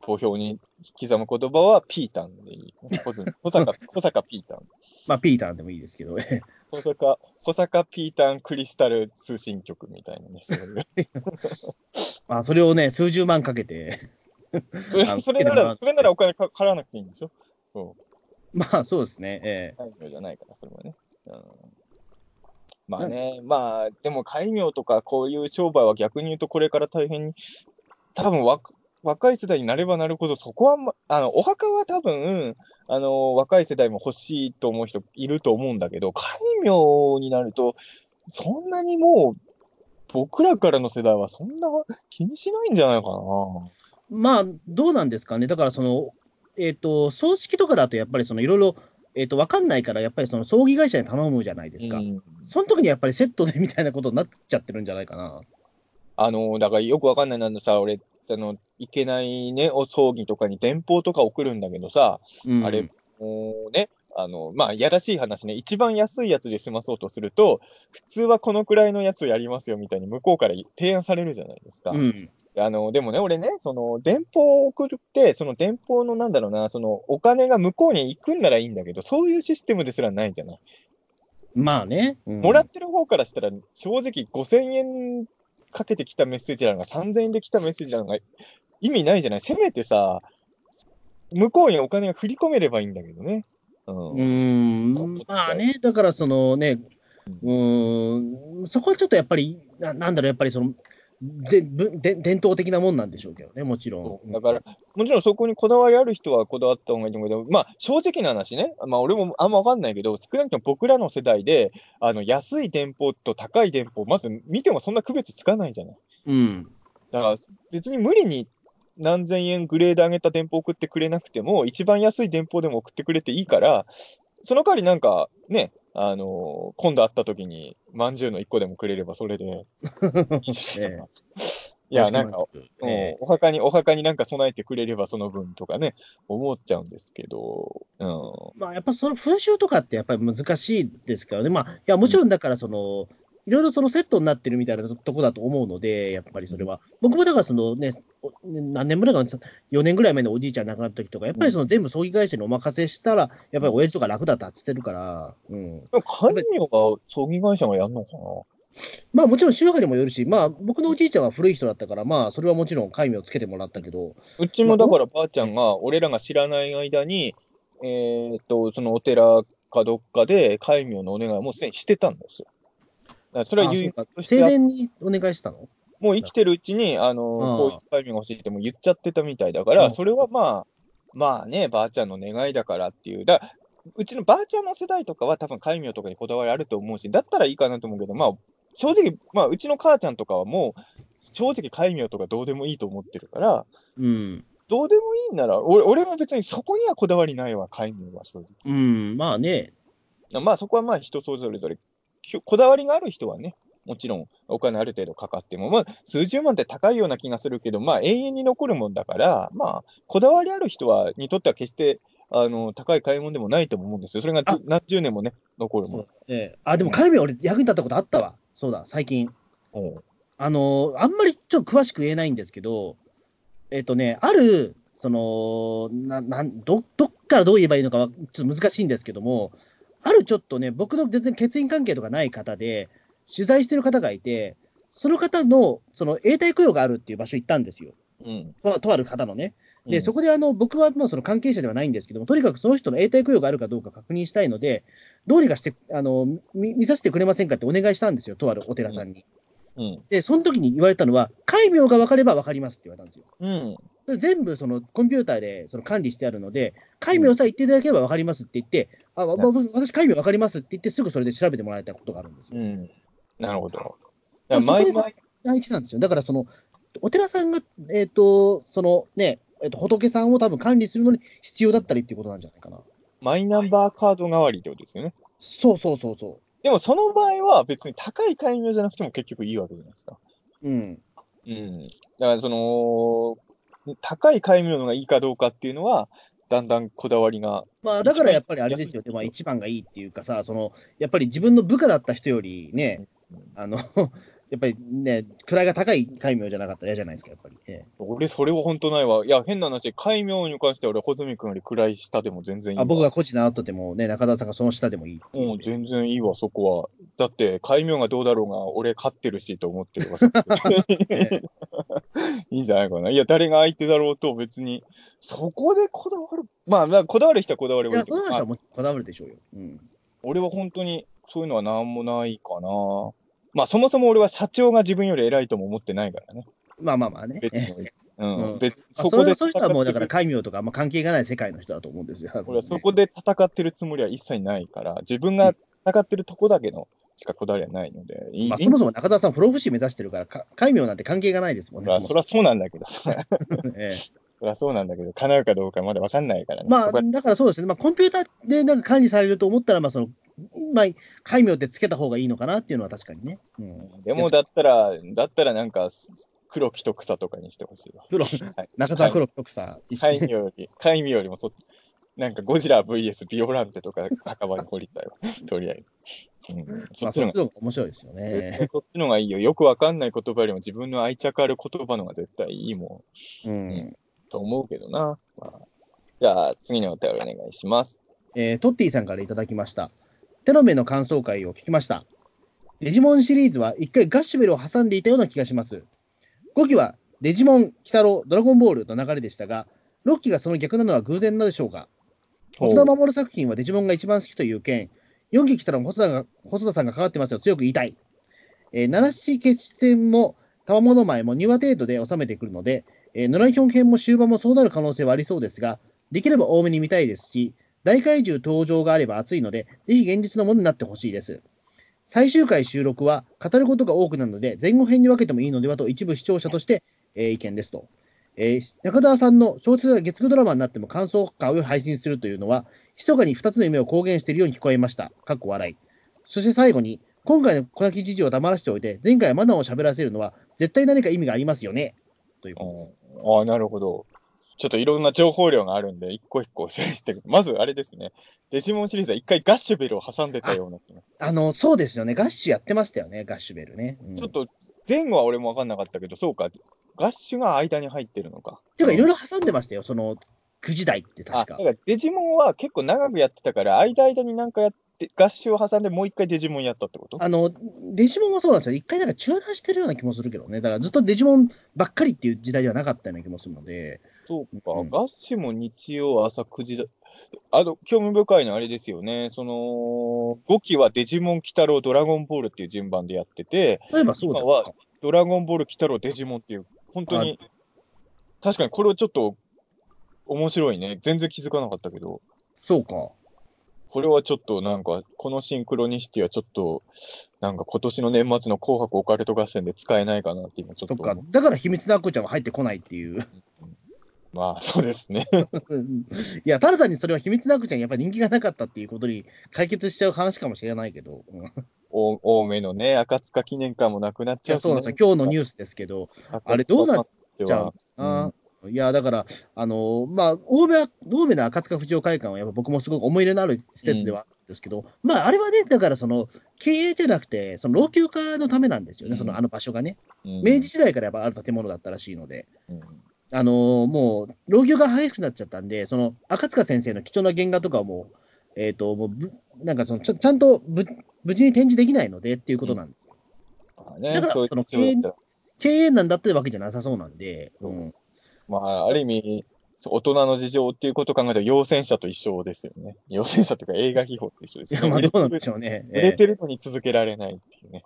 投票に刻む言葉はピータンでいい。穂 坂、小坂ピータン。まあ、ピーターでもいいですけど、小坂、小坂ピータンクリスタル通信局みたいなね、そういう。まあ、それをね、数十万かけて、それなら、それならお金か払わなくていいんですよ。そう。まあ、そうですね、ええ戒名じゃないから、それはね。うん、まあね、まあ、でも戒名とかこういう商売は逆に言うとこれから大変に、多分わ若い世代になればなるほど、そこは、ま、あの、お墓は多分、あの、若い世代も欲しいと思う人いると思うんだけど、戒名になると、そんなにもう、僕らからの世代はそんな気にしないんじゃないかな。まあ、どうなんですかね、だからその、えっ、と、葬式とかだと、やっぱりそのいろいろ、えっ、と、わかんないから、やっぱりその葬儀会社に頼むじゃないですか。うんその時にやっぱりセットでみたいなことになっちゃってるんじゃないかな。あの、だからよくわかんないなんでさ、俺、あの、いけないね、お葬儀とかに電報とか送るんだけどさ、うんあれ、もうね、あの、まあ、やらしい話ね、一番安いやつで済まそうとすると、普通はこのくらいのやつやりますよみたいに向こうから提案されるじゃないですか。うん。あの、でもね、俺ね、その、電報を送って、その電報のなんだろうな、その、お金が向こうに行くんならいいんだけど、そういうシステムですらないじゃない？まあね。うんもらってる方からしたら、正直5000円かけてきたメッセージなのが3000円で来たメッセージなのが意味ないじゃない？せめてさ、向こうにお金が振り込めればいいんだけどね。うん。うーん、まあね、だからそのね、うーん、そこはちょっとやっぱり、ななんだろう、やっぱりその、でぶで伝統的なもんなんでしょうけどね、もちろん。だから、もちろんそこにこだわりある人はこだわった方がいいと思うけど、まあ、正直な話ね、まあ、俺もあんまわかんないけど、少なくとも僕らの世代で、あの、安い電報と高い電報、まず見てもそんな区別つかないじゃない。うん。だから、別に無理に何千円グレード上げた電報送ってくれなくても、一番安い電報でも送ってくれていいから、その代わりなんか、ね、あの今度会った時に、まんじゅうの一個でもくれればそれで。いや、なんか、うんえお墓に、お墓になんか備えてくれればその分とかね、思っちゃうんですけど、うん。まあ、やっぱその風習とかってやっぱり難しいですからね、まあ、いや、もちろんだから、その、いろいろそのセットになってるみたいなとこだと思うので、やっぱりそれは。僕もだからそのね、お何年ぐらいかな、4年ぐらい前のおじいちゃん亡くなった時とか、やっぱりその全部葬儀会社にお任せしたら、やっぱり親父とか楽だったって言ってるから、うん。が葬儀会社がやるのかな？まあもちろん宗派にもよるし、まあ僕のおじいちゃんは古い人だったから、まあそれはもちろん戒名をつけてもらったけど、うちもだからばあちゃんが、俺らが知らない間に、えーっと、そのお寺かどっかで戒名のお願いをもうすでにしてたんですよ。それはあ言う生前にお願いしたの？もう生きてるうちに、あの、こういう戒名が欲しいってもう言っちゃってたみたいだから、うんそれはまあ、まあね、ばあちゃんの願いだからっていう。だうちのばあちゃんの世代とかは多分戒名とかにこだわりあると思うし、だったらいいかなと思うけど、まあ、正直、まあ、うちの母ちゃんとかはもう、正直戒名とかどうでもいいと思ってるから、うん。どうでもいいんなら、俺俺も別にそこにはこだわりないわ、戒名は正直。うん、まあね、まあそこはまあ人それぞれ、きこだわりがある人はね、もちろんお金ある程度かかっても、まあ数十万って高いような気がするけど、まあ永遠に残るもんだから、まあこだわりある人は、にとっては決して、あの、高い買い物でもないと思うんですよ。それが何十年もね、残るもん。ええあ、でも戒名俺役に立ったことあったわ。そうだ、最近。うんあの、あんまりちょっと詳しく言えないんですけど、えっとね、ある、その、ななんどどっからどう言えばいいのかはちょっと難しいんですけども、あるちょっとね、僕の全然血縁関係とかない方で、取材してる方がいて、その方の、その、永代供養があるっていう場所行ったんですよ。うん。ととある方のね。で、うんそこであの僕はもうその関係者ではないんですけども、とにかくその人の永代供養があるかどうか確認したいので、どうにかしてあの見見させてくれませんかってお願いしたんですよ、とあるお寺さんに。うん。で、その時に言われたのは、戒名が分かれば分かりますって言われたんですよ。うん。それ全部そのコンピューターでその管理してあるので、戒名さえ言っていただければ分かりますって言って、あ、わわ私、戒名分かりますって言って、すぐそれで調べてもらえたことがあるんですよ。うん。なるほど。だから前々、大事なんですよ。だからその、お寺さんが、えっ、と、そのね、えっ、と、仏さんを多分管理するのに必要だったりっていうことなんじゃないかな。マイナンバーカード代わりってことですよね。そうそうそうそでもその場合は別に高い戒名じゃなくても結局いいわけじゃないですか。う。うん。うん。だからその、高い戒名のがいいかどうかっていうのは、だんだんこだわりが。まあ、だからやっぱりあれですよ一番ね、まあ、一番がいいっていうかさ、その、やっぱり自分の部下だった人よりね、あの、やっぱりね、位が高い戒名じゃなかったら嫌じゃないですか、やっぱり。ええ俺、それは本当ないわ。いや、変な話、戒名に関しては俺、穂積君より暗い下でも全然いいわ。あ僕がコーチ習っとってもね、中澤さんがその下でもいいもう全然いいわ、そこは。だって、戒名がどうだろうが、俺勝ってるしと思ってるわ。え いいんじゃないかな。いや、誰が相手だろうと別に、そこでこだわる。まあ、まあこだわる人はこだわればいいけど、まあこだわる人はもうこだわるでしょうよ。うん。俺は本当にそういうのはなんもないかな。まあ、そもそも俺は社長が自分より偉いとも思ってないからね。まあまあまあね。別ええに。うん、うん別そこでそういう人はもうだから戒名とかあんま関係がない世界の人だと思うんですよ。俺はそこで戦ってるつもりは一切ないから、自分が戦ってるとこだけのしかこだわりはないので、まあ、そもそも中澤さん、プロフシ目指してるから、か戒名なんて関係がないですもんね。まあ、そりゃそうなんだけどさ、ええそりゃそうなんだけど、叶うかどうかまだわかんないからね。まあ、だからそうですね、まあ、コンピューターでなんか管理されると思ったら、まあ、その、まあ、戒名ってつけた方がいいのかなっていうのは確かにね。うん、でもだったら、だったらなんか、黒木と草とかにしてほしいわ。プロ、はい中澤黒木徳さん、一緒に戒名より、戒名よりもそっち、なんかゴジラ VS ビオランテとか墓場に掘りたいわ。とりあえず。うん、そっちの方が面白いですよね。そっちのがいいよ。よくわかんない言葉よりも自分の愛着ある言葉のが絶対いいもんうん。と思うけどな。まあ、じゃあ、次のお便りお願いします。えートッティさんからいただきました。テロメの感想会を聞きました。デジモンシリーズは一回ガッシュベルを挟んでいたような気がします。5期はデジモン、鬼太郎、ドラゴンボールの流れでしたが、6期がその逆なのは偶然なのでしょうか。細田守作品はデジモンが一番好きという件、4期来たら細田が細田さんが関わってますよ、強く言いたい。えー、七七決戦も、玉物前も2話程度で収めてくるので、えー、ノラヒョン編も終盤もそうなる可能性はありそうですが、できれば多めに見たいですし、大怪獣登場があれば熱いので、ぜひ現実のものになってほしいです。最終回収録は語ることが多くなるので、前後編に分けてもいいのではと一部視聴者として、えー意見ですと。えー中澤さんの小説が月9ドラマになっても感想会を配信するというのは、密かに2つの夢を公言しているように聞こえました。かっこ笑い。そして最後に、今回の小泣き事情を黙らせておいて、前回はマナーを喋らせるのは、絶対何か意味がありますよね。ということです。ああ、なるほど。ちょっといろんな情報量があるんで、一個一個シェアしてくる。まずあれですね。デジモンシリーズは一回ガッシュベルを挟んでたような気が。あの、そうですよね。ガッシュやってましたよね。ガッシュベルね。うん、ちょっと前後は俺も分かんなかったけど、そうか。ガッシュが間に入ってるのか。ていうか、いろいろ挟んでましたよ。その、9時台ってあ、確かだか。らデジモンは結構長くやってたから、間間になんかやって、ガッシュを挟んでもう一回デジモンやったってこと？あの、デジモンもそうなんですよ。一回なんか中断してるような気もするけどね。だからずっとデジモンばっかりっていう時代ではなかったような気もするので。そうか、うんガッシュも日曜朝9時だ。あの、興味深いのはあれですよね。その、5期はデジモン、鬼太郎、ドラゴンボールっていう順番でやってて、今はドラゴンボール、鬼太郎、デジモンっていう、本当に、確かにこれはちょっと面白いね。全然気づかなかったけど、そうか。これはちょっとなんか、このシンクロニシティはちょっと、なんか今年の年末の紅白オカルト合戦で使えないかなって今ちょっと。そっか。だから秘密のアッコちゃんは入ってこないっていう。まあ、そうですね。いや、ただ単にそれは秘密のアッコちゃんやっぱり人気がなかったっていうことに解決しちゃう話かもしれないけど。お多めのね、赤塚記念館もなくなっちゃや、うし、そうなんですよ。今日のニュースですけど、あれどうなっちじゃあ、あー。いや、だから、あのーまあ、欧米は、欧米の赤塚不二夫会館は、やっぱ僕もすごく思い入れのある施設ではあるんですけど、まあ、あれはね、だから、その、経営じゃなくて、その老朽化のためなんですよね、うん。その、あの場所がね。うん。明治時代からやっぱある建物だったらしいので、うんあのーもう、老朽が激しくなっちゃったんで、その、赤塚先生の貴重な原画とかをもう、えっ、と、もうぶ、なんかそのちゃ、ちゃんとぶ無事に展示できないのでっていうことなんですよ。まあねだから経営なんだってわけじゃなさそうなんで、うん。まあ、ある意味、大人の事情っていうことを考えると、陽戦者と一緒ですよね。陽戦者というか映画秘宝と一緒ですよね。まあ、どうなんで売しょうね。れてる売れてるのに続けられないっていうね。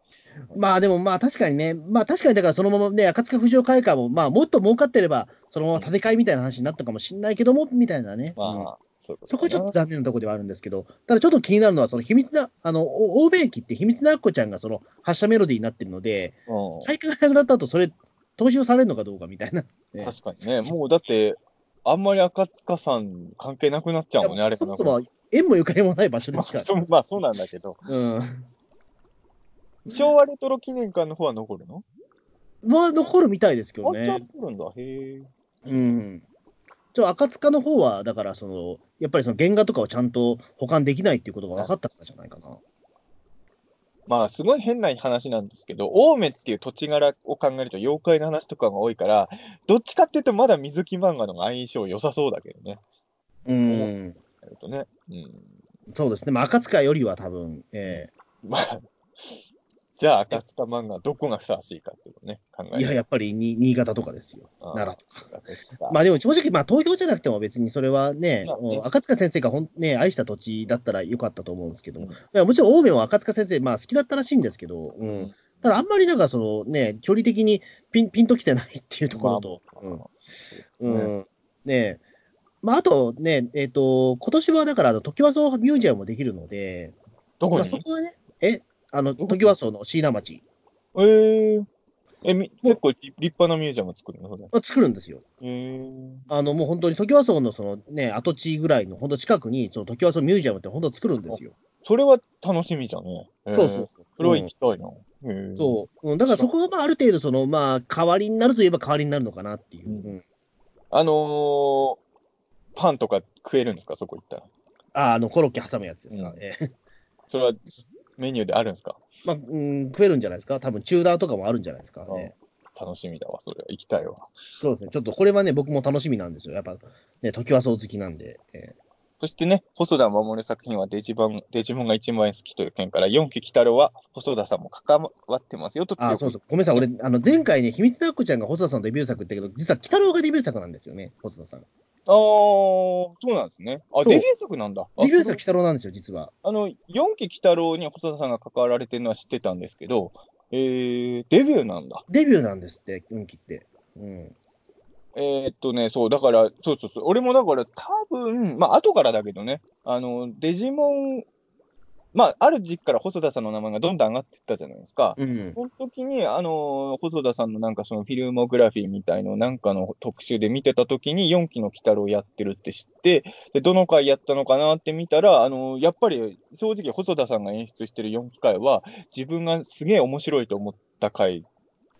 まあでもまあ確かにね、まあ確かにだからそのままね、赤塚不二夫会館も、まあもっと儲かってれば、そのまま建て替えみたいな話になったかもしれないけども、みたいなね。まあ、うんそういうことそこはちょっとと。残念なところではあるんですけど、ただちょっと気になるのは、その秘密な、あの、お欧米機って秘密なアッコちゃんがその発射メロディーになってるので、うん大会がなくなった後、それ、踏襲されるのかどうかみたいな。ね確かにね。もうだって、あんまり赤塚さん関係なくなっちゃうもんね、あれそもそも縁もゆかりもない場所でまあすから。そうまあそうなんだけど、うん。昭和レトロ記念館の方は残るの？は残るみたいですけどあ、じゃあね。残るんだ。へえ。うん。ちょ赤塚の方は、だから、その、やっぱりその原画とかをちゃんと保管できないっていうことが分かったからじゃないかな。まあ、すごい変な話なんですけど、青梅っていう土地柄を考えると妖怪の話とかが多いから、どっちかっていうとまだ水木漫画の相性良さそうだけどね。うん。とね。うん。そうですね。まあ、赤塚よりは多分、えまあ、じゃあ赤塚漫画どこがふさわしいかっていうのをね、考ええいや、やっぱりに新潟とかですよ。あー奈良とか。ままあでも正直、まあ投票じゃなくても別にそれはね、まあね。赤塚先生がほん、ね、愛した土地だったらよかったと思うんですけど、うん。いやもちろん青梅も赤塚先生、まあ好きだったらしいんですけど、ううん。ん。ただあんまりなんかそのね、距離的にピンピンときてないっていうところと、まあうん。ねうんね。まああとね、えっ、と、今年はだからあの、時和荘ミュージアムもできるので、まあ、どこに？そこはね、え、あの、時和荘の椎名町、えー、え、み結構立派なミュージアム作るの作るんですよ。えー、あの、もう本当に時和荘のそのね、跡地ぐらいの、本当近くに、その時和荘ミュージアムって本当作るんですよ。それは楽しみじゃんね。えーそうそうそう。それはうん行きたいな。えーそう。うん、だからそこがまあある程度、そのまあ代わりになるといえば代わりになるのかなっていう。ううんあのー、パンとか食えるんですか？そこ行ったら。あ、あの、コロッケ挟むやつですか？うんええそれは、メニューであるんですか？まあ、うん、食えるんじゃないですか？多分チューダーとかもあるんじゃないですか？ね。楽しみだわ、それ。行きたいわ。そうですね。ちょっとこれはね、僕も楽しみなんですよ。やっぱ、ね、時はそう好きなんで。えそしてね、細田守作品はデジモン、デジモンが一番好きという件から、四期鬼太郎は細田さんも関わってますよとーあ、強くそうそう。ごめんなさい。俺、あの、前回ね、秘密のアッコちゃんが細田さんのデビュー作ってけど、実は北郎がデビュー作なんですよね、細田さん。ああ、そうなんですね。あ、そうデビュー作なんだ。あデビュー作北郎なんですよ、実は。あの、四期鬼太郎に細田さんが関わられてるのは知ってたんですけど、えー、デビューなんだ。デビューなんですって、運気って。うん。えーっとね、そう、だから、そうそうそう、俺もだから、多分まあ、後からだけどね、あの、デジモン、まあ、ある時期から細田さんの名前がどんどん上がっていったじゃないですか。うん。その時に、あの細田さんのなんかそのフィルモグラフィーみたいのなんかの特集で見てた時に4期の鬼太郎やってるって知って、で、どの回やったのかなって見たら、あのやっぱり正直細田さんが演出してる4期回は、自分がすげえ面白いと思った回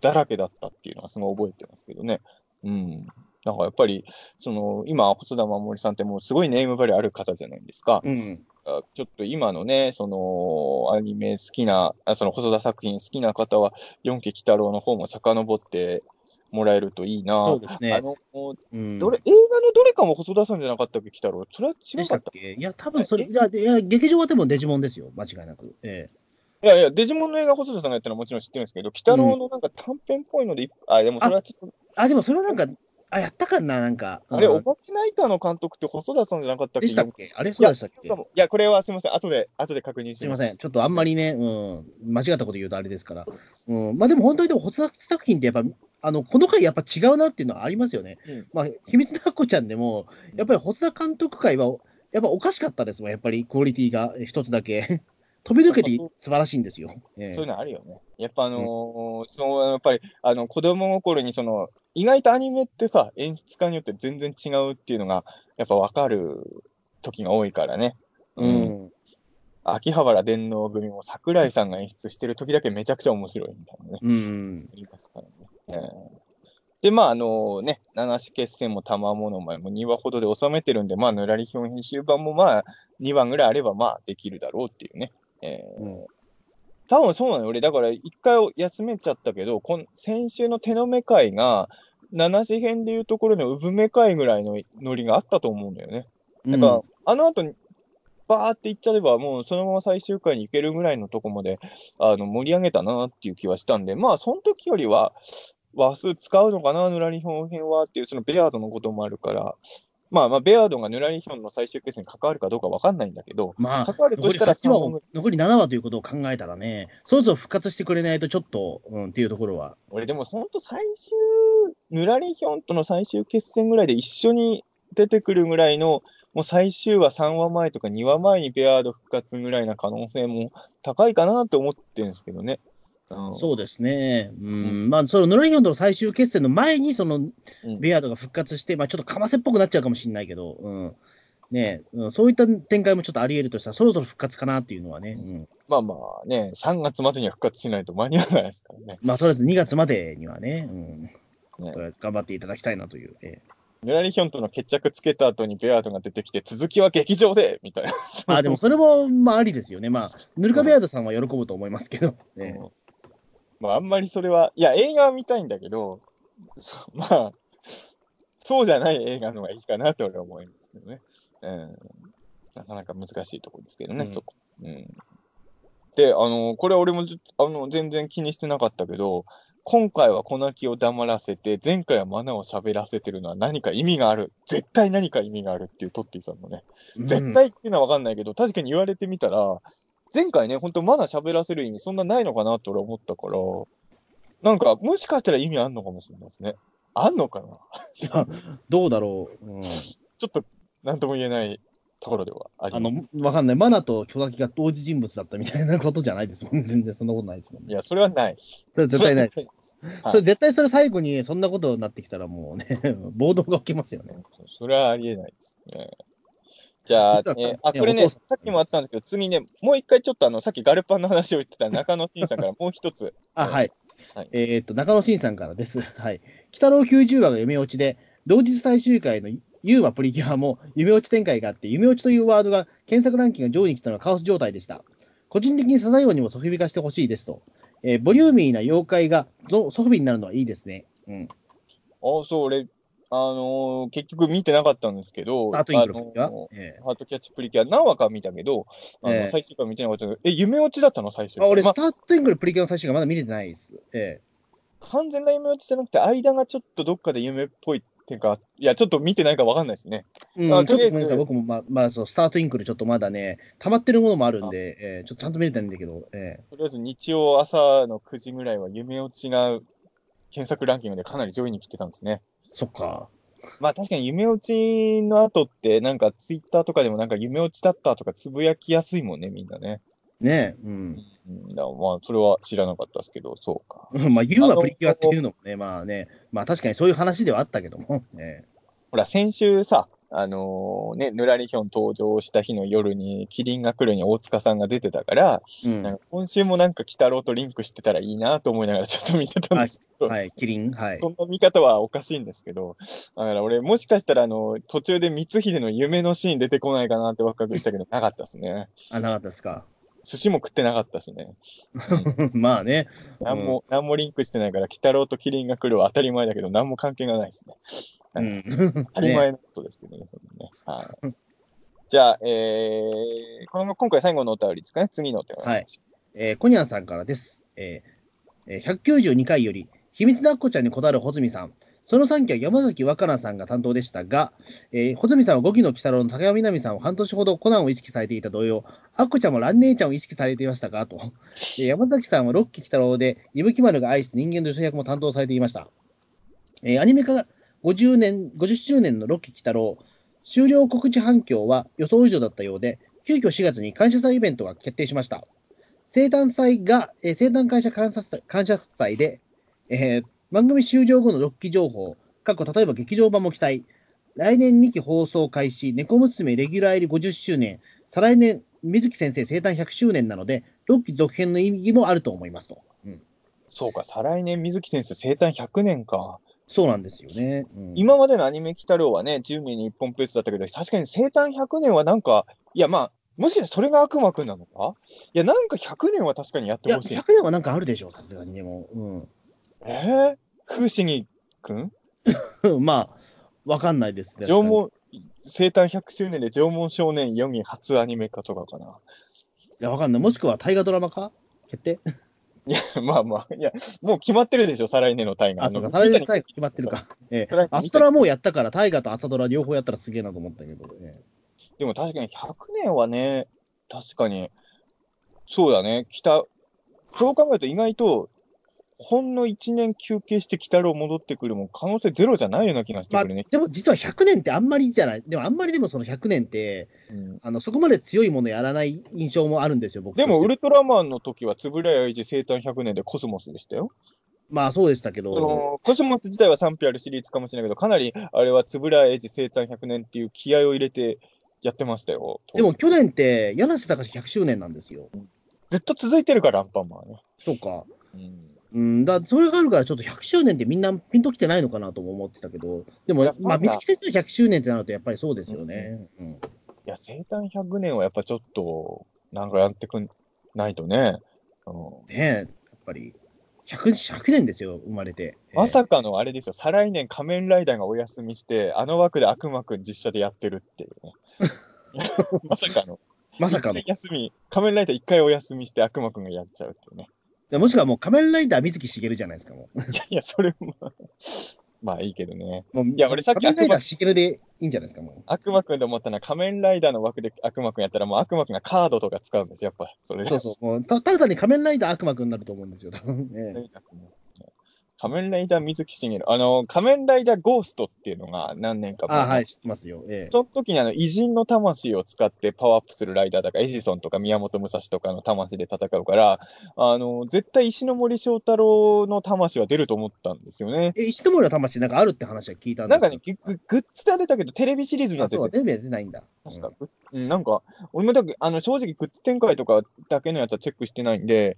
だらけだったっていうのはすごい覚えてますけどね。うん。なんかやっぱり、その、今、細田守さんってもうすごいネームバリューある方じゃないですか。うん。あちょっと今のね、そのアニメ好きな、あその細田作品好きな方は、四期鬼太郎の方も遡ってもらえるといいな。そうですねあのうん。どれ映画のどれかも細田さんじゃなかったっけ、鬼太郎。それは違かった。け？いや、多分それ、いや、いや劇場はでもデジモンですよ、間違いなく。えいやいや、デジモンの映画細田さんがやったのはもちろん知ってるんですけど、鬼太郎のなんか短編っぽいのでい、あ、でもそれはちょっと、えあ、でもそれはなんか、あ、やったかな、なんか。あれ、うんお化けナイターの監督って細田さんじゃなかったっけ？でしたっけ？あれそうでしたっけ？いやいや、これはすみません。後で、後で確認します。すいません。ちょっとあんまりね、うん、間違ったこと言うとあれですから。うん、まあでも本当にでも、細田作品ってやっぱ、あの、この回やっぱ違うなっていうのはありますよね。うんまあ、秘密のアッコちゃんでも、やっぱり細田監督回は、やっぱおかしかったですもん、やっぱりクオリティがえ一つだけ。飛び抜けて素晴らしいんですよ。ええそういうのあるよね。やっぱあのーそのやっぱりあの子供心にその意外とアニメってさ演出家によって全然違うっていうのがやっぱ分かる時が多いからね。ううん。ん。秋葉原電脳組も桜井さんが演出してる時だけめちゃくちゃ面白いみたいなね。うん。ありますからね。えーで、まあ、あのね、七種決戦も玉物前も2話ほどで収めてるんで、まあ、ぬらりひょん編集版もまあ、2話ぐらいあれば、まあ、できるだろうっていうね。えーうん多分そうなのよ。俺、だから一回休めちゃったけど、こん先週の手の目会が、七種編でいうところの産め会ぐらいのノリがあったと思うんだよね。なんか、あの後に、バーって行っちゃえば、もうそのまま最終回に行けるぐらいのとこまで、あの、盛り上げたなっていう気はしたんで、まあ、その時よりは、話数使うのかな、ヌラリヒョン編はっていう、そのベアードのこともあるから、まあまあ、ベアードがヌラリヒョンの最終決戦に関わるかどうかわかんないんだけど、まあ、関わると残りしたら8話3本を、残り7話ということを考えたらね、そろそろ復活してくれないとちょっと、うん、っていうところは。俺でも本当最終、ヌラリヒョンとの最終決戦ぐらいで一緒に出てくるぐらいの、もう最終話3話前とか2話前にベアード復活ぐらいな可能性も高いかなと思ってるんですけどね。うんそうですね。うん。うんまあ、そのノラヒョンとの最終決戦の前に、その、うんベアードが復活して、まあ、ちょっとかませっぽくなっちゃうかもしれないけど、うん。ねうん、そういった展開もちょっとあり得るとしたら、そろそろ復活かなっていうのはね。うん。まあまあね、3月までには復活しないと間に合わないですからね。まあ、とりあえず2月までにはね、うん。ね頑張っていただきたいなという。ええヌラリヒョンとの決着つけた後にベアードが出てきて、続きは劇場でみたいな。まあ、でもそれも、まあ、ありですよね。まあ、ヌルカベアードさんは喜ぶと思いますけど。ねうんまあ、あんまりそれは、いや、映画は見たいんだけど、そ まあ、そうじゃない映画の方がいいかなと俺は思いますけどね。うん。なかなか難しいところですけどね、うんそこ。うん。で、あの、これ俺もあの全然気にしてなかったけど、今回は小泣きを黙らせて、前回はマナを喋らせてるのは何か意味がある。絶対何か意味があるっていうトッティさんのね。絶対っていうのは分かんないけど、確かに言われてみたら、前回ね、本当まだ喋らせる意味そんなないのかなって俺は思ったから、なんか、もしかしたら意味あんのかもしれないですね。あんのかな？どうだろう。うん。ちょっと、なんとも言えないところではありあます。の、わかんない。マナと巨垣が同時人物だったみたいなことじゃないですもんね。全然そんなことないですもんね。いや、それはないです。それは絶対ない。それいそれ絶対それ最後にそんなことになってきたらもうね、暴動が起きますよね。それはありえないですね。じゃあ、ね、あ、ねこれね、さっきもあったんですけど、次ね、もう一回ちょっとあの、さっきガルパンの話を言ってた中野慎さんから もう一つ。あ、はい。はいえーっと、中野慎さんからです。はい。鬼太郎90話が夢落ちで、同日最終回のユーマプリキュアも夢落ち展開があって、夢落ちというワードが検索ランキングが上位に来たのはカオス状態でした。個人的にサザエ王にもソフビ化してほしいですと。えーボリューミーな妖怪がゾソフビになるのはいいですね。うん。ああ、そう、俺、あのー結局見てなかったんですけど、ハートキャッチプリキュア何話か見たけど、あのええ最終回見てなかったけど、え、夢落ちだったの最終あ俺、まスタートイングルプリキュアの最終回まだ見れてないです。え完全な夢落ちじゃなくて、間がちょっとどっかで夢っぽいっていうか、いや、ちょっと見てないかわかんないですね。えうん、ちょっとごめんなさい、僕も、まあ、まあ、そう、スタートインクルちょっとまだね、溜まってるものもあるんで、えーちょっとちゃんと見れてないんだけど、えとりあえず日曜朝の9時ぐらいは夢落ちが検索ランキングでかなり上位に来てたんですね。ーそっか。まあ確かに夢落ちの後って、なんかツイッターとかでもなんか夢落ちだったとかつぶやきやすいもんね、みんなね。ねえ、うん。まあそれは知らなかったですけど、そうか。まあ、言うはプリキュアっていうのもね、まあね、まあ確かにそういう話ではあったけども、えほら、先週さ、あのね、ぬらりひょん登場した日の夜に、キリンが来るに大塚さんが出てたから、えうん。なんか今週もなんか鬼太郎とリンクしてたらいいなと思いながらちょっと見てたんですけど、はい、キリン、はい。そんな見方はおかしいんですけど、だから俺、もしかしたらあの途中で光秀の夢のシーン出てこないかなってワクワクしたけど、なかったですね。あ、なかったですか？寿司も食ってなかったしね。まあね、なんも、なんもリンクしてないから、鬼太郎とキリンが来るは当たり前だけど、何も関係がないですね。うん。当たり前のことですけどね、そんなね。はい。じゃあ、えー、この今回最後のお便りですかね、次のお便り。はいえーコニャンさんからです。えーえー192回より、秘密のアッコちゃんにこだわる穂積さん。その3期は山崎若菜さんが担当でしたが、えー穂積さんは5期の鬼太郎の高山みなみさんを半年ほどコナンを意識されていた同様、アッコちゃんも蘭姉ちゃんを意識されていましたか？と。えー山崎さんは6期鬼太郎で、伊吹丸が愛して人間の女性役も担当されていました。えーアニメ化50年、50周年の6期鬼太郎、終了告知反響は予想以上だったようで、急遽4月に感謝祭イベントが決定しました。生誕祭が、えー生誕感謝感謝祭感謝祭で、えー番組終了後の6期情報、過去例えば劇場版も期待、来年2期放送開始、猫娘レギュラー入り50周年、再来年、水木先生生誕100周年なので、6期続編の意義もあると思いますと。うん、そうか、再来年、水木先生生誕100年か。そうなんですよね。うん今までのアニメ鬼太郎はね、10年に1本ペースだったけど、確かに生誕100年はなんか、いやまあ、もしかしてそれが悪魔くんなのか？いや、なんか100年は確かにやってほしい。100年はなんかあるでしょう、さすがに。でも、えー、風刺にくん？うん。まあ、わかんないですね。縄文、生誕100周年で縄文少年4人初アニメ化とかかな。いや、わかんない。もしくは大河ドラマ化？決定？いや、まあまあ、いや、もう決まってるでしょ、再来年の大河。あ、そうか、の再来年三谷最後決まってるか。ええ。アストラもうやったから、大河と朝ドラ両方やったらすげえなと思ったけど、えでも確かに100年はね、確かに、そうだね、北、そう考えると意外と、ほんの1年休憩して鬼太郎戻ってくるも可能性ゼロじゃないような気がしてまあ、くるね。でも実は100年ってあんまりじゃない。でもあんまりでもその100年って、うんあのそこまで強いものやらない印象もあるんですよ、僕でも、ウルトラマンの時は、円谷英二生誕100年でコスモスでしたよ。まあそうでしたけそど、のコスモス自体は賛否あるシリーズかもしれないけど、かなりあれは円谷英二生誕100年っていう気合を入れてやってましたよ。でも去年って柳瀬隆100周年なんですよ。ずっと続いてるから、アンパンマンはね。そうか。うんうん、だそれがあるから、ちょっと100周年ってみんなピンときてないのかなとも思ってたけど、でもまあ、ファンが水木先生100周年ってなると、やっぱりそうですよね。うんいや、生誕100年はやっぱちょっと、なんかやってくんないとね。うんねえ、やっぱり100、100年ですよ、生まれて。まさかのあれですよ、再来年仮面ライダーがお休みして、あの枠で悪魔くん実写でやってるっていうね。まさかの。まさかの仮面ライダー一回お休みして悪魔くんがやっちゃうっていうね。もしくはもう仮面ライダー水木しげるじゃないですか、もう。いやいや、それも、まあいいけどね。もういや俺さっき仮面ライダーしげるでいいんじゃないですか、もう。悪魔くんで思ったのは仮面ライダーの枠で悪魔くんやったらもう悪魔くんがカードとか使うんですよ、やっぱ。それで。そうそう。もうたただ単に仮面ライダー悪魔くんになると思うんですよ、多分ね。仮面ライダー水木しげる。あの、仮面ライダーゴーストっていうのが何年か前あはい、知ってますよ。ええその時にあの偉人の魂を使ってパワーアップするライダーだから、エジソンとか宮本武蔵とかの魂で戦うから、あの絶対石ノ森章太郎の魂は出ると思ったんですよね。え、石森の魂なんかあるって話は聞いたんですなんかね、グググッズでは出たけど、テレビシリーズになってて、テレビは出ないんだ。確か、うん、なんか、俺もだけあの正直グッズ展開とかだけのやつはチェックしてないんで、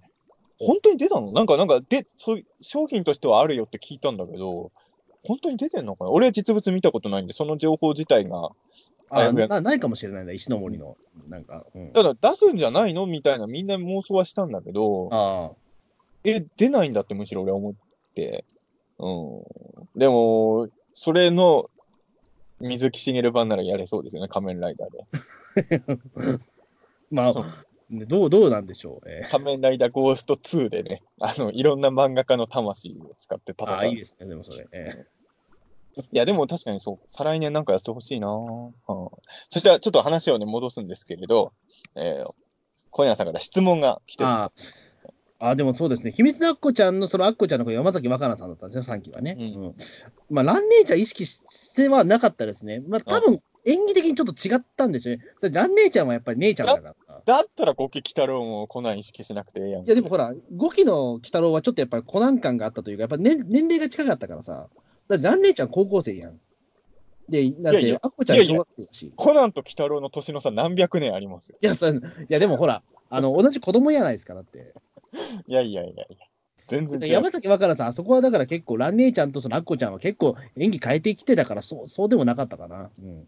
本当に出たの？なんか、なんかでそういう、商品としてはあるよって聞いたんだけど、本当に出てんのかな？俺は実物見たことないんで、その情報自体が、あなないかもしれないんだ、石の森の。なんか、うん。ただ出すんじゃないの？みたいなみんな妄想はしたんだけど、あえ、出ないんだってむしろ俺は思って。うん。でも、それの水木しげる版ならやれそうですよね、仮面ライダーで。あ。まあ、ねどう、どうなんでしょう。えー 仮面ライダーゴースト2でね、あの、いろんな漫画家の魂を使って戦う。ああ、いいですね、でもそれ。えいや、でも確かにそう、再来年なんかやってほしいなぁ、うんそしたらちょっと話をね、戻すんですけれど、えー、小柳さんから質問が来てる。あああ、でもそうですね、秘密のアッコちゃんの、そのアッコちゃんの子、山崎若菜さんだったんですよ、3期はね。うんうんまあ、蘭姉ちゃん意識してはなかったですね。まあ、多分演技的にちょっと違ったんですよね。だって蘭姉ちゃんはやっぱり姉ちゃんだから。だったら、五木鬼太郎もコナン意識しなくてええやん。いや、でもほら、5期の鬼太郎はちょっとやっぱりコナン感があったというか、やっぱ年年齢が近かったからさ。だって蘭姉ちゃん高校生やん。で、だってアッコちゃん小学生だし。いコナンと鬼太郎の年の差何百年ありますよ。や、それいやでもほら、あの、同じ子供やないですか、だって。いやいやいやいや。全然違う。山崎若菜さん、あそこはだから結構、蘭姉ちゃんとそのアッコちゃんは結構演技変えてきてたから、そうそうでもなかったかな。うん。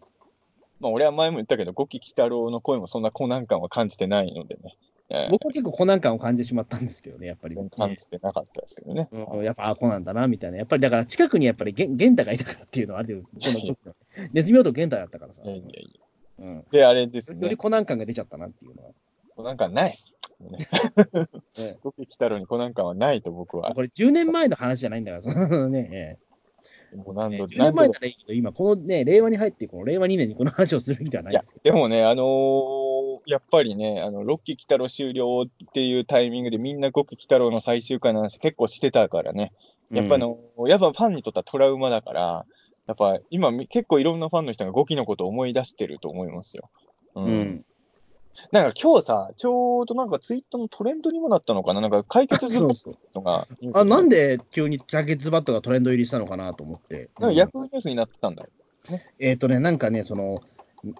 まあ、俺は前も言ったけど、五木鬼太郎の声もそんなコナン感は感じてないのでね。えー僕は結構コナン感を感じてしまったんですけどね、やっぱり、全然感じてなかったですけどね。うん、やっぱ、あ、コナンだな、みたいな。やっぱりだから近くにやっぱりゲンゲンタがいたからっていうのはあるよ。この時の ネズミ男ゲンタだったからさ。いやいやいや。うん。で、あれですよりね。コナン感が出ちゃったなっていうのは。コナン感ないっす。ね 木鬼太郎にコナン感はないと僕は。これ10年前の話じゃないんだから、そのね、もう何度、ええ10何度年前ならいいけど、今、このね、令和に入って、この令和2年にこの話をするべきではないですけ、でもね、あのーやっぱりね、あの、6期鬼太郎終了っていうタイミングでみんな5期鬼太郎の最終回の話結構してたからね。ど。やっぱあの、やっぱファンにとってはトラウマだから、やっぱ今み結構いろんなファンの人が5期のことを思い出してると思いますよ。ううん。うん。なんか今日さ、ちょうどなんかツイートのトレンドにもなったのかな？なんか解決ズボンそうそう。のが。あ、なんでで急にジャケットバットがトレンド入りしたのかなと思って。なんかヤフーニュースになってたんだよ。えっ、とね、なんかね、その、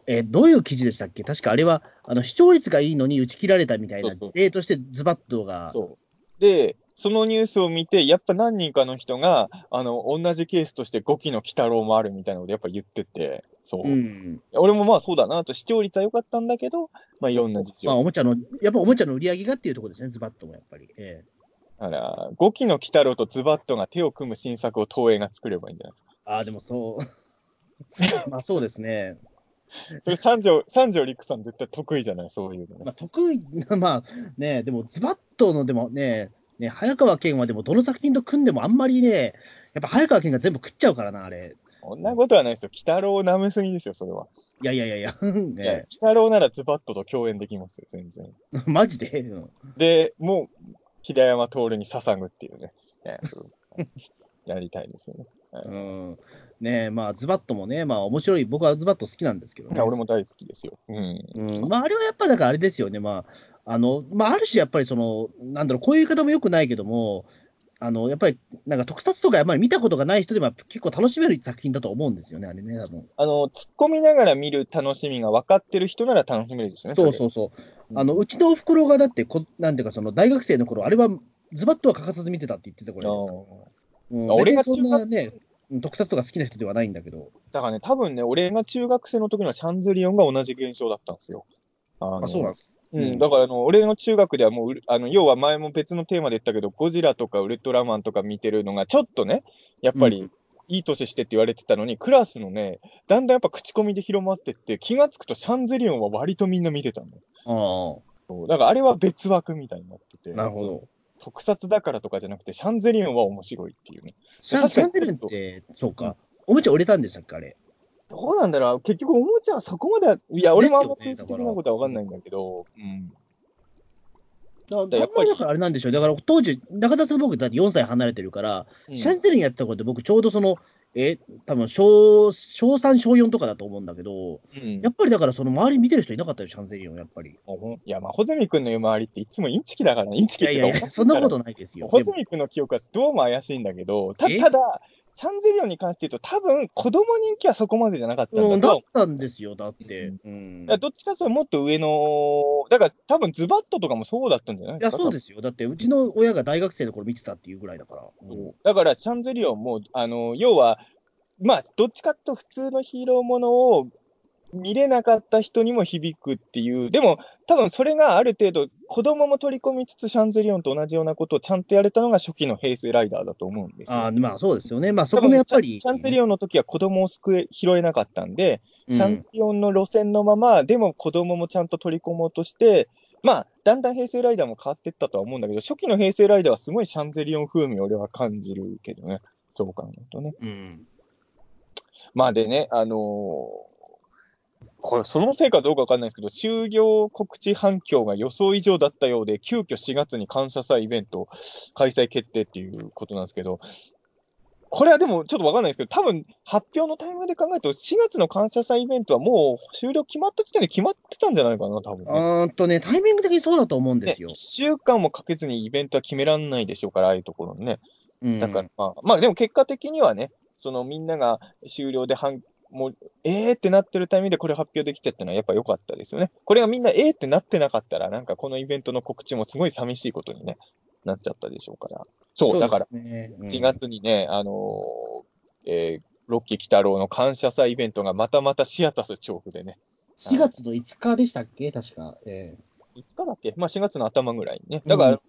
えーどういう記事でしたっけ？確かあれは、あの、視聴率がいいのに打ち切られたみたいな例としてズバットが、そう。で、そのニュースを見て、やっぱ何人かの人が、あの、同じケースとして5期の鬼太郎もあるみたいなことやっぱ言ってて、そう。うん。俺もまあそうだなと、視聴率は良かったんだけど、まあいろんな事情。まあ、おもちゃの、やっぱおもちゃの売り上げがっていうところですね、ズバットもやっぱり。えだから、5期の鬼太郎とズバットが手を組む新作を東映が作ればいいんじゃないですか。えああ、でもそう。まあそうですね。それ三条、三条陸さん絶対得意じゃない、そういうのね。まあ、得意な、まあね、でもズバットのでもね、ね、早川健はでもどの作品と組んでもあんまりね、やっぱ早川健が全部食っちゃうからな、あれ。そんなことはないですよ。鬼太郎を舐めすぎですよ、それは。いやいやいやいや、いや鬼ね、太郎ならズバットと共演できますよ、全然。マジで、うんで、もう、平山徹に捧ぐっていうね。やりたいですよね。うん、ねまあ、ズバットもね、まあ、面白い、僕はズバット好きなんですけどね。いや、俺も大好きですよ。うん。うん、まあ、あれはやっぱ、だからあれですよね、まあ、あの、まあ、ある種やっぱりその、なんだろう、こういう言い方もよくないけども、あの、やっぱり、なんか特撮とかあんまり見たことがない人でも結構楽しめる作品だと思うんですよね、あれね、多分。あの、突っ込みながら見る楽しみが分かってる人なら楽しめるですよね。そうそうそう。あの、うちのおふくろがだってこ、なんていうか、その大学生の頃、あれはズバッとは欠かさず見てたって言ってたこれですよ。うん、あ俺がそんなね、特撮とか好きな人ではないんだけど。だからね、多分ね、俺が中学生の時のシャンゼリオンが同じ現象だったんですよ。あのあ、そうなんですか。うん、だからあの、俺の中学ではもうあの要は前も別のテーマで言ったけど、ゴジラとかウルトラマンとか見てるのが、ちょっとね、やっぱり、いい年してって言われてたのに、クラスのね、だんだんやっぱ口コミで広まってって、気がつくとシャンゼリオンは割とみんな見てたの。あだからあれは別枠みたいになってて。あ、なるほど。特撮だからとかじゃなくて、シャンゼリオンは面白いっていうね。シャンゼリオンって、そうか。おもちゃ売れたんでしたっけ、あれ。どうなんだろう結局おもちゃはそこまでは、いや、俺もあんま政治的なことは分かんないんだけど、うん。だやっぱりだからあれなんでしょう。だから当時、中田さん僕だって4歳離れてるから、うんシャンゼリオンやってた頃って僕ちょうどその、え、多分小、小3、小4とかだと思うんだけど、うんやっぱりだからその周り見てる人いなかったよ、シャンゼリオン、やっぱり。いや、まあ、穂積君の言う周りっていつもインチキだからね、インチキっていやいやそんなことないですよ。穂積君の記憶はどうも怪しいんだけど、たえただ、シャンゼリオンに関して言うと、多分子供人気はそこまでじゃなかったんうん、だとだったんですよ、だって。うん。どっちかというともっと上の、だから多分ズバットとかもそうだったんじゃないいや、そうですよ。だって、うちの親が大学生の頃見てたっていうぐらいだから。うんだから、シャンゼリオンも、あの、要は、まあ、どっちかというと普通のヒーローものを、見れなかった人にも響くっていう、でも、多分それがある程度、子供も取り込みつつ、シャンゼリオンと同じようなことをちゃんとやれたのが初期の平成ライダーだと思うんですよ。あまあそうですよね。まあそこのやっぱり。シャンゼリオンの時は子供を救え、拾えなかったんで、シャンゼリオンの路線のまま、でも子供もちゃんと取り込もうとして、まあ、だんだん平成ライダーも変わっていったとは思うんだけど、初期の平成ライダーはすごいシャンゼリオン風味を俺は感じるけどね。そう考えるとね。うん。まあでね、あのーこれ、そのせいかどうかわかんないですけど、終了告知反響が予想以上だったようで、急遽4月に感謝祭イベント開催決定っていうことなんですけど、これはでもちょっとわかんないですけど、多分発表のタイミングで考えると、4月の感謝祭イベントはもう終了決まった時点で決まってたんじゃないかな、多分ね。うーんとね、タイミング的にそうだと思うんでねすよ1。週間もかけずにイベントは決められないでしょうから、ああいうところね。うんだから、まあ、まあ、でも結果的にはね、そのみんなが終了で反、もう、えーってなってるタイミングでこれ発表できてってのはやっぱ良かったですよね。これがみんなえーってなってなかったら、なんかこのイベントの告知もすごい寂しいことに、ね、なっちゃったでしょうから。そう、だから、そうですね、うん4月にね、あのーえーロッキー北郎の感謝祭イベントがまたまたシアタス調布でね、4月の5日でしたっけ？確か。えいつかだっけ？まあ4月の頭ぐらいにね。だから、うん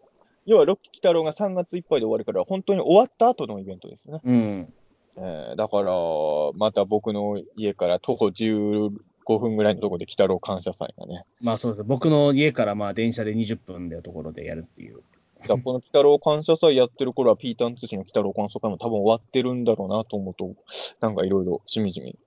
要はロッキー北郎が3月いっぱいで終わるから、本当に終わった後のイベントですよね。えうん。えーだから、また僕の家から徒歩15分ぐらいのところで北郎感謝祭がね。まあそうです。僕の家からまあ電車で20分のところでやるっていう。だこの北郎感謝祭やってる頃は、ピーターン通信の北郎感謝祭も多分終わってるんだろうなと思うと、なんかいろいろしみじみ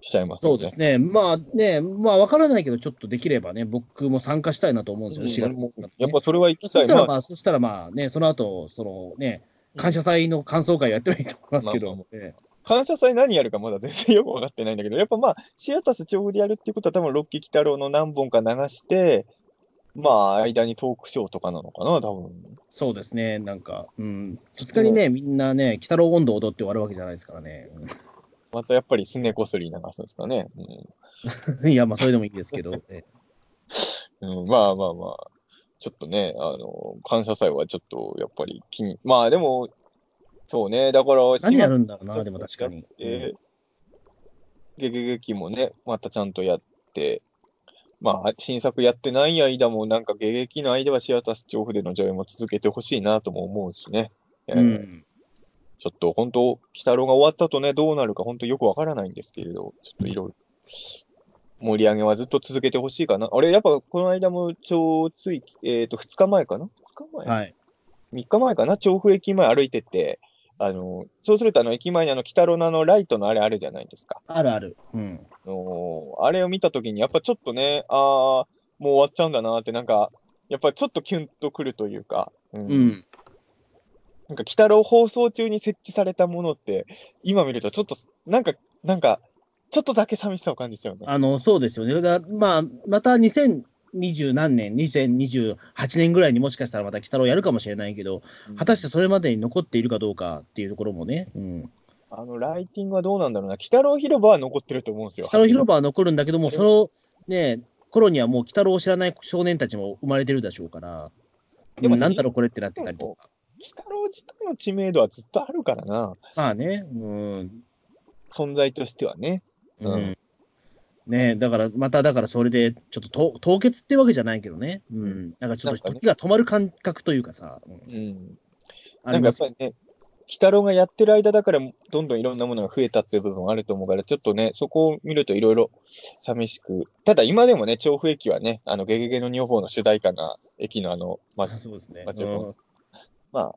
しちゃいますよね。そうですね。まあね、まあわからないけど、ちょっとできればね、僕も参加したいなと思うんですよね、4月うん末、やっぱそれは行きたい。そしたらまあまあ、そしたらまあね、その後、そのね、感謝祭の感想会やってもいいと思いますけまあまど、ええ感謝祭何やるかまだ全然よく分かってないんだけど、やっぱまあ、シアタス調布でやるっていうことは、多分ロッキー北郎の何本か流して、まあ、間にトークショーとかなのかな、多分。そうですね、なんか、うん、さすがにね、みんなね、鬼太郎温度を踊って終わるわけじゃないですからね。またやっぱりすねこすり流すんですかね。うんうん。いや、まあ、それでもいいですけど、ええ。うん、まあまあまあ、ちょっとね、あの、感謝祭はちょっとやっぱり気に、まあでも、そうね、だから、何やるんだろうな、でも確かに。えゲゲゲキもね、またちゃんとやって、まあ、新作やってない間も、なんかゲゲキの間はシアタス調布での上映も続けてほしいなとも思うしね。えーうんちょっと本当、鬼太郎が終わったとね、どうなるか本当よくわからないんですけれど、ちょっといろいろ、盛り上げはずっと続けてほしいかな。俺、やっぱこの間も、ちょうつい、えっ、と、2日前かな ?2 日前、はい。3日前かな？調布駅前歩いてて、あの、そうするとあの、駅前にあの、鬼太郎のあの、ライトのあれあるじゃないですか。あるある。うん。あのあれを見たときに、やっぱちょっとね、あー、もう終わっちゃうんだなって、なんか、やっぱちょっとキュンとくるというか、うんうん。なんか、鬼太郎放送中に設置されたものって、今見るとちょっと、なんか、なんか、ちょっとだけ寂しさを感じちゃうね。あの、そうですよね。だまあ、また2020何年、2028年ぐらいにもしかしたらまた鬼太郎やるかもしれないけど、果たしてそれまでに残っているかどうかっていうところもね、うん。あの、ライティングはどうなんだろうな。鬼太郎広場は残ってると思うんですよ。鬼太郎広場は残るんだけども、そのね、頃にはもう鬼太郎を知らない少年たちも生まれてるでしょうから、でもうんなんだろうこれってなってたりとか。鬼太郎自体の知名度はずっとあるからな。まあね、うん。存在としてはね。ううん。ん。ねだから、まただからそれで、ちょっとと凍結ってわけじゃないけどね、うん。なんかちょっと時が止まる感覚というかさ、うん。なん。かやっぱりね、鬼太郎がやってる間だから、どんどんいろんなものが増えたっていう部分はあると思うから、ちょっとね、そこを見るといろいろ寂しく。ただ今でもね、調布駅はね、あの、ゲゲゲの女房の主題歌が、駅のあの、ま、そうですね。まあちょっとうん。まあ、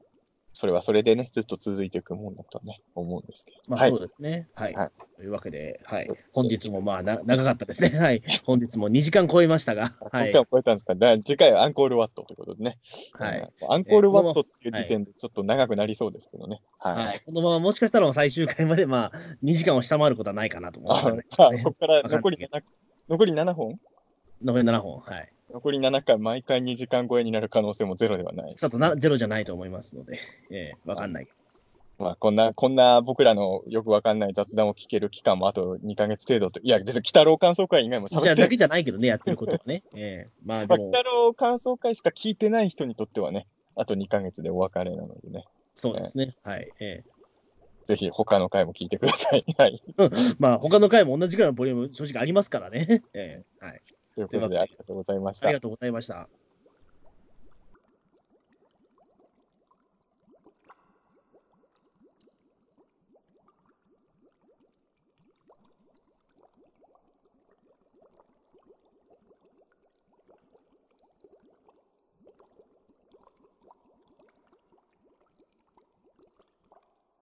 それはそれでね、ずっと続いていくもんだとね、思うんですけど。まあ、はいそうですね。はい。はいというわけで、はい。本日もまあな、長かったですね。はい。本日も2時間超えましたが、はい今回。も超えたんですか？だ次回はアンコールワットということでね。はい。うんアンコールワットっていう時点でちょっと長くなりそうですけどね。はい。はい。このままもしかしたら最終回まで、まあ、2時間を下回ることはないかなと思 あう。さあ、ここから残り7、残り7本？残り7本。はい。残り7回、毎回2時間超えになる可能性もゼロではない。ちょっとなゼロじゃないと思いますので、えー、わかんない。まあ、こんな、こんな僕らのよくわかんない雑談を聞ける期間もあと2ヶ月程度と。いや、別に北郎感想会以外も喋ってだけじゃないけどね、やってることはね。えー、まあまあ、北郎感想会しか聞いてない人にとってはね、あと2ヶ月でお別れなのでね。そうですね。はい。えぜひ他の回も聞いてください。は い。まあ、他の回も同じぐらいのボリューム、正直ありますからね。ええはい。ということで、ありがとうございましたありが。とうございました。